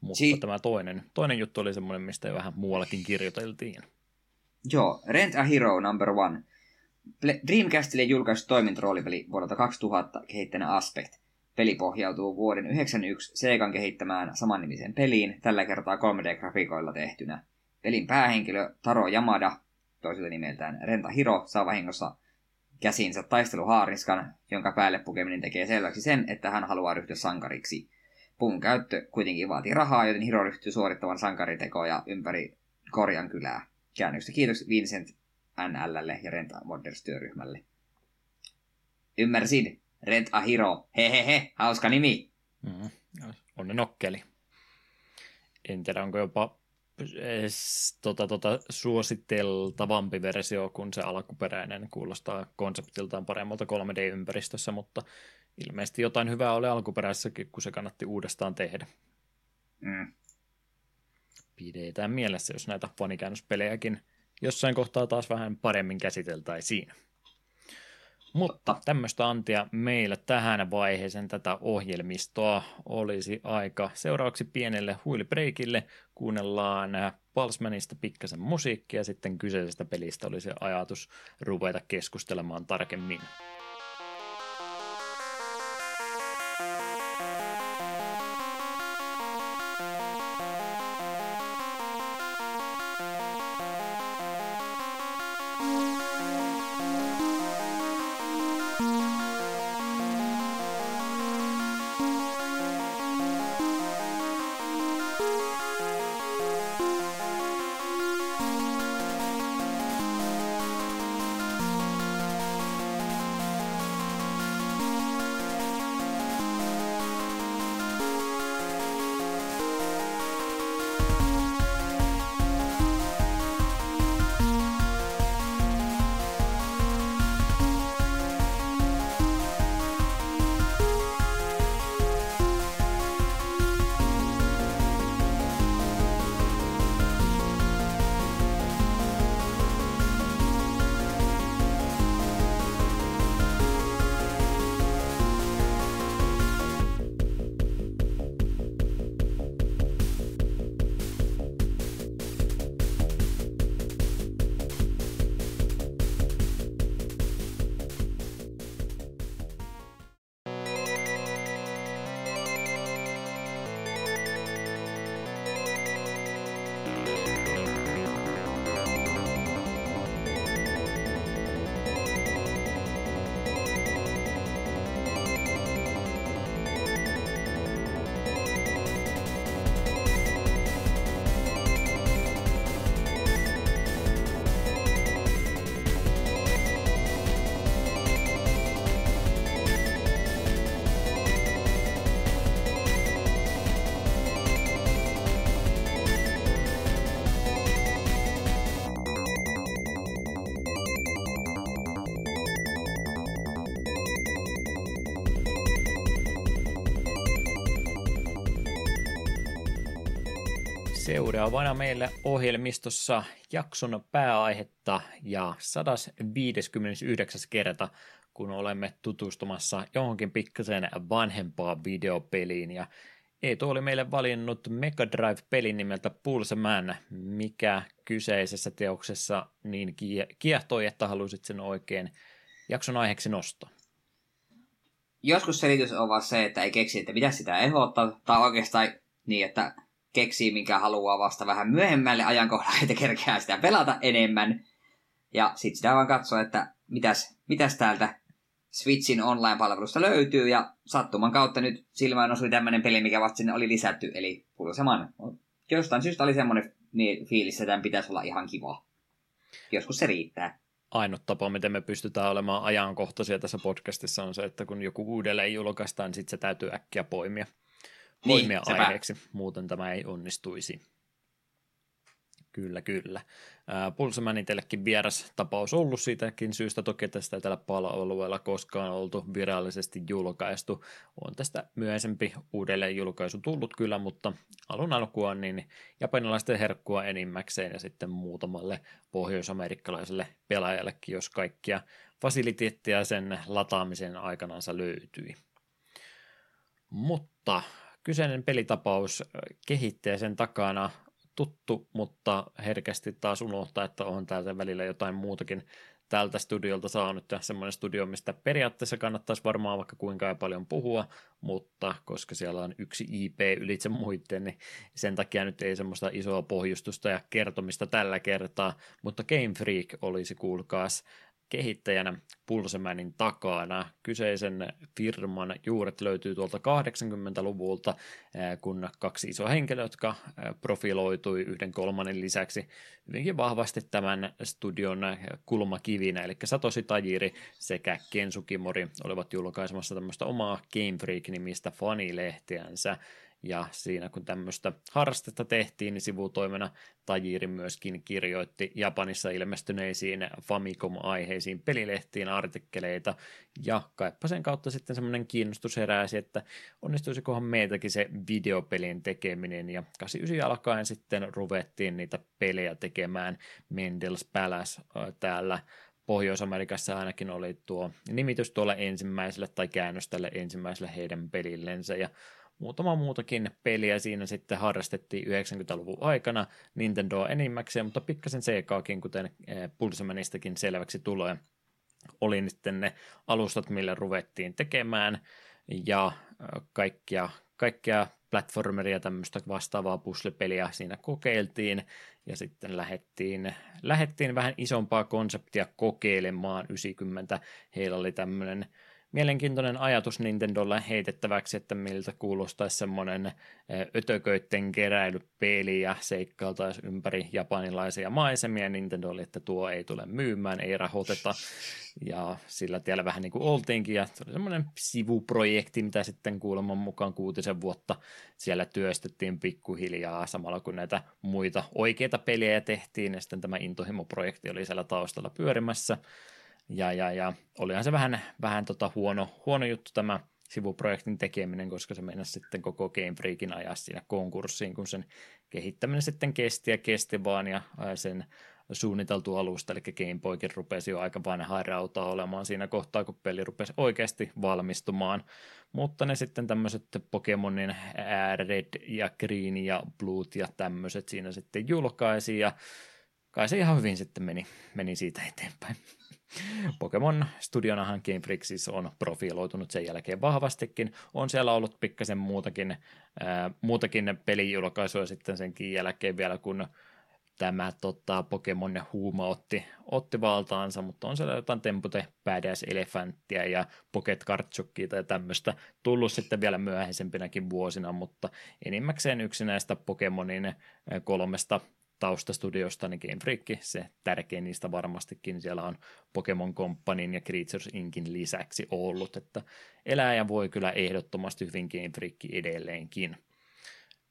Mutta si- tämä toinen, toinen juttu oli semmoinen, mistä jo vähän muuallakin kirjoiteltiin. Joo, Rent a Hero number one. Dreamcastille julkaistu toimintaroolipeli vuodelta 2000 kehittänyt Aspect. Peli pohjautuu vuoden 1991 Segan kehittämään samannimisen peliin, tällä kertaa 3D-grafiikoilla tehtynä. Pelin päähenkilö Taro Yamada, toisella nimeltään Renta Hiro, saa vahingossa käsinsä taisteluhaariskan, jonka päälle pukeminen tekee selväksi sen, että hän haluaa ryhtyä sankariksi. Puvun käyttö kuitenkin vaatii rahaa, joten Hiro ryhtyy suorittamaan sankaritekoja ympäri Korjan kylää. Käännöksestä kiitos Vincent NLlle ja Renta Modders työryhmälle. Ymmärsin. Rent a Hero. Hehehe, hauska nimi. Mm, onnen nokkeli. En tiedä, onko jopa tota, tota, suositeltavampi versio kuin se alkuperäinen. Kuulostaa konseptiltaan paremmalta 3D-ympäristössä, mutta ilmeisesti jotain hyvää oli alkuperäisessäkin, kun se kannatti uudestaan tehdä. Mm. Pidetään mielessä, jos näitä fanikäännöspelejäkin jossain kohtaa taas vähän paremmin käsiteltäisiin. Mutta tämmöistä antia meillä tähän vaiheeseen tätä ohjelmistoa olisi aika. Seuraavaksi pienelle huilibreikille kuunnellaan Palsmanista pikkasen musiikkia ja sitten kyseisestä pelistä olisi ajatus ruveta keskustelemaan tarkemmin. Seuraavana meillä ohjelmistossa jakson pääaihetta ja 159. kerta, kun olemme tutustumassa johonkin pikkasen vanhempaan videopeliin. Ja Eetu oli meille valinnut Mega Drive-pelin nimeltä Pulse Man, mikä kyseisessä teoksessa niin kiehtoi, että halusit sen oikein jakson aiheeksi nostaa. Joskus selitys on vaan se, että ei keksi, että mitä sitä ehdottaa, tai oikeastaan niin, että keksii, minkä haluaa vasta vähän myöhemmälle ajankohdalle, että kerkeää sitä pelata enemmän. Ja sitten sitä vaan katsoa, että mitäs, mitäs täältä Switchin online-palvelusta löytyy, ja sattuman kautta nyt silmään osui tämmöinen peli, mikä vasta sinne oli lisätty, eli Pulseman. Jostain syystä oli semmoinen fiilis, että tämän pitäisi olla ihan kiva. Joskus se riittää. ainut tapa, miten me pystytään olemaan ajankohtaisia tässä podcastissa on se, että kun joku uudelleen julkaistaan, niin sitten se täytyy äkkiä poimia, poimia niin, aiheeksi, muuten tämä ei onnistuisi. Kyllä, kyllä. Pulseman itsellekin vieras tapaus ollut siitäkin syystä toki, että sitä täällä pala-alueella koskaan oltu virallisesti julkaistu. On tästä myöhempi uudelleen julkaisu tullut kyllä, mutta alun alkuun niin japanilaisten herkkua enimmäkseen ja sitten muutamalle pohjoisamerikkalaiselle pelaajallekin, jos kaikkia fasiliteetteja sen lataamisen aikanansa löytyi. Mutta kyseinen pelitapaus kehittäjä sen takana tuttu, mutta herkästi taas unohtaa, että on täältä välillä jotain muutakin tältä studiolta saanut semmoinen studio, mistä periaatteessa kannattaisi varmaan vaikka kuinka paljon puhua, mutta koska siellä on yksi IP ylitse muiden, niin sen takia nyt ei semmoista isoa pohjustusta ja kertomista tällä kertaa, mutta Game Freak olisi kuulkaas kehittäjänä Pulsemanin takana. Kyseisen firman juuret löytyy tuolta 80-luvulta, kun kaksi isoa henkilöä, jotka profiloitui yhden kolmannen lisäksi hyvinkin vahvasti tämän studion kulmakivinä, eli Satoshi Tajiri sekä Ken Sukimori olivat julkaisemassa tämmöistä omaa Game Freak-nimistä fanilehtiänsä, ja siinä kun tämmöistä harrastetta tehtiin, niin sivutoimena Tajiri myöskin kirjoitti Japanissa ilmestyneisiin Famicom-aiheisiin pelilehtiin artikkeleita, ja kaipa sen kautta sitten semmoinen kiinnostus heräsi, että onnistuisikohan meiltäkin se videopelin tekeminen, ja 89 alkaen sitten ruvettiin niitä pelejä tekemään. Mendels Palace täällä Pohjois-Amerikassa ainakin oli tuo nimitys tuolle ensimmäiselle tai käännös tälle ensimmäiselle heidän pelillensä, ja muutama muutakin peliä siinä sitten harrastettiin 90-luvun aikana Nintendo enimmäkseen, mutta pikkasen Segaakin, kuten eh, Pulsemanistakin selväksi tulee. Oli sitten ne alustat, millä ruvettiin tekemään, ja eh, kaikkia, kaikkia platformeria tämmöistä vastaavaa puslepeliä siinä kokeiltiin, ja sitten lähettiin, lähettiin vähän isompaa konseptia kokeilemaan 90. Heillä oli tämmöinen mielenkiintoinen ajatus Nintendolle heitettäväksi, että miltä kuulostaisi semmoinen ötököitten keräilypeli ja seikkailtaisi ympäri japanilaisia maisemia. Nintendo oli, että tuo ei tule myymään, ei rahoiteta. Ja sillä tiellä vähän niin kuin oltiinkin. Ja se oli semmoinen sivuprojekti, mitä sitten kuuleman mukaan kuutisen vuotta siellä työstettiin pikkuhiljaa samalla kun näitä muita oikeita pelejä tehtiin. Ja sitten tämä Intohimo-projekti oli siellä taustalla pyörimässä. Ja, ja, ja olihan se vähän, vähän tota huono, huono juttu tämä sivuprojektin tekeminen, koska se meni sitten koko Game Freakin ajassa siinä konkurssiin, kun sen kehittäminen sitten kesti ja kesti vaan ja sen suunniteltu alusta, eli Game Boykin rupesi jo aika vanhaa rautaa olemaan siinä kohtaa, kun peli rupesi oikeasti valmistumaan. Mutta ne sitten tämmöiset Pokemonin Red ja Green ja Blue ja tämmöiset siinä sitten julkaisi ja kai se ihan hyvin sitten meni, meni siitä eteenpäin. Pokemon Studionahan Game Freak siis on profiloitunut sen jälkeen vahvastikin. On siellä ollut pikkasen muutakin, ää, muutakin pelijulkaisuja sitten senkin jälkeen vielä, kun tämä tota, Pokemon Huuma otti, otti valtaansa, mutta on siellä jotain Tempute Badass Elefanttia ja Pocket Kartsukkia tai tämmöistä tullut sitten vielä myöhäisempinäkin vuosina, mutta enimmäkseen yksi näistä Pokemonin kolmesta taustastudiosta, niin Game Freak, se tärkein niistä varmastikin, siellä on Pokemon Companyn ja Creatures Inkin lisäksi ollut, että eläjä voi kyllä ehdottomasti hyvin Game Freak edelleenkin.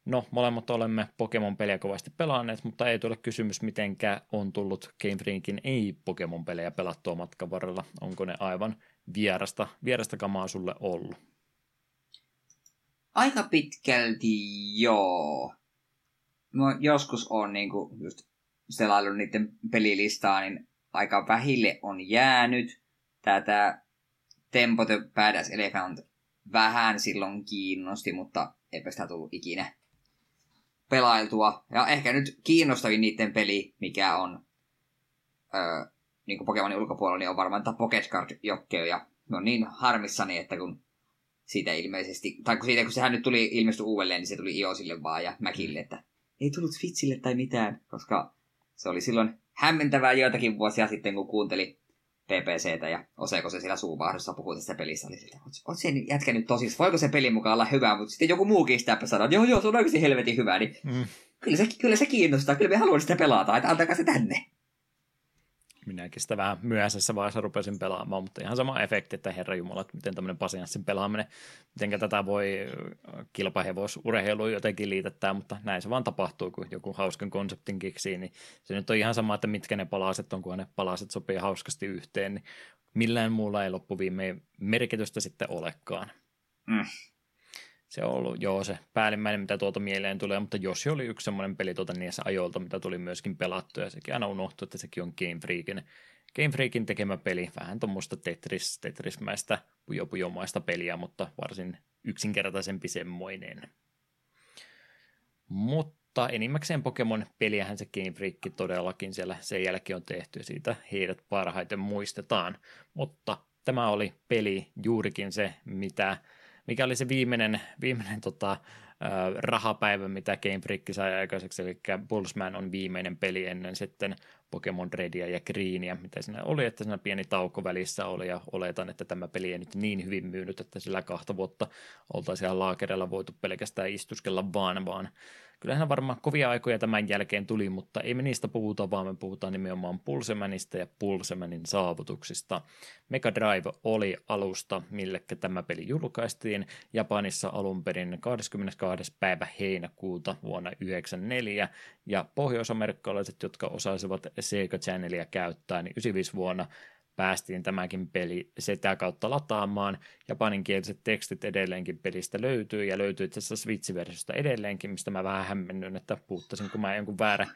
No, molemmat olemme Pokemon-pelejä kovasti pelanneet, mutta ei tule kysymys, mitenkä on tullut Game Freakin ei-Pokemon-pelejä pelattua matkan varrella. Onko ne aivan vierasta, vierasta kamaa sulle ollut? Aika pitkälti joo mä joskus on niinku just selaillut niiden pelilistaa, niin aika vähille on jäänyt. Tätä Tempo the Badass Elephant vähän silloin kiinnosti, mutta eipä sitä tullut ikinä pelailtua. Ja ehkä nyt kiinnostavin niiden peli, mikä on öö, niin kuin Pokemonin ulkopuolella, niin on varmaan tämä Pocket Card Jokkeo. Ja on niin harmissani, että kun siitä ilmeisesti, tai kun siitä kun sehän nyt tuli ilmestyi uudelleen, niin se tuli Iosille vaan ja Mäkille, että ei tullut Switchille tai mitään, koska se oli silloin hämmentävää joitakin vuosia sitten, kun kuunteli PPCtä ja Oseko se siellä suuvahdossa puhui tästä pelissä. Oli siltä, oot sen jätkä nyt tosis, voiko se peli mukaan olla hyvä, mutta sitten joku muukin sitä sanoi, joo joo, se on oikeasti helvetin hyvä, niin mm. kyllä, se, kyllä se kiinnostaa, kyllä me haluamme sitä pelata, että antakaa se tänne. Minäkin sitä vähän myöhäisessä vaiheessa rupesin pelaamaan, mutta ihan sama efekti, että herra Jumala, että miten tämmöinen pasianssin pelaaminen, miten tätä voi kilpahevosurheiluun jotenkin liitettää, mutta näin se vaan tapahtuu, kun joku hauskan konseptin keksii, niin se nyt on ihan sama, että mitkä ne palaset on, kun ne palaset sopii hauskasti yhteen, niin millään muulla ei loppuviimeen merkitystä sitten olekaan. Mm se on ollut joo se päällimmäinen, mitä tuolta mieleen tulee, mutta jos oli yksi semmoinen peli tuota niissä ajoilta, mitä tuli myöskin pelattu, ja sekin aina unohtuu, että sekin on Game Freakin, Game Freakin tekemä peli, vähän tuommoista Tetris, Tetrismäistä, pujopujomaista peliä, mutta varsin yksinkertaisempi semmoinen. Mutta enimmäkseen Pokemon-peliähän se Game Freak todellakin siellä sen jälkeen on tehty, ja siitä heidät parhaiten muistetaan. Mutta tämä oli peli juurikin se, mitä mikä oli se viimeinen, viimeinen tota, rahapäivä, mitä Game Freak sai aikaiseksi, eli Bullsman on viimeinen peli ennen sitten Pokemon Redia ja Greenia, mitä siinä oli, että siinä pieni tauko välissä oli, ja oletan, että tämä peli ei nyt niin hyvin myynyt, että sillä kahta vuotta oltaisiin ihan laakerilla voitu pelkästään istuskella vaan, vaan kyllähän varmaan kovia aikoja tämän jälkeen tuli, mutta ei me niistä puhuta, vaan me puhutaan nimenomaan Pulsemanista ja Pulsemanin saavutuksista. Mega Drive oli alusta, millekä tämä peli julkaistiin Japanissa alun perin 22. päivä heinäkuuta vuonna 1994, ja pohjoisamerikkalaiset, jotka osasivat Sega Channelia käyttää, niin 95 vuonna päästiin tämäkin peli sitä kautta lataamaan. Japaninkieliset tekstit edelleenkin pelistä löytyy ja löytyy itse asiassa Switch-versiosta edelleenkin, mistä mä vähän hämmennyn, että puuttasin kun mä jonkun väärä,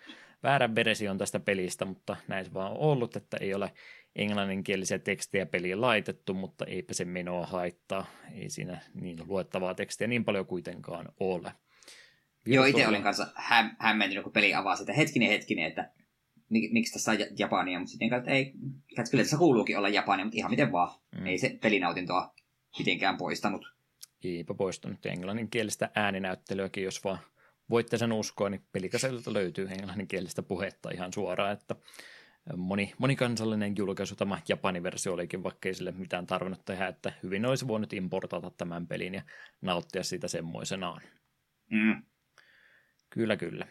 väärän version tästä pelistä, mutta näin se vaan on ollut, että ei ole englanninkielisiä tekstejä peliin laitettu, mutta eipä se menoa haittaa. Ei siinä niin luettavaa tekstiä niin paljon kuitenkaan ole. Joo, itse olin kanssa häm- hämmentynyt, kun peli avaa sitä hetkinen hetkinen, että mik, miksi tässä on Japania, mutta sitten että ei, että kyllä tässä kuuluukin olla Japania, mutta ihan miten vaan. Mm. Ei se pelinautintoa mitenkään poistanut. Eipä poistunut englanninkielistä ääninäyttelyäkin, jos vaan voitte sen uskoa, niin pelikaselta löytyy englanninkielistä puhetta ihan suoraan, että moni, monikansallinen julkaisu tämä Japanin versio olikin, vaikka ei sille mitään tarvinnut tehdä, että hyvin olisi voinut importata tämän pelin ja nauttia siitä semmoisenaan. Mm. Kyllä, kyllä.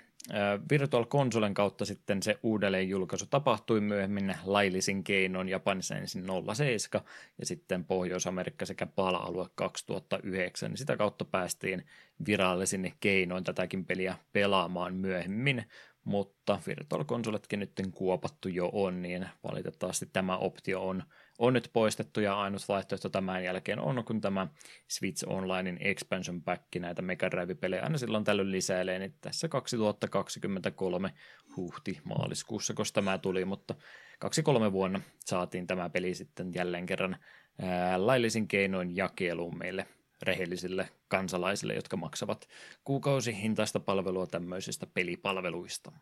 Virtual Consolen kautta sitten se uudelleen julkaisu tapahtui myöhemmin laillisin keinoin Japanissa ensin 07 ja sitten Pohjois-Amerikka sekä PAL-alue 2009. Niin sitä kautta päästiin virallisin keinoin tätäkin peliä pelaamaan myöhemmin, mutta Virtual Consoletkin nyt kuopattu jo on, niin valitettavasti tämä optio on on nyt poistettu ja ainut vaihtoehto tämän jälkeen on, kun tämä Switch Onlinein expansion pack näitä Mega Drive-pelejä aina silloin tällöin lisäilee, niin tässä 2023 huhti-maaliskuussa, koska tämä tuli, mutta kaksi-kolme vuonna saatiin tämä peli sitten jälleen kerran ää, laillisin keinoin jakeluun meille rehellisille kansalaisille, jotka maksavat kuukausihintaista palvelua tämmöisistä pelipalveluista.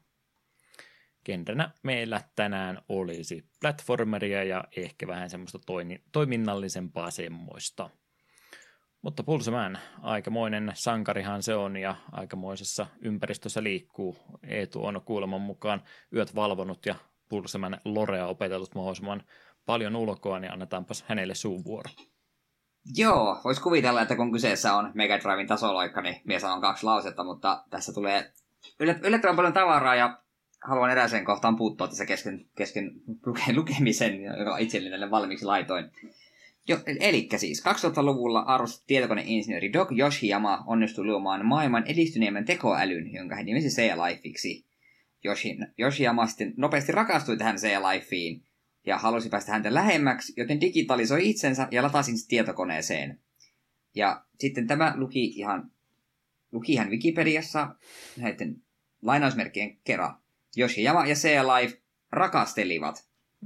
Genrenä meillä tänään olisi platformeria ja ehkä vähän semmoista toini, toiminnallisempaa semmoista. Mutta Pulseman, aikamoinen sankarihan se on ja aikamoisessa ympäristössä liikkuu. Eetu on kuuleman mukaan yöt valvonut ja Pulseman Lorea opetellut mahdollisimman paljon ulkoa, niin annetaanpas hänelle suun vuoro. Joo, voisi kuvitella, että kun kyseessä on Mega Driven tasoloikka, niin mies on kaksi lausetta, mutta tässä tulee yllättävän paljon tavaraa ja haluan erääseen kohtaan puuttua tässä kesken, kesken lukemisen, joka itselleni valmiiksi laitoin. Jo, eli siis 2000-luvulla arvostettu tietokoneinsinööri Doc Yoshiyama onnistui luomaan maailman edistyneimmän tekoälyn, jonka hän nimesi C-Lifeiksi. Yoshiyama sitten nopeasti rakastui tähän C-Lifeen ja halusi päästä häntä lähemmäksi, joten digitalisoi itsensä ja latasi tietokoneeseen. Ja sitten tämä luki ihan, luki ihan Wikipediassa näiden lainausmerkkien kerran. Yoshiyama ja C-Life rakastelivat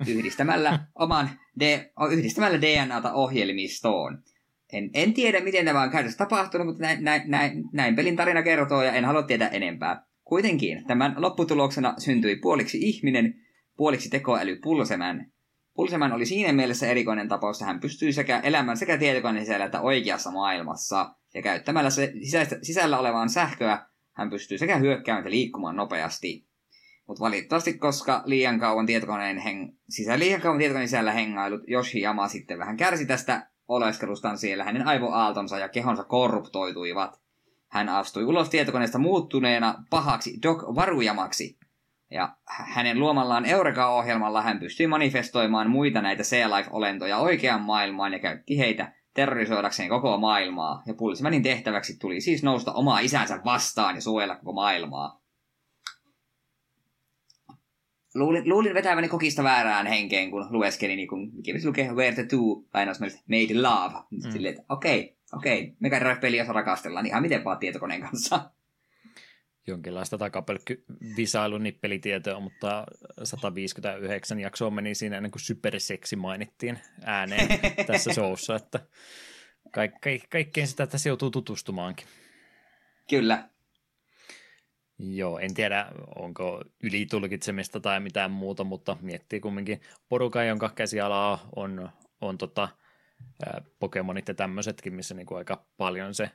yhdistämällä oman D, yhdistämällä DNAta ohjelmistoon. En, en tiedä, miten tämä on käytössä tapahtunut, mutta näin, näin, näin, näin pelin tarina kertoo ja en halua tietää enempää. Kuitenkin tämän lopputuloksena syntyi puoliksi ihminen, puoliksi tekoäly Pulseman. Pulseman oli siinä mielessä erikoinen tapaus, että hän pystyy sekä elämään sekä tietokoneen sisällä että oikeassa maailmassa. Ja käyttämällä se sisäistä, sisällä olevaan sähköä hän pystyy sekä hyökkäämään että liikkumaan nopeasti. Mutta valitettavasti, koska liian kauan tietokoneen heng... sisä, liian kauan tietokoneen sisällä hengailut, Yoshiyama sitten vähän kärsi tästä oleskelustaan siellä. Hänen aivoaaltonsa ja kehonsa korruptoituivat. Hän astui ulos tietokoneesta muuttuneena pahaksi Doc Varujamaksi. Ja hänen luomallaan Eureka-ohjelmalla hän pystyi manifestoimaan muita näitä Sea-Life-olentoja oikeaan maailmaan ja käytti heitä terrorisoidakseen koko maailmaa. Ja Pulsemanin tehtäväksi tuli siis nousta omaa isänsä vastaan ja suojella koko maailmaa. Luulin, luulin vetäväni kokista väärään henkeen, kun lueskeli, niin kun mikä lukee Where the Two, lainausmerkit, made love. Mm. Silleen, että okei, okay, okei, okay, Mega Drive-peliä rakastellaan ihan miten vaan tietokoneen kanssa jonkinlaista takapelkky-visailu nippelitietoa, mutta 159 jaksoa meni siinä ennen kuin superseksi mainittiin ääneen tässä showssa, että kaik, kaik, kaikkeen sitä tässä joutuu tutustumaankin. Kyllä. Joo, en tiedä, onko ylitulkitsemista tai mitään muuta, mutta miettii kumminkin. Porukka, jonka käsialaa on, on tota, Pokemonit ja tämmöisetkin, missä niinku aika paljon se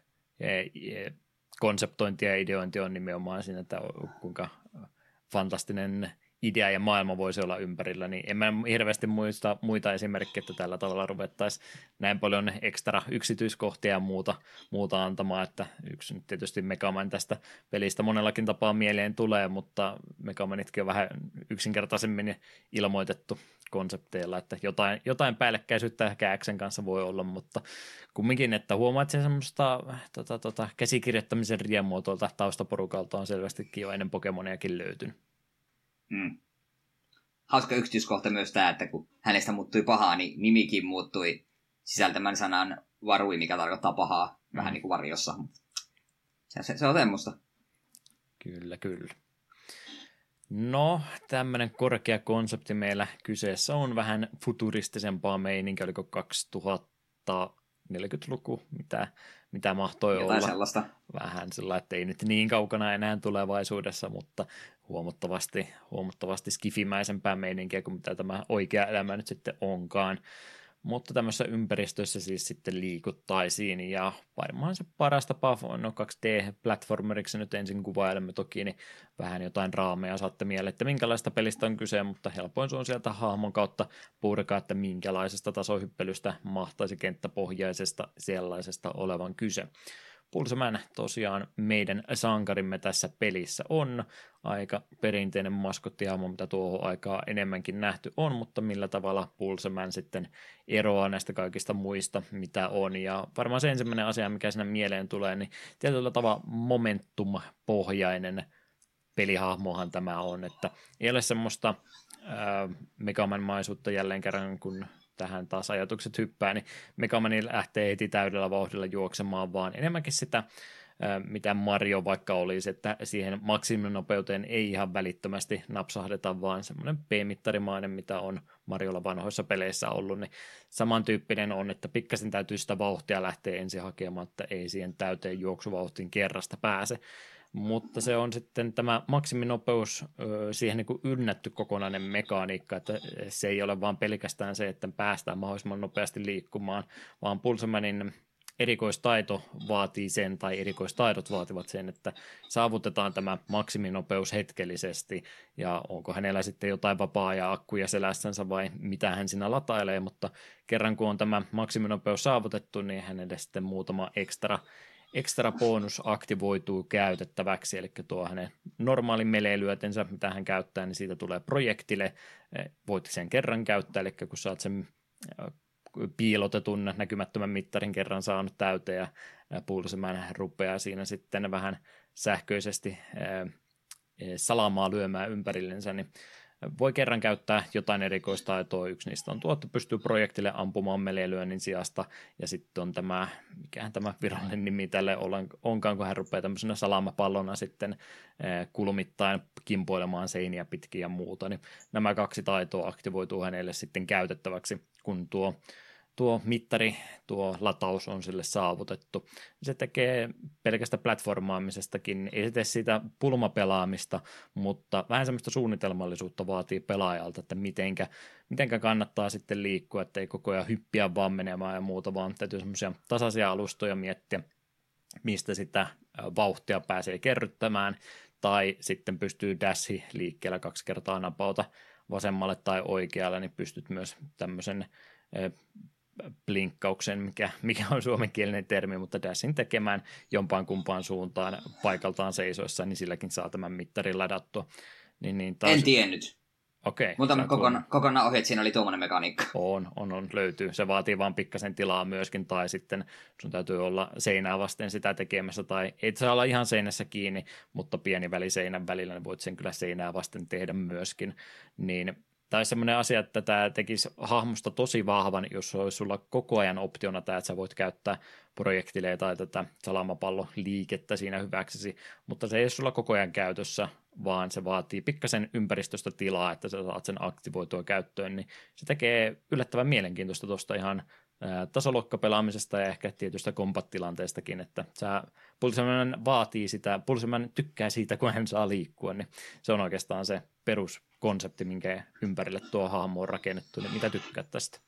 konseptointi ja ideointi on nimenomaan siinä, että kuinka fantastinen idea ja maailma voisi olla ympärillä, niin en mä hirveästi muista muita esimerkkejä, että tällä tavalla ruvettaisiin näin paljon ekstra yksityiskohtia ja muuta, muuta antamaan, että yksi nyt tietysti Megaman tästä pelistä monellakin tapaa mieleen tulee, mutta Megamanitkin on vähän yksinkertaisemmin ilmoitettu konsepteilla, että jotain, jotain päällekkäisyyttä ehkä Xen kanssa voi olla, mutta kumminkin, että huomaat sen semmoista tota, tota, käsikirjoittamisen riemua tuolta taustaporukalta on selvästikin jo ennen Pokemoniakin löytynyt. Mm. Hauska yksityiskohta myös tämä, että kun hänestä muuttui pahaa, niin nimikin muuttui sisältämän sanan varui, mikä tarkoittaa pahaa, mm. vähän niin kuin varjossa. Se, se, se on semmoista. Kyllä, kyllä. No, tämmöinen korkea konsepti meillä kyseessä on vähän futuristisempaa meininkiä, oliko 2040-luku, mitä, mitä mahtoi Jotain olla. sellaista. Vähän sillä, että ei nyt niin kaukana enää tulevaisuudessa, mutta huomattavasti, huomattavasti skifimäisempää meininkiä kuin mitä tämä oikea elämä nyt sitten onkaan. Mutta tämmöisessä ympäristössä siis sitten liikuttaisiin ja varmaan se paras tapa on no 2D-platformeriksi nyt ensin kuvailemme toki, niin vähän jotain raameja saatte mieleen, että minkälaista pelistä on kyse, mutta helpoin se on sieltä hahmon kautta purkaa, että minkälaisesta tasohyppelystä mahtaisi kenttäpohjaisesta sellaisesta olevan kyse. Pulseman tosiaan meidän sankarimme tässä pelissä on aika perinteinen maskottihahmo, mitä tuohon aikaa enemmänkin nähty on, mutta millä tavalla Pulseman sitten eroaa näistä kaikista muista, mitä on. Ja varmaan se ensimmäinen asia, mikä sinne mieleen tulee, niin tietyllä tavalla momentum-pohjainen pelihahmohan tämä on, että ei ole semmoista Megaman-maisuutta jälleen kerran, kun tähän taas ajatukset hyppää, niin Megamani lähtee heti täydellä vauhdilla juoksemaan, vaan enemmänkin sitä, mitä Mario vaikka olisi, että siihen maksiminopeuteen ei ihan välittömästi napsahdeta, vaan semmoinen P-mittarimainen, mitä on Mariolla vanhoissa peleissä ollut, niin samantyyppinen on, että pikkasen täytyy sitä vauhtia lähteä ensin hakemaan, että ei siihen täyteen juoksuvauhtiin kerrasta pääse mutta se on sitten tämä maksiminopeus siihen niin kuin ynnätty kokonainen mekaniikka, että se ei ole vaan pelkästään se, että päästään mahdollisimman nopeasti liikkumaan, vaan Pulsemanin erikoistaito vaatii sen, tai erikoistaidot vaativat sen, että saavutetaan tämä maksiminopeus hetkellisesti, ja onko hänellä sitten jotain vapaa- ja akkuja selässänsä vai mitä hän siinä latailee, mutta kerran kun on tämä maksiminopeus saavutettu, niin hänelle sitten muutama ekstra extra bonus aktivoituu käytettäväksi, eli tuo hänen normaalin meleilyötensä, mitä hän käyttää, niin siitä tulee projektille, eh, voit sen kerran käyttää, eli kun saat sen eh, piilotetun näkymättömän mittarin kerran saanut täyteen ja eh, pulsemään rupeaa siinä sitten vähän sähköisesti salamaa lyömään ympärillensä, niin voi kerran käyttää jotain erikoistaitoa. Yksi niistä on tuo, että pystyy projektille ampumaan meleilyönnin sijasta. Ja sitten on tämä, mikähän tämä virallinen nimi tälle onkaan, kun hän rupeaa tämmöisenä salamapallona sitten eh, kulmittain kimpoilemaan seiniä pitkin ja muuta. Niin nämä kaksi taitoa aktivoituu hänelle sitten käytettäväksi, kun tuo tuo mittari, tuo lataus on sille saavutettu. Se tekee pelkästä platformaamisestakin, ei se tee siitä pulmapelaamista, mutta vähän semmoista suunnitelmallisuutta vaatii pelaajalta, että mitenkä, mitenkä kannattaa sitten liikkua, että ei koko ajan hyppiä vaan menemään ja muuta, vaan täytyy semmoisia tasaisia alustoja miettiä, mistä sitä vauhtia pääsee kerryttämään, tai sitten pystyy dashi liikkeellä kaksi kertaa napauta vasemmalle tai oikealle, niin pystyt myös tämmöisen blinkkauksen, mikä, mikä on suomenkielinen termi, mutta dashin tekemään jompaan kumpaan suuntaan paikaltaan seisoissa, niin silläkin saa tämän mittarin ladattua. Niin, niin taas... En tiennyt. Okei. Mutta kokona, kokonaan ohi, että siinä oli tuommoinen mekaniikka. On, on, on, löytyy. Se vaatii vaan pikkasen tilaa myöskin, tai sitten sun täytyy olla seinää vasten sitä tekemässä, tai ei saa olla ihan seinässä kiinni, mutta pieni väli seinän välillä, niin voit sen kyllä seinää vasten tehdä myöskin. Niin tai semmoinen asia, että tämä tekisi hahmosta tosi vahvan, jos olisi sulla koko ajan optiona tämä, että sä voit käyttää projektileja tai tätä salamapalloliikettä siinä hyväksesi, mutta se ei ole sulla koko ajan käytössä, vaan se vaatii pikkasen ympäristöstä tilaa, että sä saat sen aktivoitua käyttöön, niin se tekee yllättävän mielenkiintoista tuosta ihan tasoluokkapelaamisesta ja ehkä tietystä kompattilanteestakin, että sä, Pulseman vaatii sitä, Pulseman tykkää siitä, kun hän saa liikkua, niin se on oikeastaan se peruskonsepti, minkä ympärille tuo hahmo on rakennettu, niin mitä tykkäät tästä?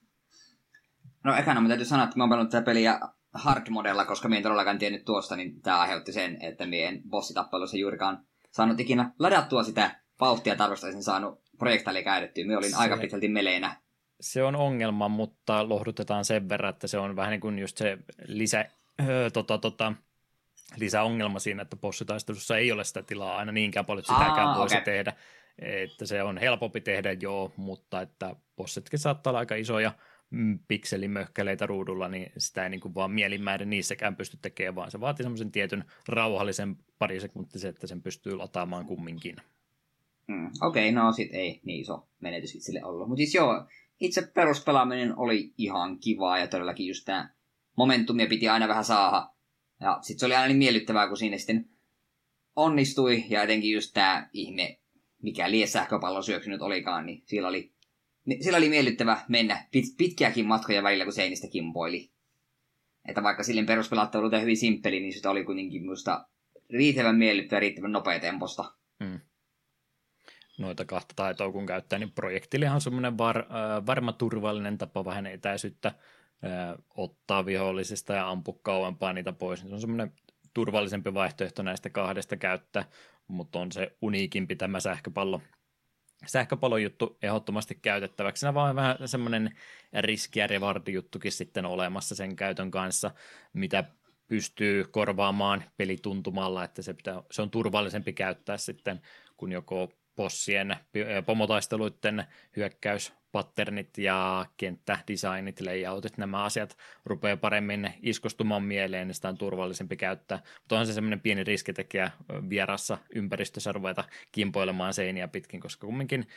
No ekana mä täytyy sanoa, että mä oon pelannut tätä peliä hard-modella, koska mä en todellakaan tiennyt tuosta, niin tämä aiheutti sen, että mä en bossitappelussa juurikaan saanut ikinä ladattua sitä vauhtia tarvostaisin saanut projektaali käytettyä. Mä olin se, aika pitkälti meleinä. Se on ongelma, mutta lohdutetaan sen verran, että se on vähän niin kuin just se lisä, öö, tota, tota, lisäongelma siinä, että bossitaistelussa ei ole sitä tilaa aina niinkään paljon, että sitäkään Aa, voisi okay. tehdä. Että se on helpompi tehdä, joo, mutta että bossitkin saattaa olla aika isoja mm, pikselimöhkäleitä ruudulla, niin sitä ei niin kuin vaan mielinmäiden niissäkään pysty tekemään, vaan se vaatii semmoisen tietyn rauhallisen parisekuntisen, että sen pystyy lataamaan kumminkin. Mm, Okei, okay, no sit ei niin iso menetys itselle ollut. Mutta siis joo, itse peruspelaaminen oli ihan kivaa ja todellakin just tämä momentumia piti aina vähän saada. Ja sitten se oli aina niin miellyttävää, kun siinä sitten onnistui ja etenkin just tämä ihme, mikä lie sähköpallon syöksy nyt olikaan, niin sillä oli, niin sillä oli miellyttävä mennä pit, pitkiäkin matkoja välillä, kun seinistä kimpoili. Että vaikka silleen peruspelaatto oli hyvin simppeli, niin sitä oli kuitenkin minusta riittävän miellyttävä ja riittävän nopea temposta. Noita kahta taitoa kun käyttää, niin projektilihan on semmoinen var, äh, varma turvallinen tapa vähän etäisyyttä äh, ottaa vihollisista ja ampua kauempaa niitä pois. Se on semmoinen turvallisempi vaihtoehto näistä kahdesta käyttää, mutta on se uniikimpi tämä sähköpallo. Sähköpallon juttu ehdottomasti käytettäväksi. Siinä vaan vähän semmoinen riski- ja reward-juttukin sitten olemassa sen käytön kanssa, mitä pystyy korvaamaan pelituntumalla, että se, pitää, se on turvallisempi käyttää sitten, kun joko bossien, pomotaisteluiden hyökkäyspatternit ja kenttädesignit, layoutit, nämä asiat rupeaa paremmin iskostumaan mieleen, niin sitä on turvallisempi käyttää. Mutta on se semmoinen pieni riskitekijä vierassa ympäristössä ruveta kimpoilemaan seiniä pitkin, koska kumminkin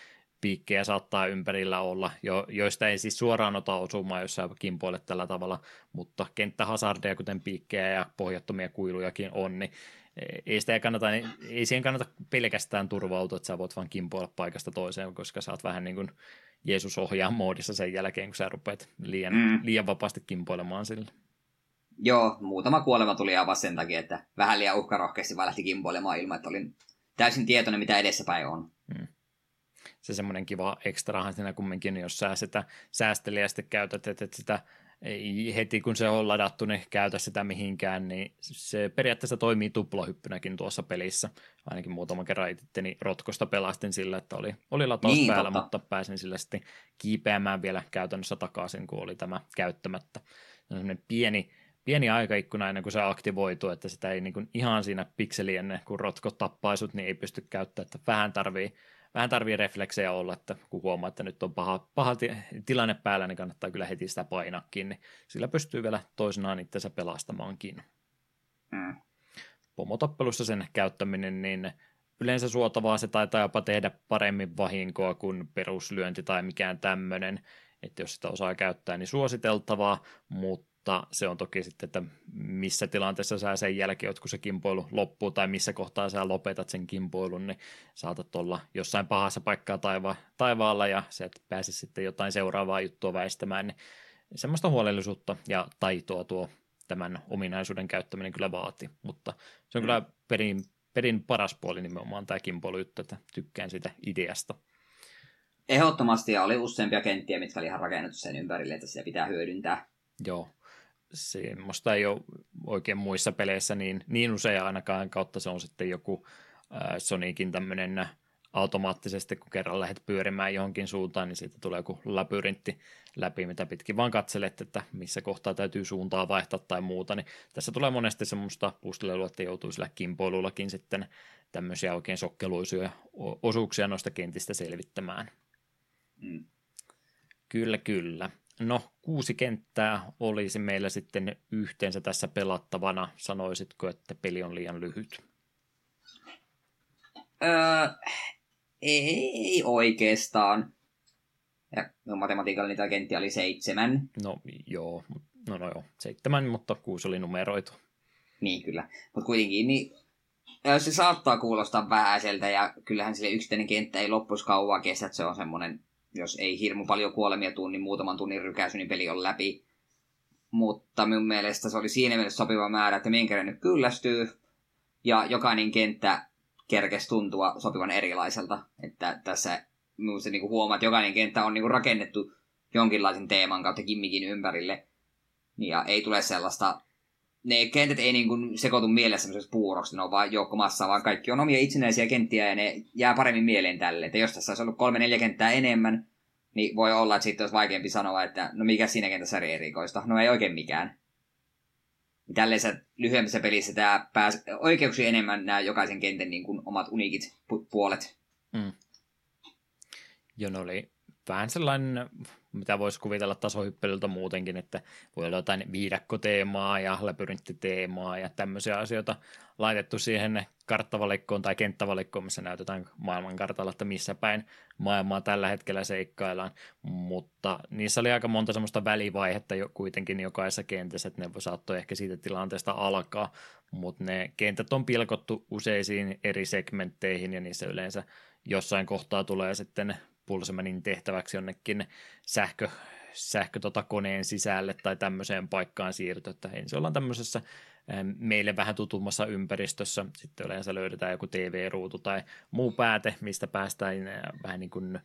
piikkejä saattaa ympärillä olla, jo, joista ei siis suoraan ota osumaan, jos sä kimpoilet tällä tavalla, mutta kenttähazardeja, kuten piikkejä ja pohjattomia kuilujakin on, niin ei, sitä kannata, ei siihen kannata pelkästään turvautua, että sä voit vaan kimpoilla paikasta toiseen, koska sä oot vähän niin kuin Jeesus ohjaa moodissa sen jälkeen, kun sä rupeat liian, mm. liian vapaasti kimpoilemaan sillä. Joo, muutama kuolema tuli aivan sen takia, että vähän liian uhkarohkeasti vaan lähti kimpoilemaan ilman, että olin täysin tietoinen, mitä edessäpäin on. Mm. Se semmoinen kiva ekstrahan siinä kumminkin, jos sä sitä säästeliästi käytät, että sitä ei heti kun se on ladattu, niin käytä sitä mihinkään, niin se periaatteessa toimii tuplahyppynäkin tuossa pelissä. Ainakin muutaman kerran itteni rotkosta pelastin sillä, että oli, oli lataus niin, päällä, totta. mutta pääsin sillä sitten kiipeämään vielä käytännössä takaisin, kun oli tämä käyttämättä. Se on pieni, pieni aikaikkuna ennen kuin se aktivoituu, että sitä ei niin kuin ihan siinä pikseli ennen kuin rotkot tappaisut, niin ei pysty käyttämään, että vähän tarvii vähän tarvii refleksejä olla, että kun huomaa, että nyt on paha, paha tilanne päällä, niin kannattaa kyllä heti sitä painakin, niin sillä pystyy vielä toisenaan itsensä pelastamaankin. Mm. Pomotappelussa sen käyttäminen, niin yleensä suotavaa se taitaa jopa tehdä paremmin vahinkoa kuin peruslyönti tai mikään tämmöinen, että jos sitä osaa käyttää, niin suositeltavaa, mutta mutta se on toki sitten, että missä tilanteessa sä sen jälkeen, kun se kimpoilu loppuu tai missä kohtaa sä lopetat sen kimpoilun, niin saatat olla jossain pahassa paikkaa taiva- taivaalla ja se et pääse sitten jotain seuraavaa juttua väistämään, niin semmoista huolellisuutta ja taitoa tuo tämän ominaisuuden käyttäminen kyllä vaati, mutta se on mm. kyllä perin, perin paras puoli nimenomaan tämä juttu, että tykkään sitä ideasta. Ehdottomasti ja oli useampia kenttiä, mitkä oli ihan rakennettu sen ympärille, että sitä pitää hyödyntää. Joo, semmoista ei ole oikein muissa peleissä niin, niin usein ainakaan, kautta se on sitten joku äh, Sonicin tämmöinen automaattisesti, kun kerran lähdet pyörimään johonkin suuntaan, niin siitä tulee joku labyrintti läpi, mitä pitkin vaan katselet, että missä kohtaa täytyy suuntaa vaihtaa tai muuta, niin tässä tulee monesti semmoista pustelelua, että joutuu sillä kimpoilullakin sitten tämmöisiä oikein sokkeluisuja osuuksia noista kentistä selvittämään. Mm. Kyllä, kyllä. No, kuusi kenttää olisi meillä sitten yhteensä tässä pelattavana. Sanoisitko, että peli on liian lyhyt? Öö, ei oikeastaan. Ja no, matematiikalla niitä kenttiä oli seitsemän. No joo, no, no joo, seitsemän, mutta kuusi oli numeroitu. Niin kyllä, mutta kuitenkin niin, se saattaa kuulostaa vähäiseltä ja kyllähän sille yksittäinen kenttä ei loppuisi kauan kestä, että se on semmoinen, jos ei hirmu paljon kuolemia tunnin, niin muutaman tunnin rykäisy, niin peli on läpi. Mutta minun mielestä se oli siinä mielessä sopiva määrä, että minkä nyt kyllästyy ja jokainen kenttä kerkesi tuntua sopivan erilaiselta. Että tässä minusta niin huomaa, että jokainen kenttä on niin rakennettu jonkinlaisen teeman kautta kimmikin ympärille. Ja ei tule sellaista... Ne kentät ei niin kuin sekoitu mielessä semmoisessa puuroksi, ne on vaan joukkomassa, vaan kaikki on omia itsenäisiä kenttiä ja ne jää paremmin mieleen tälle. Että jos tässä olisi ollut kolme neljä kenttää enemmän, niin voi olla, että sitten olisi vaikeampi sanoa, että no mikä siinä kentässä eri erikoista. No ei oikein mikään tälleisessä lyhyemmässä pelissä tämä pääs oikeuksia enemmän nämä jokaisen kentän niin kuin omat uniikit pu- puolet. Mm. Joo, ne oli vähän sellainen, mitä voisi kuvitella tasohyppelyltä muutenkin, että voi olla jotain viidakkoteemaa ja labyrinttiteemaa ja tämmöisiä asioita laitettu siihen karttavalikkoon tai kenttävalikkoon, missä näytetään maailmankartalla, että missä päin maailmaa tällä hetkellä seikkaillaan, mutta niissä oli aika monta semmoista välivaihetta jo kuitenkin jokaisessa kentässä, että ne saattoi ehkä siitä tilanteesta alkaa, mutta ne kentät on pilkottu useisiin eri segmentteihin ja niissä yleensä jossain kohtaa tulee sitten Pulsemanin tehtäväksi jonnekin sähkö, sähkö tota koneen sisälle tai tämmöiseen paikkaan siirty, että ensin ollaan tämmöisessä meille vähän tutummassa ympäristössä, sitten yleensä löydetään joku TV-ruutu tai muu pääte, mistä päästään vähän niin kuin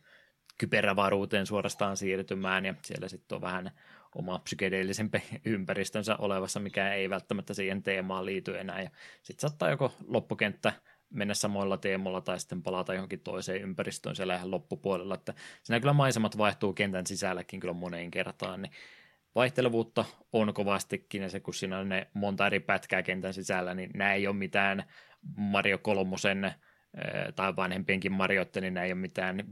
kyperävaruuteen suorastaan siirtymään, ja siellä sitten on vähän oma psykedeellisempi ympäristönsä olevassa, mikä ei välttämättä siihen teemaan liity enää, ja sitten saattaa joko loppukenttä mennä samoilla teemoilla tai sitten palata johonkin toiseen ympäristöön siellä ihan loppupuolella, että siinä kyllä maisemat vaihtuu kentän sisälläkin kyllä moneen kertaan, niin vaihtelevuutta on kovastikin ja se kun siinä on ne monta eri pätkää kentän sisällä, niin nämä ei ole mitään Mario kolmosen eh, tai vanhempienkin Marioiden, niin nämä ei ole mitään 15-30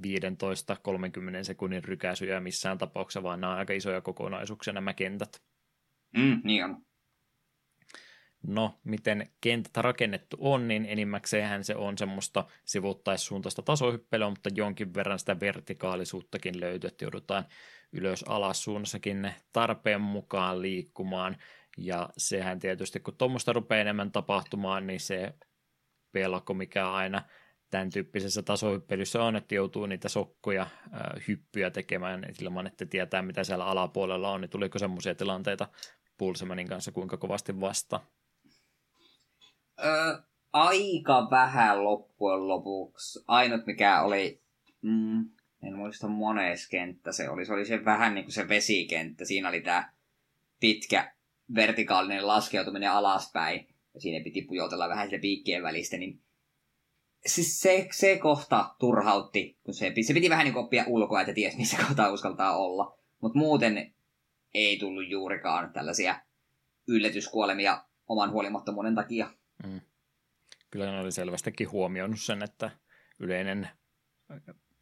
sekunnin rykäisyjä missään tapauksessa, vaan nämä on aika isoja kokonaisuuksia nämä kentät. Mm, niin on. No, miten kentät rakennettu on, niin enimmäkseen se on semmoista sivuttaissuuntaista tasohyppelyä, mutta jonkin verran sitä vertikaalisuuttakin löytyy, että joudutaan ylös-alas suunnassakin tarpeen mukaan liikkumaan. Ja sehän tietysti, kun tuommoista rupeaa enemmän tapahtumaan, niin se pelko, mikä aina tämän tyyppisessä tasohyppelyssä on, että joutuu niitä sokkoja, äh, hyppyjä tekemään ilman, että tietää, mitä siellä alapuolella on, niin tuliko semmoisia tilanteita Pulsemanin kanssa kuinka kovasti vasta? Öö, aika vähän loppujen lopuksi. Ainut mikä oli, mm, en muista mones kenttä se oli, se oli se vähän niin kuin se vesikenttä. Siinä oli tämä pitkä vertikaalinen laskeutuminen alaspäin. Ja siinä piti pujotella vähän sitä piikkien välistä, niin siis se, se kohta turhautti, kun se, se piti vähän niin oppia ulkoa, että ties missä kohtaa uskaltaa olla. Mutta muuten ei tullut juurikaan tällaisia yllätyskuolemia oman huolimattomuuden takia. Mm. Kyllä ne oli selvästikin huomioinut sen, että yleinen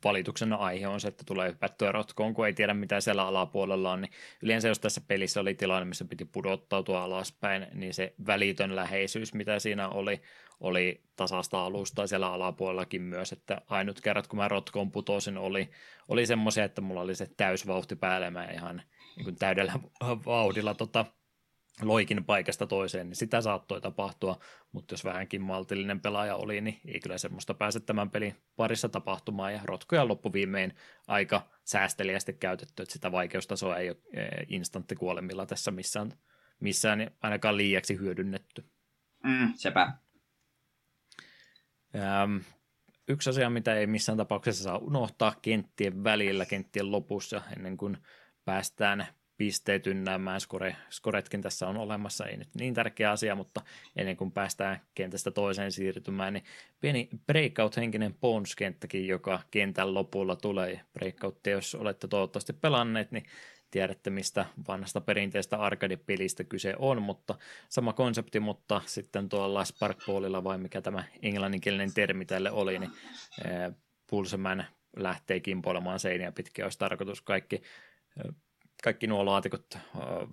valituksen aihe on se, että tulee hypättyä rotkoon, kun ei tiedä mitä siellä alapuolella on, niin yleensä jos tässä pelissä oli tilanne, missä piti pudottautua alaspäin, niin se välitön läheisyys, mitä siinä oli, oli tasasta alusta siellä alapuolellakin myös, että ainut kerrat, kun mä rotkoon putosin, oli, oli semmoisia, että mulla oli se täysvauhti päällä, mä ihan niin kuin täydellä vauhdilla tota, loikin paikasta toiseen, niin sitä saattoi tapahtua, mutta jos vähänkin maltillinen pelaaja oli, niin ei kyllä semmoista pääse tämän pelin parissa tapahtumaan, ja rotkoja loppuviimein aika säästeliästi käytetty, että sitä vaikeustasoa ei ole eh, instanttikuolemilla tässä missään, missään ainakaan liiaksi hyödynnetty. Mm, sepä. Ähm, yksi asia, mitä ei missään tapauksessa saa unohtaa kenttien välillä, kenttien lopussa, ennen kuin päästään pisteet ynnäämään, skore, skoretkin tässä on olemassa, ei nyt niin tärkeä asia, mutta ennen kuin päästään kentästä toiseen siirtymään, niin pieni breakout-henkinen Bones-kenttäkin, joka kentän lopulla tulee. Breakout, jos olette toivottavasti pelanneet, niin tiedätte, mistä vanhasta perinteistä arcade-pelistä kyse on, mutta sama konsepti, mutta sitten tuolla Sparkballilla vai mikä tämä englanninkielinen termi tälle oli, niin Pulseman lähtee kimpoilemaan seiniä pitkin, olisi tarkoitus kaikki kaikki nuo laatikot,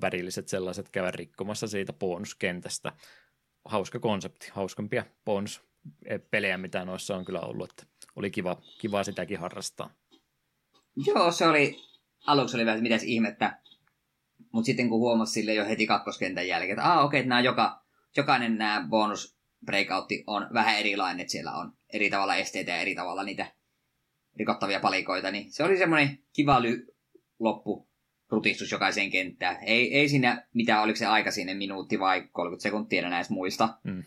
värilliset sellaiset, käydä rikkomassa siitä bonuskentästä. Hauska konsepti, hauskempia bonus-pelejä, mitä noissa on kyllä ollut, että oli kiva, kiva sitäkin harrastaa. Joo, se oli, aluksi oli vähän mitäs ihmettä, mutta sitten kun huomasi sille jo heti kakkoskentän jälkeen, että ah, okei, okay, joka, jokainen nämä bonus breakoutti on vähän erilainen, että siellä on eri tavalla esteitä ja eri tavalla niitä rikottavia palikoita, niin se oli semmoinen kiva ly- loppu rutistus jokaiseen kenttään. Ei, ei siinä mitään, oliko se aika sinne minuutti vai 30 sekuntia enää edes muista. Mm.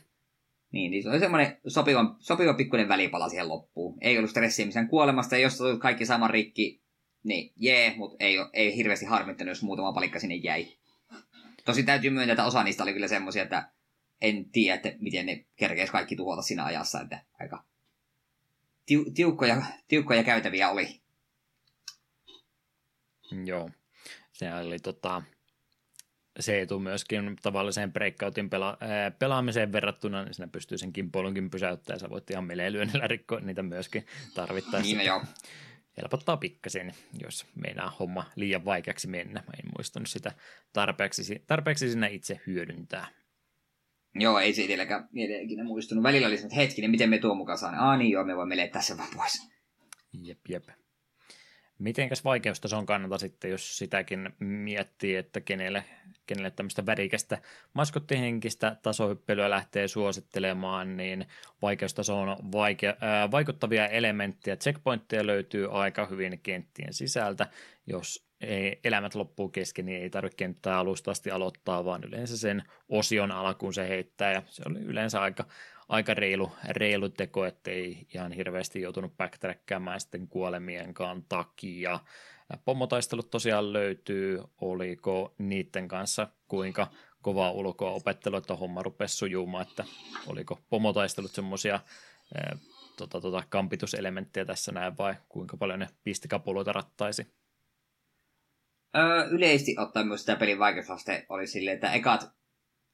Niin, niin se oli semmoinen sopiva, sopiva pikkuinen välipala siihen loppuun. Ei ollut stressiä missään kuolemasta, ja jos olet kaikki saman rikki, niin jee, mutta ei, ei hirveästi harmittanut, jos muutama palikka sinne jäi. Tosi täytyy myöntää, että osa niistä oli kyllä semmoisia, että en tiedä, että miten ne kerkeisi kaikki tuhota siinä ajassa, että aika tiu, tiukkoja, tiukkoja käytäviä oli. Joo. Se oli tota, se etu myöskin tavalliseen breakoutin pela, ää, pelaamiseen verrattuna, niin sinä pystyy sen kimpoilunkin pysäyttämään, ja sä voit ihan lyönnillä rikkoa niitä myöskin tarvittaessa. Niin, joo. Helpottaa pikkasen, jos meinaa homma liian vaikeaksi mennä. Mä en muistanut sitä tarpeeksi, tarpeeksi sinä itse hyödyntää. Joo, ei se itselläkään ikinä muistunut. Välillä oli että hetkinen, miten me tuo mukaan saan. Aa niin joo, me voimme lettää sen vaan pois. Jep, jep. Mitenkäs vaikeustason kannalta sitten, jos sitäkin miettii, että kenelle, kenelle tämmöistä värikästä maskottihenkistä tasohyppelyä lähtee suosittelemaan, niin vaikeustaso on vaikea, ää, vaikuttavia elementtejä. Checkpointteja löytyy aika hyvin kenttien sisältä. Jos ei, elämät loppuu kesken, niin ei tarvitse kenttää alusta asti aloittaa, vaan yleensä sen osion alkuun se heittää, ja se oli yleensä aika aika reilu, reilu teko, ettei ihan hirveästi joutunut backtrackkäämään sitten kuolemienkaan takia. Pomotaistelut tosiaan löytyy, oliko niiden kanssa kuinka kovaa ulkoa opettelu, että homma rupesi sujumaan, että oliko pomotaistelut semmoisia tota, tota, kampituselementtejä tässä näin vai kuinka paljon ne pisti kapuloita rattaisi? Öö, yleisesti ottaen myös tämä pelin vaikeusaste oli silleen, että ekat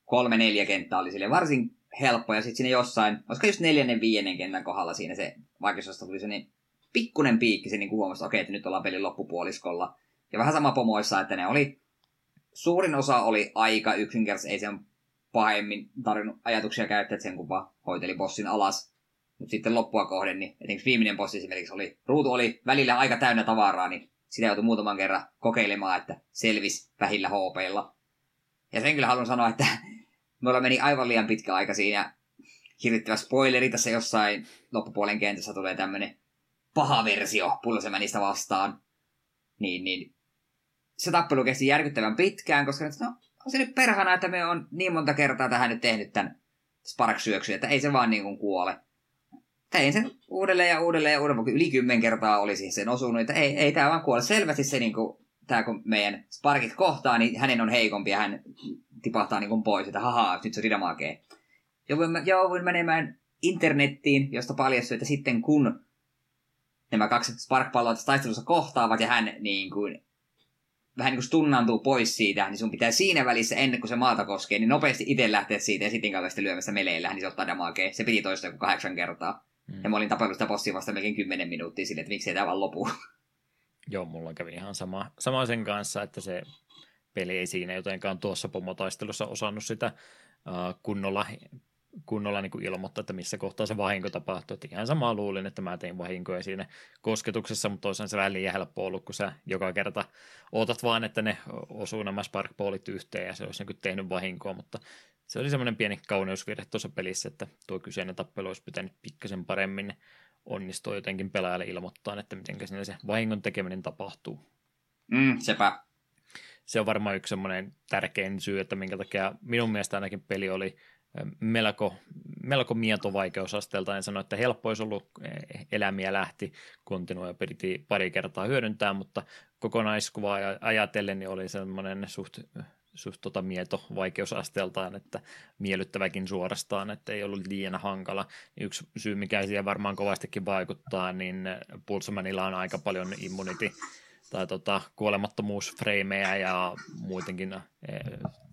kolme neljä kenttää oli sille varsin helppo, ja sitten siinä jossain, olisiko just neljännen viidennen kentän kohdalla siinä se vaikeusosta tuli se niin pikkunen piikki, se niin huomasi, että okei, että nyt ollaan pelin loppupuoliskolla. Ja vähän sama pomoissa, että ne oli, suurin osa oli aika yksinkertaisesti, ei sen pahemmin tarvinnut ajatuksia käyttää sen, kun vaan hoiteli bossin alas. Mutta sitten loppua kohden, niin etenkin viimeinen bossi esimerkiksi oli, ruutu oli välillä aika täynnä tavaraa, niin sitä joutui muutaman kerran kokeilemaan, että selvis vähillä hoopeilla. Ja sen kyllä haluan sanoa, että me meni aivan liian pitkä aika siinä. Hirvittävä spoileri tässä jossain loppupuolen kentässä tulee tämmönen paha versio pulsemänistä vastaan. Niin, niin se tappelu kesti järkyttävän pitkään, koska no, on se nyt perhana, että me on niin monta kertaa tähän nyt tehnyt tämän spark että ei se vaan niin kuin kuole. Tein sen uudelleen ja uudelleen ja uudelleen, yli kymmen kertaa oli siihen sen osunut, että ei, ei tämä vaan kuole. Selvästi se niin kuin, tämä kun meidän sparkit kohtaa, niin hänen on heikompi ja hän tipahtaa niin pois, että haha, nyt se on Ridamage. Jouduin, jouduin menemään internettiin, josta paljastui, että sitten kun nämä kaksi sparkpalloa taistelussa kohtaavat ja hän niin kuin, vähän niin kuin stunnantuu pois siitä, niin sun pitää siinä välissä, ennen kuin se maata koskee, niin nopeasti itse lähteä siitä ja sitten kautta lyömässä meleillä, niin se ottaa damagea. Se piti toista joku kahdeksan kertaa. Mm. Ja mä olin tapellut sitä bossia vasta melkein kymmenen minuuttia sille, että miksi ei tämä vaan lopu. Joo, mulla kävi ihan sama, sama sen kanssa, että se peli ei siinä jotenkaan tuossa pomotaistelussa osannut sitä uh, kunnolla, kunnolla niin kuin ilmoittaa, että missä kohtaa se vahinko tapahtuu. Että ihan samaa luulin, että mä tein vahinkoja siinä kosketuksessa, mutta toisaalta se vähän liian helppo ollut, kun sä joka kerta ootat vaan, että ne osuu nämä sparkballit yhteen ja se olisi niin tehnyt vahinkoa, mutta se oli semmoinen pieni kauneusvirhe tuossa pelissä, että tuo kyseinen tappelu olisi pitänyt pikkasen paremmin onnistua jotenkin pelaajalle ilmoittaa, että miten se vahingon tekeminen tapahtuu. Mm, sepä se on varmaan yksi semmoinen tärkein syy, että minkä takia minun mielestä ainakin peli oli melko, melko mieto vaikeusasteelta. En sano, että helppo olisi ollut, elämiä lähti, kontinua piti pari kertaa hyödyntää, mutta kokonaiskuvaa ajatellen niin oli semmoinen suht suht tota mieto vaikeusasteeltaan, että miellyttäväkin suorastaan, että ei ollut liian hankala. Yksi syy, mikä siihen varmaan kovastikin vaikuttaa, niin Pulsamanilla on aika paljon immunity tai tota, kuolemattomuusfreimejä ja muutenkin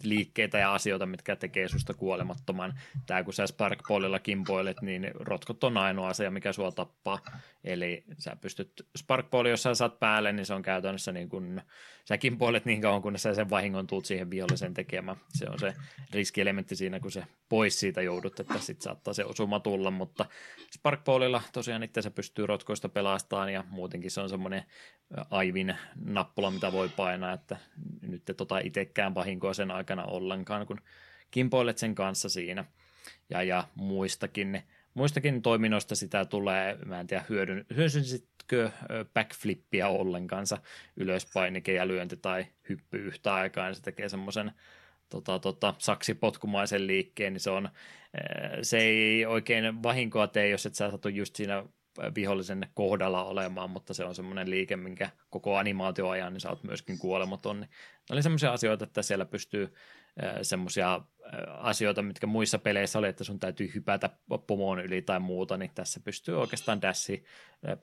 liikkeitä ja asioita, mitkä tekee susta kuolemattoman. Tämä kun sä Sparkballilla kimpoilet, niin rotkot on ainoa asia, mikä sua tappaa. Eli sä pystyt Sparkballi, jos sä saat päälle, niin se on käytännössä niin kuin, sä kimpoilet niin kauan, kun sä sen vahingon tuut siihen vihollisen tekemään. Se on se riskielementti siinä, kun se pois siitä joudut, että sit saattaa se osuma tulla, mutta Sparkballilla tosiaan itse se pystyy rotkoista pelastamaan ja muutenkin se on semmoinen aivin nappula, mitä voi painaa, että nyt te tota itsekään vahinkoa sen aikana ollenkaan, kun kimpoilet sen kanssa siinä. Ja, ja muistakin, muistakin toiminnoista sitä tulee, mä en tiedä, hyödyn, hyödynsitkö backflippiä ollenkaansa, ylöspainike ja lyönti tai hyppy yhtä aikaa, niin se tekee semmoisen tota, tota, saksipotkumaisen liikkeen, niin se, on, se ei oikein vahinkoa tee, jos et sä satu just siinä vihollisen kohdalla olemaan, mutta se on semmoinen liike, minkä koko animaatio ajan, niin sä oot myöskin kuolematon. Niin ne oli semmoisia asioita, että siellä pystyy semmoisia asioita, mitkä muissa peleissä oli, että sun täytyy hypätä pomoon yli tai muuta, niin tässä pystyy oikeastaan dashi,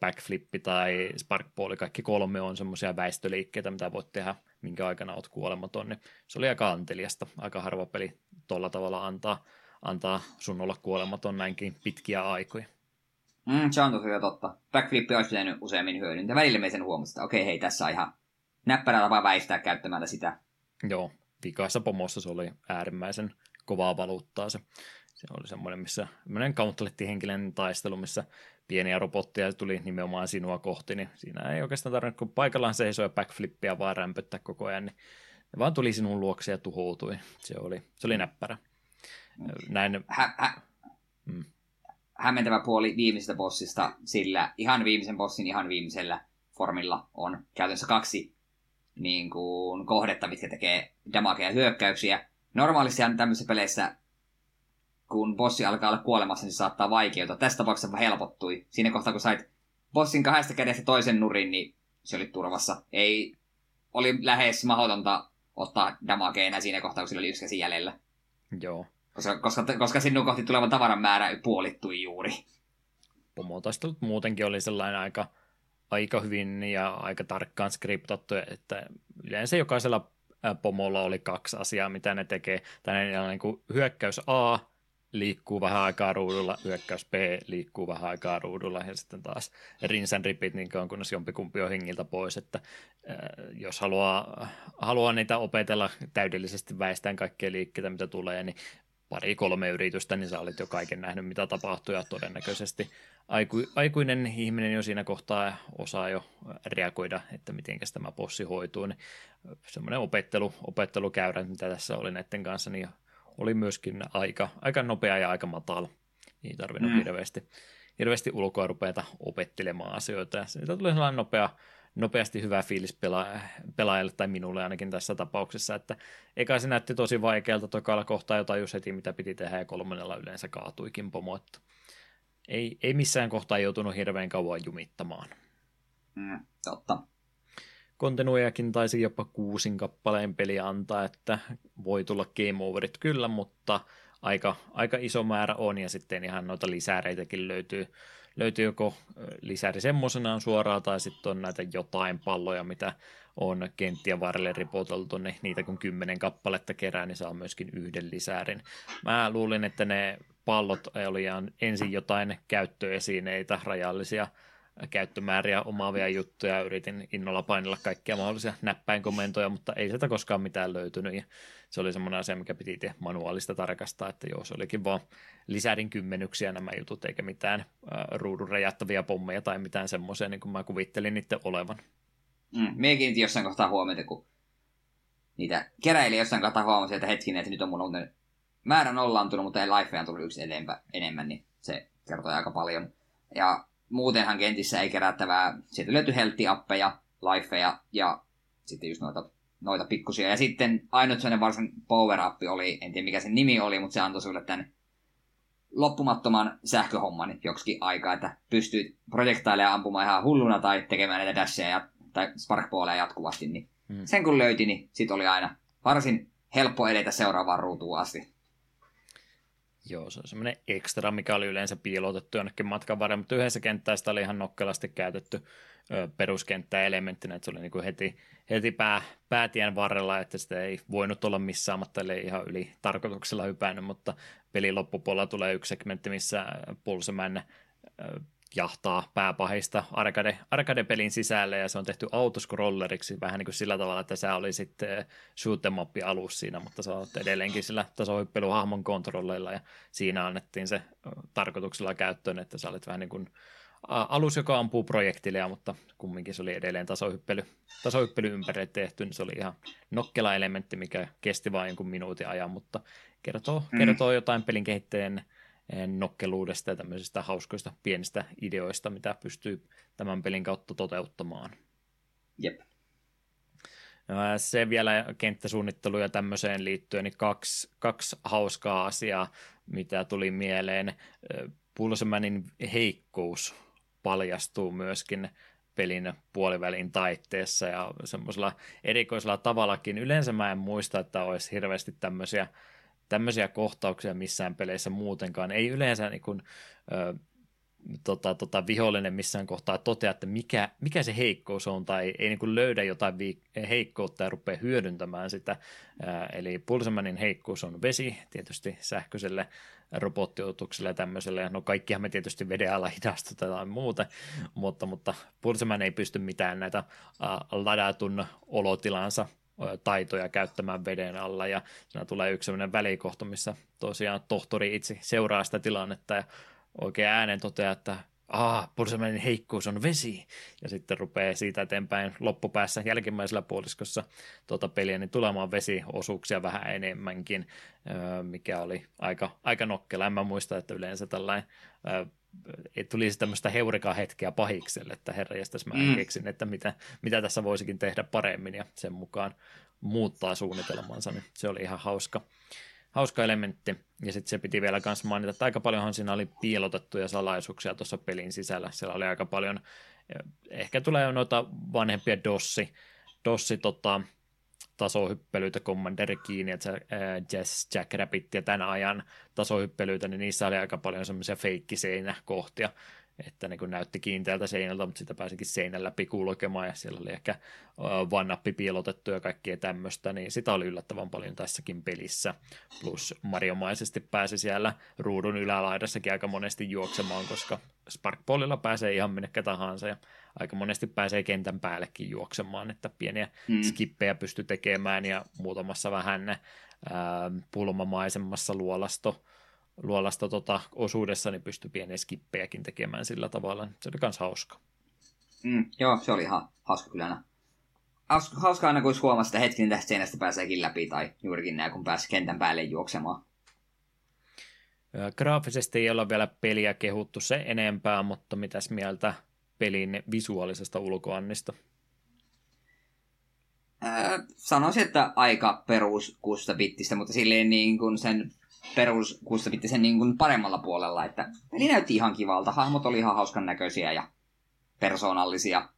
backflippi tai sparkballi, kaikki kolme on semmoisia väistöliikkeitä, mitä voit tehdä, minkä aikana oot kuolematon, niin se oli aika anteliasta, aika harva peli tuolla tavalla antaa, antaa sun olla kuolematon näinkin pitkiä aikoja. Mm, se on tosiaan totta. Backflippi olisi pitänyt useammin hyödyntää. Välillä me sen huomasin, että okei, hei, tässä on ihan näppärä tapa väistää käyttämällä sitä. Joo, vikaassa pomossa se oli äärimmäisen kovaa valuuttaa se. Se oli semmoinen, missä semmoinen gauntlettihenkilön taistelu, missä pieniä robotteja tuli nimenomaan sinua kohti, niin siinä ei oikeastaan tarvinnut, kun paikallaan seisoo ja backflippiä vaan rämpöttää koko ajan, niin ne vaan tuli sinun luokse ja tuhoutui. Se oli, se oli näppärä. Näin... Hä, hä, mm hämmentävä puoli viimeisestä bossista, sillä ihan viimeisen bossin ihan viimeisellä formilla on käytännössä kaksi niin kuin, kohdetta, mitkä tekee damagea hyökkäyksiä. Normaalisti tämmöisissä peleissä, kun bossi alkaa olla kuolemassa, niin se saattaa vaikeutua. Tässä tapauksessa helpottui. Siinä kohtaa, kun sait bossin kahdesta kädestä toisen nurin, niin se oli turvassa. Ei, oli lähes mahdotonta ottaa damagea enää siinä kohtaa, kun sillä oli yksi käsi jäljellä. Joo. Koska, koska, koska sinun kohti tuleva tavaran määrä puolittui juuri. Pomotaistelut muutenkin oli sellainen aika, aika hyvin ja aika tarkkaan skriptattu, että yleensä jokaisella pomolla oli kaksi asiaa, mitä ne tekee. Tällainen niin kuin hyökkäys A liikkuu vähän aikaa ruudulla, hyökkäys B liikkuu vähän aikaa ruudulla ja sitten taas rinsan ripit, niin on kunnes jompikumpi on hengiltä pois, että äh, jos haluaa, haluaa niitä opetella täydellisesti väistään kaikkia liikkeitä, mitä tulee, niin pari-kolme yritystä, niin sä olet jo kaiken nähnyt, mitä tapahtuu, ja todennäköisesti aiku, aikuinen ihminen jo siinä kohtaa osaa jo reagoida, että miten tämä possi hoituu, niin semmoinen opettelu, opettelukäyrä, mitä tässä oli näiden kanssa, niin oli myöskin aika, aika nopea ja aika matala. Ei tarvinnut mm. hirveästi, hirveästi ulkoa rupeata opettelemaan asioita. Siitä tuli sellainen nopea, nopeasti hyvä fiilis pela- pelaajalle tai minulle ainakin tässä tapauksessa, että eka se näytti tosi vaikealta, tokalla kohtaa jo tajus heti mitä piti tehdä ja kolmannella yleensä kaatuikin pomo, että ei, ei missään kohtaa joutunut hirveän kauan jumittamaan. Mm, totta. Kontinuijakin taisi jopa kuusin kappaleen peli antaa, että voi tulla game overit kyllä, mutta aika, aika iso määrä on ja sitten ihan noita lisäreitäkin löytyy löytyy joko lisäri semmoisenaan suoraan tai sitten on näitä jotain palloja, mitä on kenttien varrelle ripoteltu, niin niitä kun kymmenen kappaletta kerää, niin saa myöskin yhden lisärin. Mä luulin, että ne pallot oli ensin jotain käyttöesineitä, rajallisia käyttömääriä omaavia juttuja, yritin innolla painella kaikkia mahdollisia näppäinkomentoja, mutta ei sieltä koskaan mitään löytynyt, ja se oli semmoinen asia, mikä piti itse manuaalista tarkastaa, että joo, se olikin vaan lisärin kymmenyksiä nämä jutut, eikä mitään äh, ruudun räjähtäviä pommeja tai mitään semmoisia, niin kuin mä kuvittelin niiden olevan. Mm, jossain kohtaa huomiota, kun niitä keräili jossain kohtaa huomasi, että hetkinen, että nyt on mun uuden määrä nollaantunut, mutta ei lifeja on tullut yksi enempä, enemmän, niin se kertoo aika paljon. Ja muutenhan kentissä ei kerättävää, sieltä löytyy heltti-appeja, lifeja ja sitten just noita noita pikkusia. Ja sitten ainut sellainen varsin power up oli, en tiedä mikä sen nimi oli, mutta se antoi sulle tämän loppumattoman sähköhomman joksikin aikaa, että pystyy projektailemaan ampumaan ihan hulluna tai tekemään näitä dasheja tai sparkballeja jatkuvasti, niin hmm. sen kun löyti, niin sit oli aina varsin helppo edetä seuraavaan ruutuun asti. Joo, se on semmoinen ekstra, mikä oli yleensä piilotettu jonnekin matkan varrella, mutta yhdessä kenttäistä oli ihan nokkelasti käytetty peruskenttäelementtinä, että se oli niin kuin heti, heti pää, päätien varrella, että sitä ei voinut olla missään, mutta ei ihan yli tarkoituksella hypännyt, mutta pelin loppupuolella tulee yksi segmentti, missä Pulseman jahtaa pääpahista arcade, arcade-pelin sisälle ja se on tehty autoscrolleriksi vähän niin kuin sillä tavalla, että sä oli sitten shoot'em alus siinä, mutta sä oot edelleenkin sillä tasohyppelyhahmon kontrolleilla ja siinä annettiin se tarkoituksella käyttöön, että sä olit vähän niin kuin alus, joka ampuu projektileja, mutta kumminkin se oli edelleen tasohyppely, tasohyppely ympärille tehty, niin se oli ihan nokkela elementti, mikä kesti vain jonkun minuutin ajan, mutta kertoo, mm. kertoo jotain pelin kehittäjän eh, nokkeluudesta ja tämmöisistä hauskoista pienistä ideoista, mitä pystyy tämän pelin kautta toteuttamaan. Jep. Se vielä kenttäsuunnittelu ja tämmöiseen liittyen, niin kaksi, kaksi hauskaa asiaa, mitä tuli mieleen. Pulsemanin heikkous paljastuu myöskin pelin puolivälin taitteessa ja semmoisella erikoisella tavallakin. Yleensä mä en muista, että olisi hirveästi tämmöisiä, tämmöisiä kohtauksia missään peleissä muutenkaan. Ei yleensä niin kuin, ö, tota, tota, vihollinen missään kohtaa totea, että mikä, mikä se heikkous on, tai ei niin kuin löydä jotain viik- heikkoutta ja rupea hyödyntämään sitä. Ää, eli Pulsemanin heikkous on vesi, tietysti sähköiselle robottiotukselle ja tämmöiselle. No kaikkihan me tietysti veden alla hidastutetaan tai muuta, mutta, mutta Pulseman ei pysty mitään näitä uh, ladatun olotilansa taitoja käyttämään veden alla ja siinä tulee yksi sellainen välikohta, missä tosiaan tohtori itse seuraa sitä tilannetta ja oikein äänen toteaa, että ah, Pulsemanin heikkous on vesi, ja sitten rupeaa siitä eteenpäin loppupäässä jälkimmäisellä puoliskossa tuota peliä, niin tulemaan vesiosuuksia vähän enemmänkin, mikä oli aika, aika nokkela. En mä muista, että yleensä tällainen tulisi tämmöistä heureka-hetkeä pahikselle, että herra mä mm. keksin, että mitä, mitä tässä voisikin tehdä paremmin, ja sen mukaan muuttaa suunnitelmansa, niin se oli ihan hauska hauska elementti. Ja sitten se piti vielä kanssa mainita, että aika paljonhan siinä oli piilotettuja salaisuuksia tuossa pelin sisällä. Siellä oli aika paljon, ehkä tulee noita vanhempia dossi, dossi tota, tasohyppelyitä, Commander Keen ja Jazz Jack Rabbit ja tämän ajan tasohyppelyitä, niin niissä oli aika paljon semmoisia feikkiseinäkohtia, että niin kuin näytti kiinteältä seinältä, mutta sitä pääsikin seinän läpi kulkemaan ja siellä oli ehkä vannappi piilotettu ja kaikkea tämmöistä, niin sitä oli yllättävän paljon tässäkin pelissä. Plus mariomaisesti pääsi siellä ruudun ylälaidassakin aika monesti juoksemaan, koska Sparkballilla pääsee ihan minne tahansa ja aika monesti pääsee kentän päällekin juoksemaan, että pieniä mm. skippejä pysty tekemään ja muutamassa vähän ää, pulmamaisemmassa luolasto luolasta tota, osuudessa, niin pystyi pieniä skippejäkin tekemään sillä tavalla. Se oli myös hauska. Mm, joo, se oli ihan hauska kyllä Hauska, hauska aina, kun huomasi, että hetken tästä seinästä pääseekin läpi, tai juurikin näin, kun pääsi kentän päälle juoksemaan. Graafisesti ei olla vielä peliä kehuttu se enempää, mutta mitäs mieltä pelin visuaalisesta ulkoannista? Äh, sanoisin, että aika perus bittistä, mutta silleen niin kuin sen perus sen niin kuin paremmalla puolella, että peli näytti ihan kivalta, hahmot oli ihan hauskan näköisiä ja persoonallisia.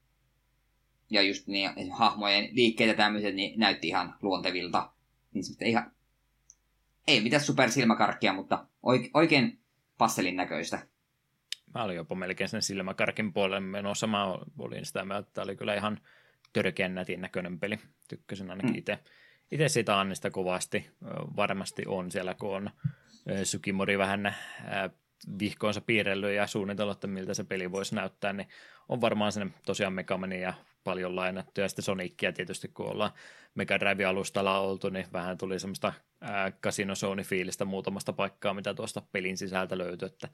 Ja just niin, hahmojen liikkeet ja tämmöiset niin näytti ihan luontevilta. Niin sitten ihan, ei mitään supersilmäkarkkia, mutta oikein passelin näköistä. Mä olin jopa melkein sen silmäkarkin puolelle menossa. Mä olin sitä mieltä, että oli kyllä ihan törkeän nätin näköinen peli. Tykkäsin ainakin mm. itse itse siitä Annista kovasti varmasti on siellä, kun on Sukimori vähän vihkoonsa piirrellyt ja suunnitellut, että miltä se peli voisi näyttää, niin on varmaan sen tosiaan Megamania ja paljon lainattu, ja sitten Sonicia tietysti, kun ollaan Mega Drive-alustalla oltu, niin vähän tuli semmoista Casino Sony-fiilistä muutamasta paikkaa, mitä tuosta pelin sisältä löytyi, että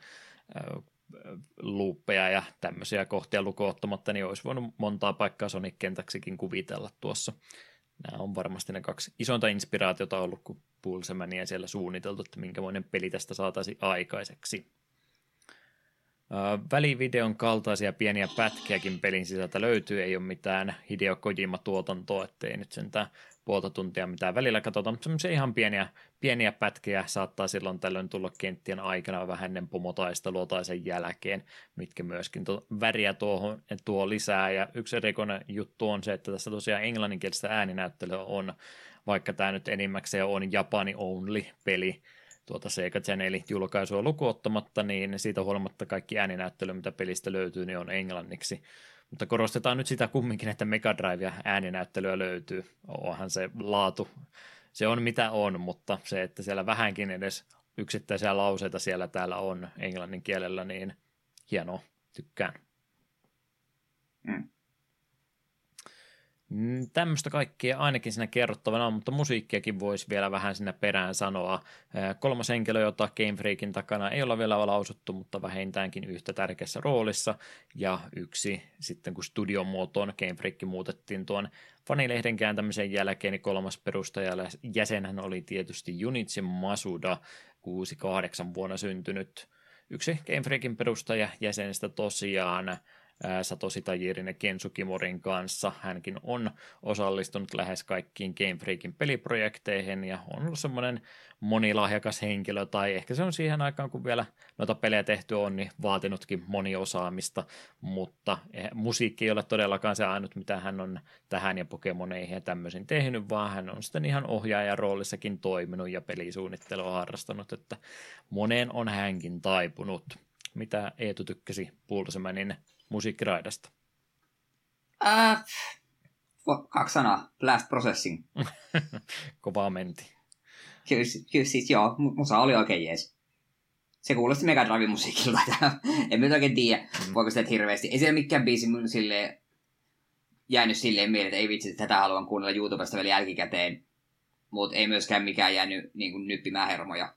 luuppeja ja tämmöisiä kohtia lukoottamatta, niin olisi voinut montaa paikkaa Sonic-kentäksikin kuvitella tuossa nämä on varmasti ne kaksi isointa inspiraatiota ollut, kun Pulsemania siellä suunniteltu, että minkämoinen peli tästä saataisiin aikaiseksi. Välivideon kaltaisia pieniä pätkiäkin pelin sisältä löytyy, ei ole mitään Hideo Kojima-tuotantoa, ettei nyt sentään puolta tuntia mitään välillä katsotaan, mutta semmoisia ihan pieniä, pieniä pätkiä saattaa silloin tällöin tulla kenttien aikana vähän ennen pomotaistelua tai sen jälkeen, mitkä myöskin tuo, väriä tuohon tuo lisää. Ja yksi erikoinen juttu on se, että tässä tosiaan englanninkielistä ääninäyttelyä on, vaikka tämä nyt enimmäkseen on Japani only peli, tuota Sega Channelin julkaisua lukuottamatta, niin siitä huolimatta kaikki ääninäyttely, mitä pelistä löytyy, niin on englanniksi. Mutta korostetaan nyt sitä kumminkin, että Mega Drive ja ääninäyttelyä löytyy. Onhan se laatu, se on mitä on, mutta se, että siellä vähänkin edes yksittäisiä lauseita siellä täällä on englannin kielellä, niin hienoa, tykkään. Mm. Mm, Tämmöistä kaikkea ainakin siinä kerrottavana on, mutta musiikkiakin voisi vielä vähän sinne perään sanoa. Kolmas henkilö, jota Game Freakin takana ei olla vielä lausuttu, mutta vähintäänkin yhtä tärkeässä roolissa. Ja yksi sitten kun studion muotoon Game Freak muutettiin tuon fanilehden kääntämisen jälkeen, niin kolmas perustaja jäsenhän oli tietysti Junichi Masuda, 6-8 vuonna syntynyt. Yksi Game Freakin perustaja jäsenistä tosiaan Satoshi Tajirin ja Kensu Kimorin kanssa. Hänkin on osallistunut lähes kaikkiin Game Freakin peliprojekteihin ja on ollut semmoinen monilahjakas henkilö, tai ehkä se on siihen aikaan, kun vielä noita pelejä tehty on, niin vaatinutkin moniosaamista, mutta eh, musiikki ei ole todellakaan se ainut, mitä hän on tähän ja Pokemoneihin ja tämmöisiin tehnyt, vaan hän on sitten ihan ohjaajan roolissakin toiminut ja pelisuunnittelua harrastanut, että moneen on hänkin taipunut. Mitä Eetu tykkäsi Pulsemanin musiikkiraidasta? Äh, kaksi sanaa. Blast Processing. Kovaa menti. Kyllä, kyllä siis joo, musa oli oikein jees. Se kuulosti Mega Drive musiikilta. en nyt oikein tiedä, mm. voiko sitä hirveästi. Ei siellä mikään biisi mun silleen jäänyt silleen mieleen, että ei vitsi, että tätä haluan kuunnella YouTubesta vielä jälkikäteen. Mutta ei myöskään mikään jäänyt niin kuin, nyppimään hermoja.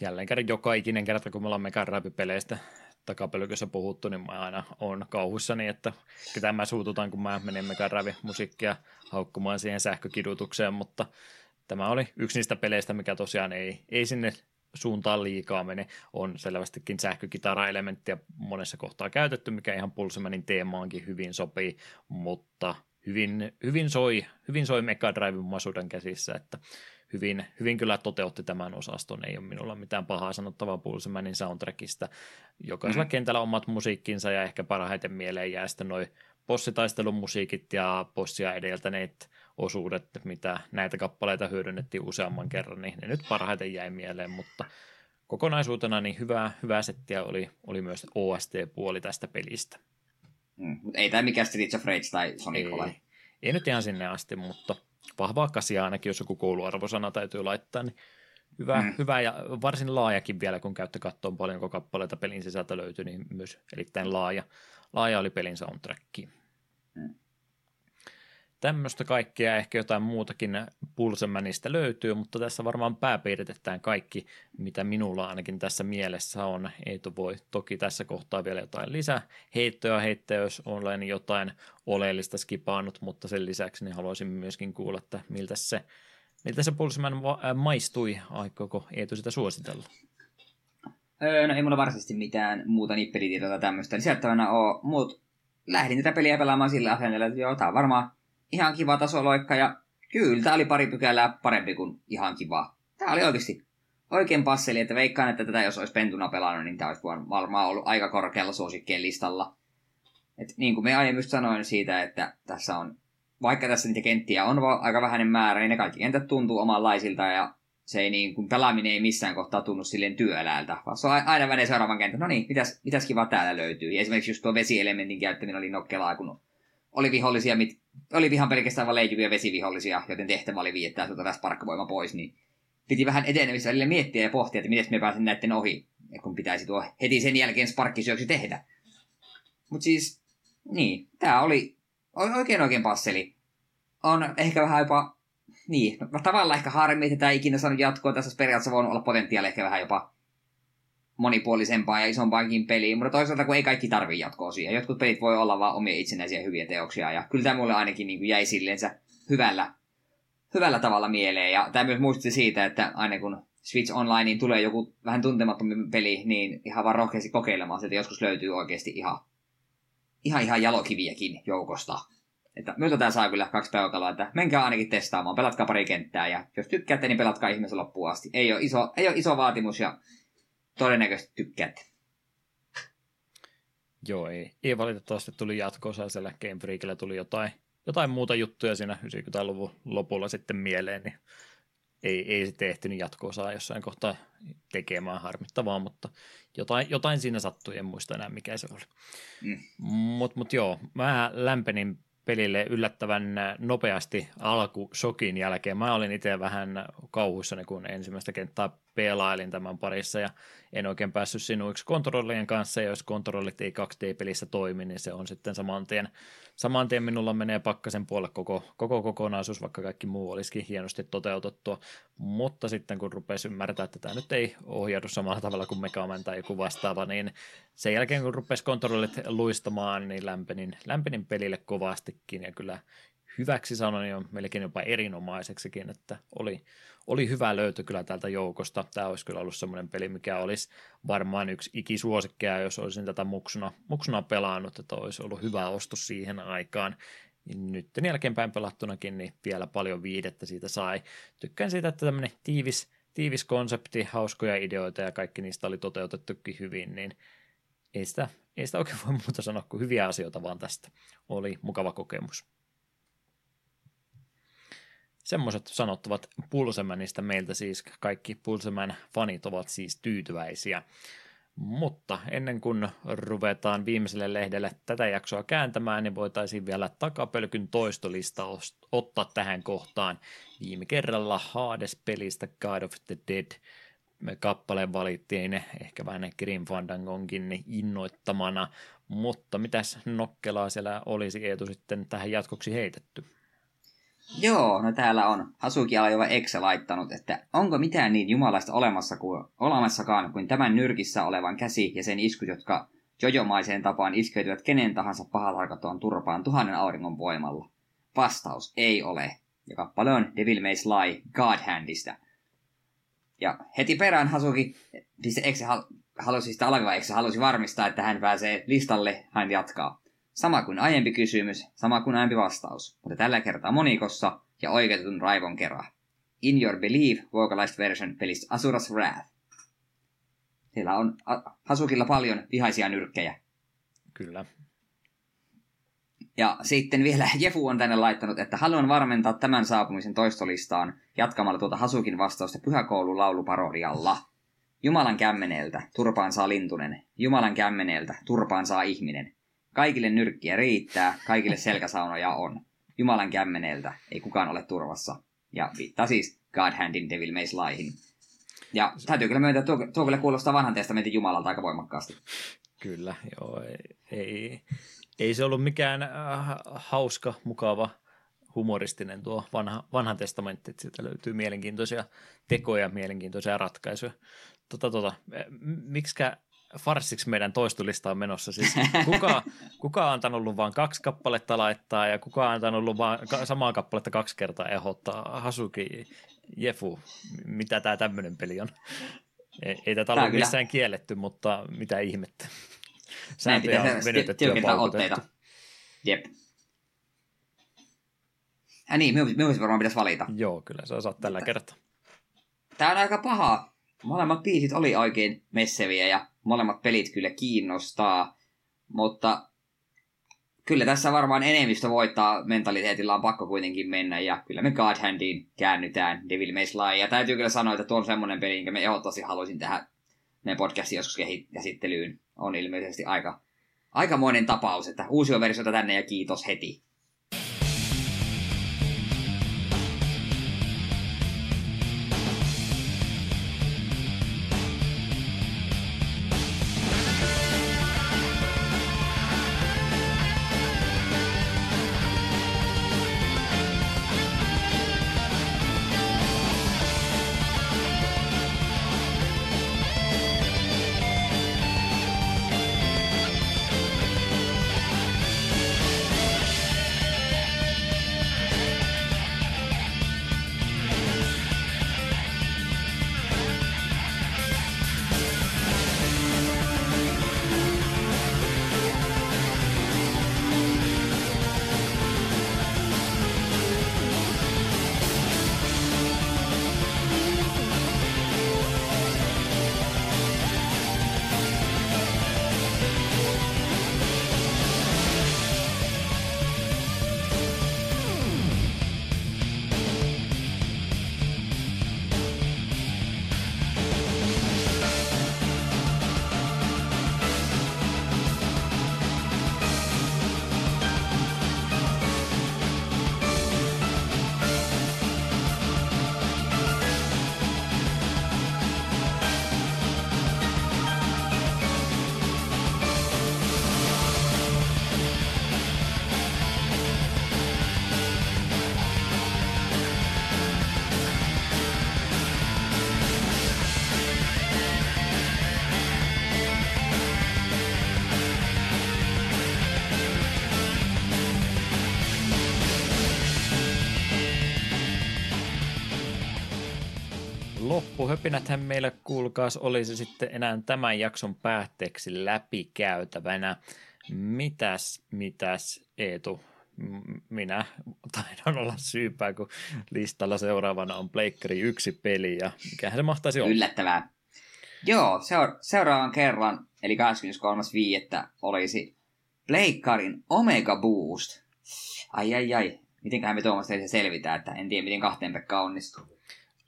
Jälleen kerran joka ikinen kerta, kun me ollaan Mega Drive-peleistä takapelkyssä puhuttu, niin mä aina on kauhuissani, että ketä mä suututan, kun mä menen Mega musiikkia haukkumaan siihen sähkökidutukseen, mutta tämä oli yksi niistä peleistä, mikä tosiaan ei, ei sinne suuntaan liikaa mene. On selvästikin sähkökitara-elementtiä monessa kohtaa käytetty, mikä ihan Pulsemanin teemaankin hyvin sopii, mutta hyvin, hyvin soi, hyvin soi Mega Driven masudan käsissä, että hyvin, hyvin kyllä toteutti tämän osaston. Ei ole minulla mitään pahaa sanottavaa Pulsemanin soundtrackista. Jokaisella mm. kentällä omat musiikkinsa ja ehkä parhaiten mieleen jää sitten noin bossitaistelun musiikit ja bossia edeltäneet osuudet, mitä näitä kappaleita hyödynnettiin useamman kerran, niin ne nyt parhaiten jäi mieleen, mutta kokonaisuutena niin hyvää, hyvää settiä oli, oli myös OST-puoli tästä pelistä. Mm, ei tämä mikään Streets of Rage tai Sonic ei, ei nyt ihan sinne asti, mutta vahvaa kasia ainakin, jos joku kouluarvosana täytyy laittaa, niin hyvä, mm. hyvä ja varsin laajakin vielä, kun käytte katsomaan paljonko kappaleita pelin sisältä löytyy, niin myös erittäin laaja, laaja oli pelin soundtrack. Mm tämmöistä kaikkea, ehkä jotain muutakin Pulsemanista löytyy, mutta tässä varmaan pääpiirtetään kaikki, mitä minulla ainakin tässä mielessä on. Eetu voi toki tässä kohtaa vielä jotain lisäheittoja heittää, jos olen jotain oleellista skipaannut, mutta sen lisäksi niin haluaisin myöskin kuulla, että miltä se, miltä se Pulseman äh, maistui, aikooko Eetu sitä suositella? Öö, no ei mulla varsinaisesti mitään muuta nippelitietoa tämmöistä lisättävänä ole, mutta lähdin tätä peliä pelaamaan sillä asenteella, että joo, tää on varmaan ihan kiva tasoloikka ja kyllä tämä oli pari pykälää parempi kuin ihan kiva. Tämä oli oikeasti oikein passeli, että veikkaan, että tätä jos olisi pentuna pelannut, niin tämä olisi varmaan ollut aika korkealla suosikkien listalla. Et niin kuin me aiemmin sanoin siitä, että tässä on, vaikka tässä niitä kenttiä on aika vähäinen määrä, niin ne kaikki kentät tuntuu omanlaisilta ja se ei niin kuin, pelaaminen ei missään kohtaa tunnu silleen työläältä, vaan se on aina menee seuraavan kentän, no niin, mitäs, mitäs kiva täällä löytyy. Ja esimerkiksi just tuo vesielementin käyttäminen oli nokkelaa, kun oli vihollisia, mit, oli ihan pelkästään vain leijuvia vesivihollisia, joten tehtävä oli viettää tuota parkkavoima pois, niin piti vähän etenemistä välillä miettiä ja pohtia, että miten me pääsen näiden ohi, kun pitäisi tuo heti sen jälkeen sparkkisyöksy tehdä. Mutta siis, niin, tämä oli oikein oikein passeli. On ehkä vähän jopa, niin, no, tavallaan ehkä harmi, että tämä ikinä saanut jatkoa. Tässä periaatteessa voinut olla potentiaali ehkä vähän jopa monipuolisempaa ja isompaankin peliin, mutta toisaalta kun ei kaikki tarvii jatkoa siihen. Jotkut pelit voi olla vain omia itsenäisiä hyviä teoksia, ja kyllä tämä mulle ainakin niin kuin jäi silleensä hyvällä, hyvällä tavalla mieleen, ja tämä myös muistutti siitä, että aina kun Switch Onlineen tulee joku vähän tuntemattomin peli, niin ihan vaan rohkeasti kokeilemaan, että joskus löytyy oikeasti ihan, ihan, ihan jalokiviäkin joukosta. Että miltä tämä saa kyllä kaksi peukaloa, että menkää ainakin testaamaan, pelatkaa pari kenttää ja jos tykkäätte, niin pelatkaa ihmeessä loppuun asti. Ei ole iso, ei ole iso vaatimus ja todennäköisesti tykkäätte. Joo, ei, ei valitettavasti tuli jatkoosa siellä Game Freakillä tuli jotain, jotain muuta juttuja siinä 90-luvun lopulla sitten mieleen, niin ei, ei sitten ehtinyt jatkoosaa jossain kohtaa tekemään harmittavaa, mutta jotain, jotain siinä sattui, en muista enää mikä se oli. Mm. Mutta mut joo, mä lämpenin pelille yllättävän nopeasti alku sokin jälkeen. Mä olin itse vähän kauhuissani, kun ensimmäistä kenttää pelailin tämän parissa ja en oikein päässyt sinuiksi kontrollien kanssa. Ja jos kontrollit ei 2D-pelissä toimi, niin se on sitten saman tien, saman tien minulla menee pakkasen puolelle koko, koko kokonaisuus, vaikka kaikki muu olisikin hienosti toteutettua, mutta sitten kun rupesi ymmärtää, että tämä nyt ei ohjaudu samalla tavalla kuin Megaman tai joku vastaava, niin sen jälkeen kun rupesi kontrollit luistamaan, niin lämpenin, lämpenin pelille kovastikin. Ja kyllä hyväksi sanoin jo melkein jopa erinomaiseksikin, että oli, oli hyvä löytö kyllä tältä joukosta. Tämä olisi kyllä ollut semmoinen peli, mikä olisi varmaan yksi ikisuosikkeja, jos olisin tätä muksuna, muksuna pelannut, että olisi ollut hyvä ostos siihen aikaan. Nyt jälkeenpäin pelattunakin, niin vielä paljon viidettä siitä sai. Tykkään siitä, että tämmöinen tiivis, tiivis konsepti, hauskoja ideoita ja kaikki niistä oli toteutettukin hyvin, niin ei sitä, ei sitä oikein voi muuta sanoa kuin hyviä asioita vaan tästä. Oli mukava kokemus. Semmoiset sanottavat Pulsemanista meiltä siis kaikki Pulseman fanit ovat siis tyytyväisiä. Mutta ennen kuin ruvetaan viimeiselle lehdelle tätä jaksoa kääntämään, niin voitaisiin vielä takapölkyn toistolista ottaa tähän kohtaan. Viime kerralla Hades-pelistä God of the Dead kappale valittiin ehkä vähän Grim Fandangonkin innoittamana, mutta mitäs nokkelaa siellä olisi Eetu sitten tähän jatkoksi heitetty? Joo, no täällä on Hasuki Alajova Exe laittanut, että onko mitään niin jumalaista olemassa kuin, olemassakaan kuin tämän nyrkissä olevan käsi ja sen iskut, jotka jojomaiseen tapaan iskeytyvät kenen tahansa pahatarkatoon turpaan tuhannen auringon voimalla? Vastaus ei ole. Ja kappale on Devil May Sly God Handista. Ja heti perään Hasuki, siis Exe halusi, sitä Alajova Exe halusi varmistaa, että hän pääsee listalle, hän jatkaa. Sama kuin aiempi kysymys, sama kuin aiempi vastaus, mutta tällä kertaa monikossa ja oikeutetun raivon kerran. In Your Belief vocalized version pelistä Asuras Wrath. Siellä on Hasukilla paljon vihaisia nyrkkejä. Kyllä. Ja sitten vielä Jefu on tänne laittanut, että haluan varmentaa tämän saapumisen toistolistaan jatkamalla tuota Hasukin vastausta pyhäkoulun lauluparodialla. Jumalan kämmeneeltä turpaan saa lintunen, Jumalan kämmeneeltä turpaan saa ihminen. Kaikille nyrkkiä riittää, kaikille selkäsaunoja on. Jumalan kämmeneeltä ei kukaan ole turvassa. Ja viittaa siis God Handin Devil May Slyhin. Ja täytyy kyllä myöntää, tuo, tuo kyllä kuulostaa vanhan testamentin Jumalalta aika voimakkaasti. Kyllä, joo. Ei, ei, ei se ollut mikään äh, hauska, mukava, humoristinen tuo vanha, vanha testamentti, että siitä löytyy mielenkiintoisia tekoja, mielenkiintoisia ratkaisuja. Tota, tota, miksikä farsiksi meidän toistolista on menossa. Siis kuka, kuka on antanut luvan kaksi kappaletta laittaa ja kuka on antanut luvan samaa kappaletta kaksi kertaa ehdottaa Hasuki Jefu. Mitä tämä tämmöinen peli on? Ei, ei tätä ole missään kielletty, mutta mitä ihmettä. Sääntöjä on venytetty ja paukutettu. Jep. Ja niin, minun varmaan pitäisi valita. Joo, kyllä sä osaat tällä kertaa. Tämä on aika paha. Molemmat biisit oli oikein messeviä ja molemmat pelit kyllä kiinnostaa, mutta kyllä tässä varmaan enemmistö voittaa mentaliteetilla on pakko kuitenkin mennä, ja kyllä me God Handiin käännytään Devil May Sly, ja täytyy kyllä sanoa, että tuo on semmoinen peli, minkä me ehdottomasti haluaisin tähän meidän podcastin joskus käsittelyyn. On ilmeisesti aika, aikamoinen tapaus, että uusi versiota tänne ja kiitos heti. Loppuhöpinäthän meillä kuulkaas olisi sitten enää tämän jakson päätteeksi läpikäytävänä. Mitäs, mitäs Eetu, minä taidan olla syypää, kun listalla seuraavana on Pleikkari yksi peli ja mikähän se mahtaisi olla? Yllättävää. Joo, seura- seuraavan kerran, eli 23.5. olisi Pleikkarin Omega Boost. Ai ai ai, mitenköhän me Tuomas se selvitään, että en tiedä miten kahteen Pekka onnistuu.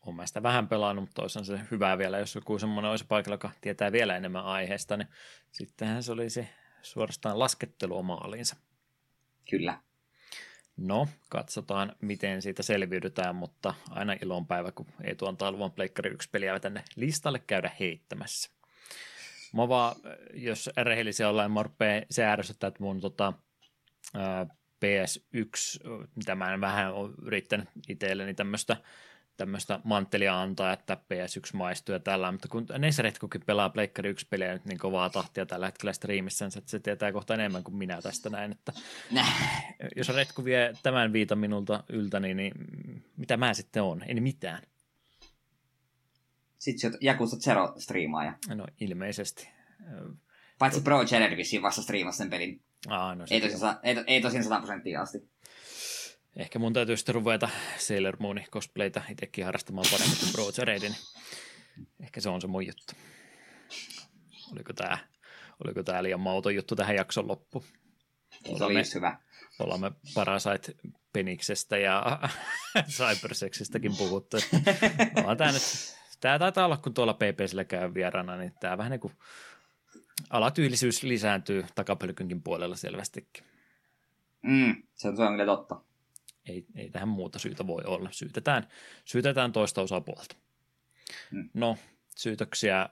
Olen sitä vähän pelannut, mutta toisaalta se hyvää vielä, jos joku semmoinen olisi paikalla, joka tietää vielä enemmän aiheesta, niin sittenhän se olisi suorastaan laskettelua maaliinsa. Kyllä. No, katsotaan, miten siitä selviydytään, mutta aina ilonpäivä, kun ei tuon talvon Pleikkari 1 peliä tänne listalle käydä heittämässä. Mä vaan, jos rehellisiä ollaan, mä se ärsyttää, että mun tota, ää, PS1, mitä mä en vähän ole yrittänyt itselleni tämmöistä tämmöistä manttelia antaa, että PS1 maistuu ja tällä, mutta kun Neseretkukin pelaa Pleikkari 1 peliä nyt niin kovaa tahtia tällä hetkellä striimissä, että se tietää kohta enemmän kuin minä tästä näin, että Näh. jos Retku vie tämän viitan minulta yltä, niin, niin mitä mä sitten on? En mitään. Sitten sä Jakusta Zero striimaaja. No ilmeisesti. Paitsi Pro vissiin vasta striimasi sen pelin. Aa, no ei, tosiaan, ei, ei tosiaan 100 prosenttia asti. Ehkä mun täytyy sitten ruveta Sailor Moon cosplayta itsekin harrastamaan paremmin kuin Bro Jaredin. Ehkä se on se mun juttu. Oliko tää, oliko tää liian mauton juttu tähän jakson loppu? Se oli hyvä. Ollaan me Parasite Peniksestä ja Cybersexistäkin puhuttu. Tää nyt, tää taitaa olla, kun tuolla PPSllä käy vieraana, niin tää vähän niin kuin alatyylisyys lisääntyy takapelkynkin puolella selvästikin. Mm, se on, se on kyllä totta ei, ei tähän muuta syytä voi olla. Syytetään, syytetään toista osapuolta. Hmm. No, syytöksiä,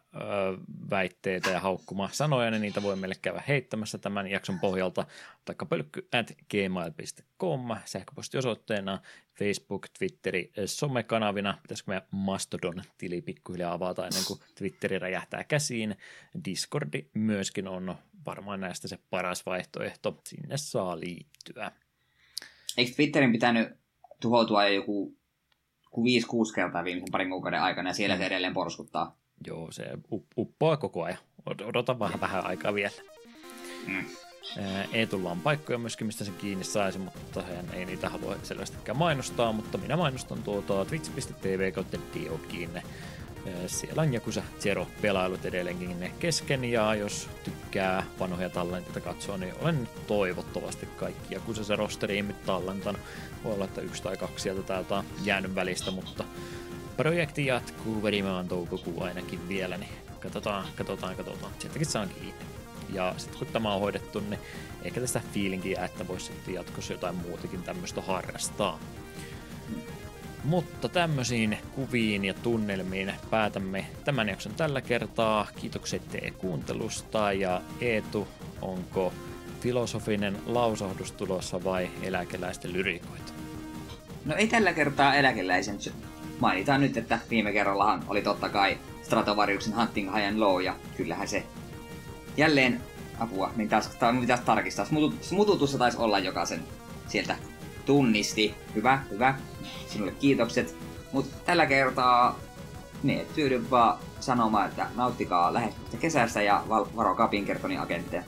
väitteitä ja haukkuma sanoja, niin niitä voi meille käydä heittämässä tämän jakson pohjalta takapölkky at gmail.com sähköpostiosoitteena Facebook, Twitteri, somekanavina. Pitäisikö meidän Mastodon-tili pikkuhiljaa avata ennen kuin Twitteri räjähtää käsiin. Discordi myöskin on varmaan näistä se paras vaihtoehto. Sinne saa liittyä. Eikö Twitterin pitänyt tuhoutua jo joku 5-6 kertaa viimeisen parin kuukauden aikana, ja siellä mm. se edelleen porskuttaa? Joo, se uppoaa koko ajan. Odota vähän, vähän aikaa vielä. Mm. Ei tullaan paikkoja myöskin, mistä se kiinni saisi, mutta hän ei niitä halua selvästikään mainostaa, mutta minä mainostan tuota twitch.tv kautta kiinne. Siellä on Jakusa Zero-pelailut edelleenkin kesken, ja jos tykkää vanhoja tallenteita katsoa, niin olen toivottavasti kaikki Jakusa Zero-striimit tallentanut. Voi olla, että yksi tai kaksi sieltä täältä on jäänyt välistä, mutta projekti jatkuu verimaan toukokuu ainakin vielä, niin katsotaan, katsotaan, katsotaan. Sieltäkin saan kiinni. Ja sitten kun tämä on hoidettu, niin ehkä tästä fiilinkiä, että voisi sitten jatkossa jotain muutakin tämmöistä harrastaa. Mutta tämmöisiin kuviin ja tunnelmiin päätämme tämän jakson tällä kertaa. Kiitokset kuuntelusta ja Eetu, onko filosofinen lausahdus tulossa vai eläkeläisten lyrikoita? No ei tällä kertaa eläkeläisen. Mainitaan nyt, että viime kerrallahan oli totta kai Stratovariuksen Hunting High and Low ja kyllähän se jälleen apua, niin taas, taas tarkistaa. Smututussa taisi olla jokaisen sieltä tunnisti. Hyvä, hyvä. Sinulle kiitokset. Mutta tällä kertaa ne tyydyn vaan sanomaan, että nauttikaa lähestyvästä kesästä ja varokaa Pinkertonin agentteja.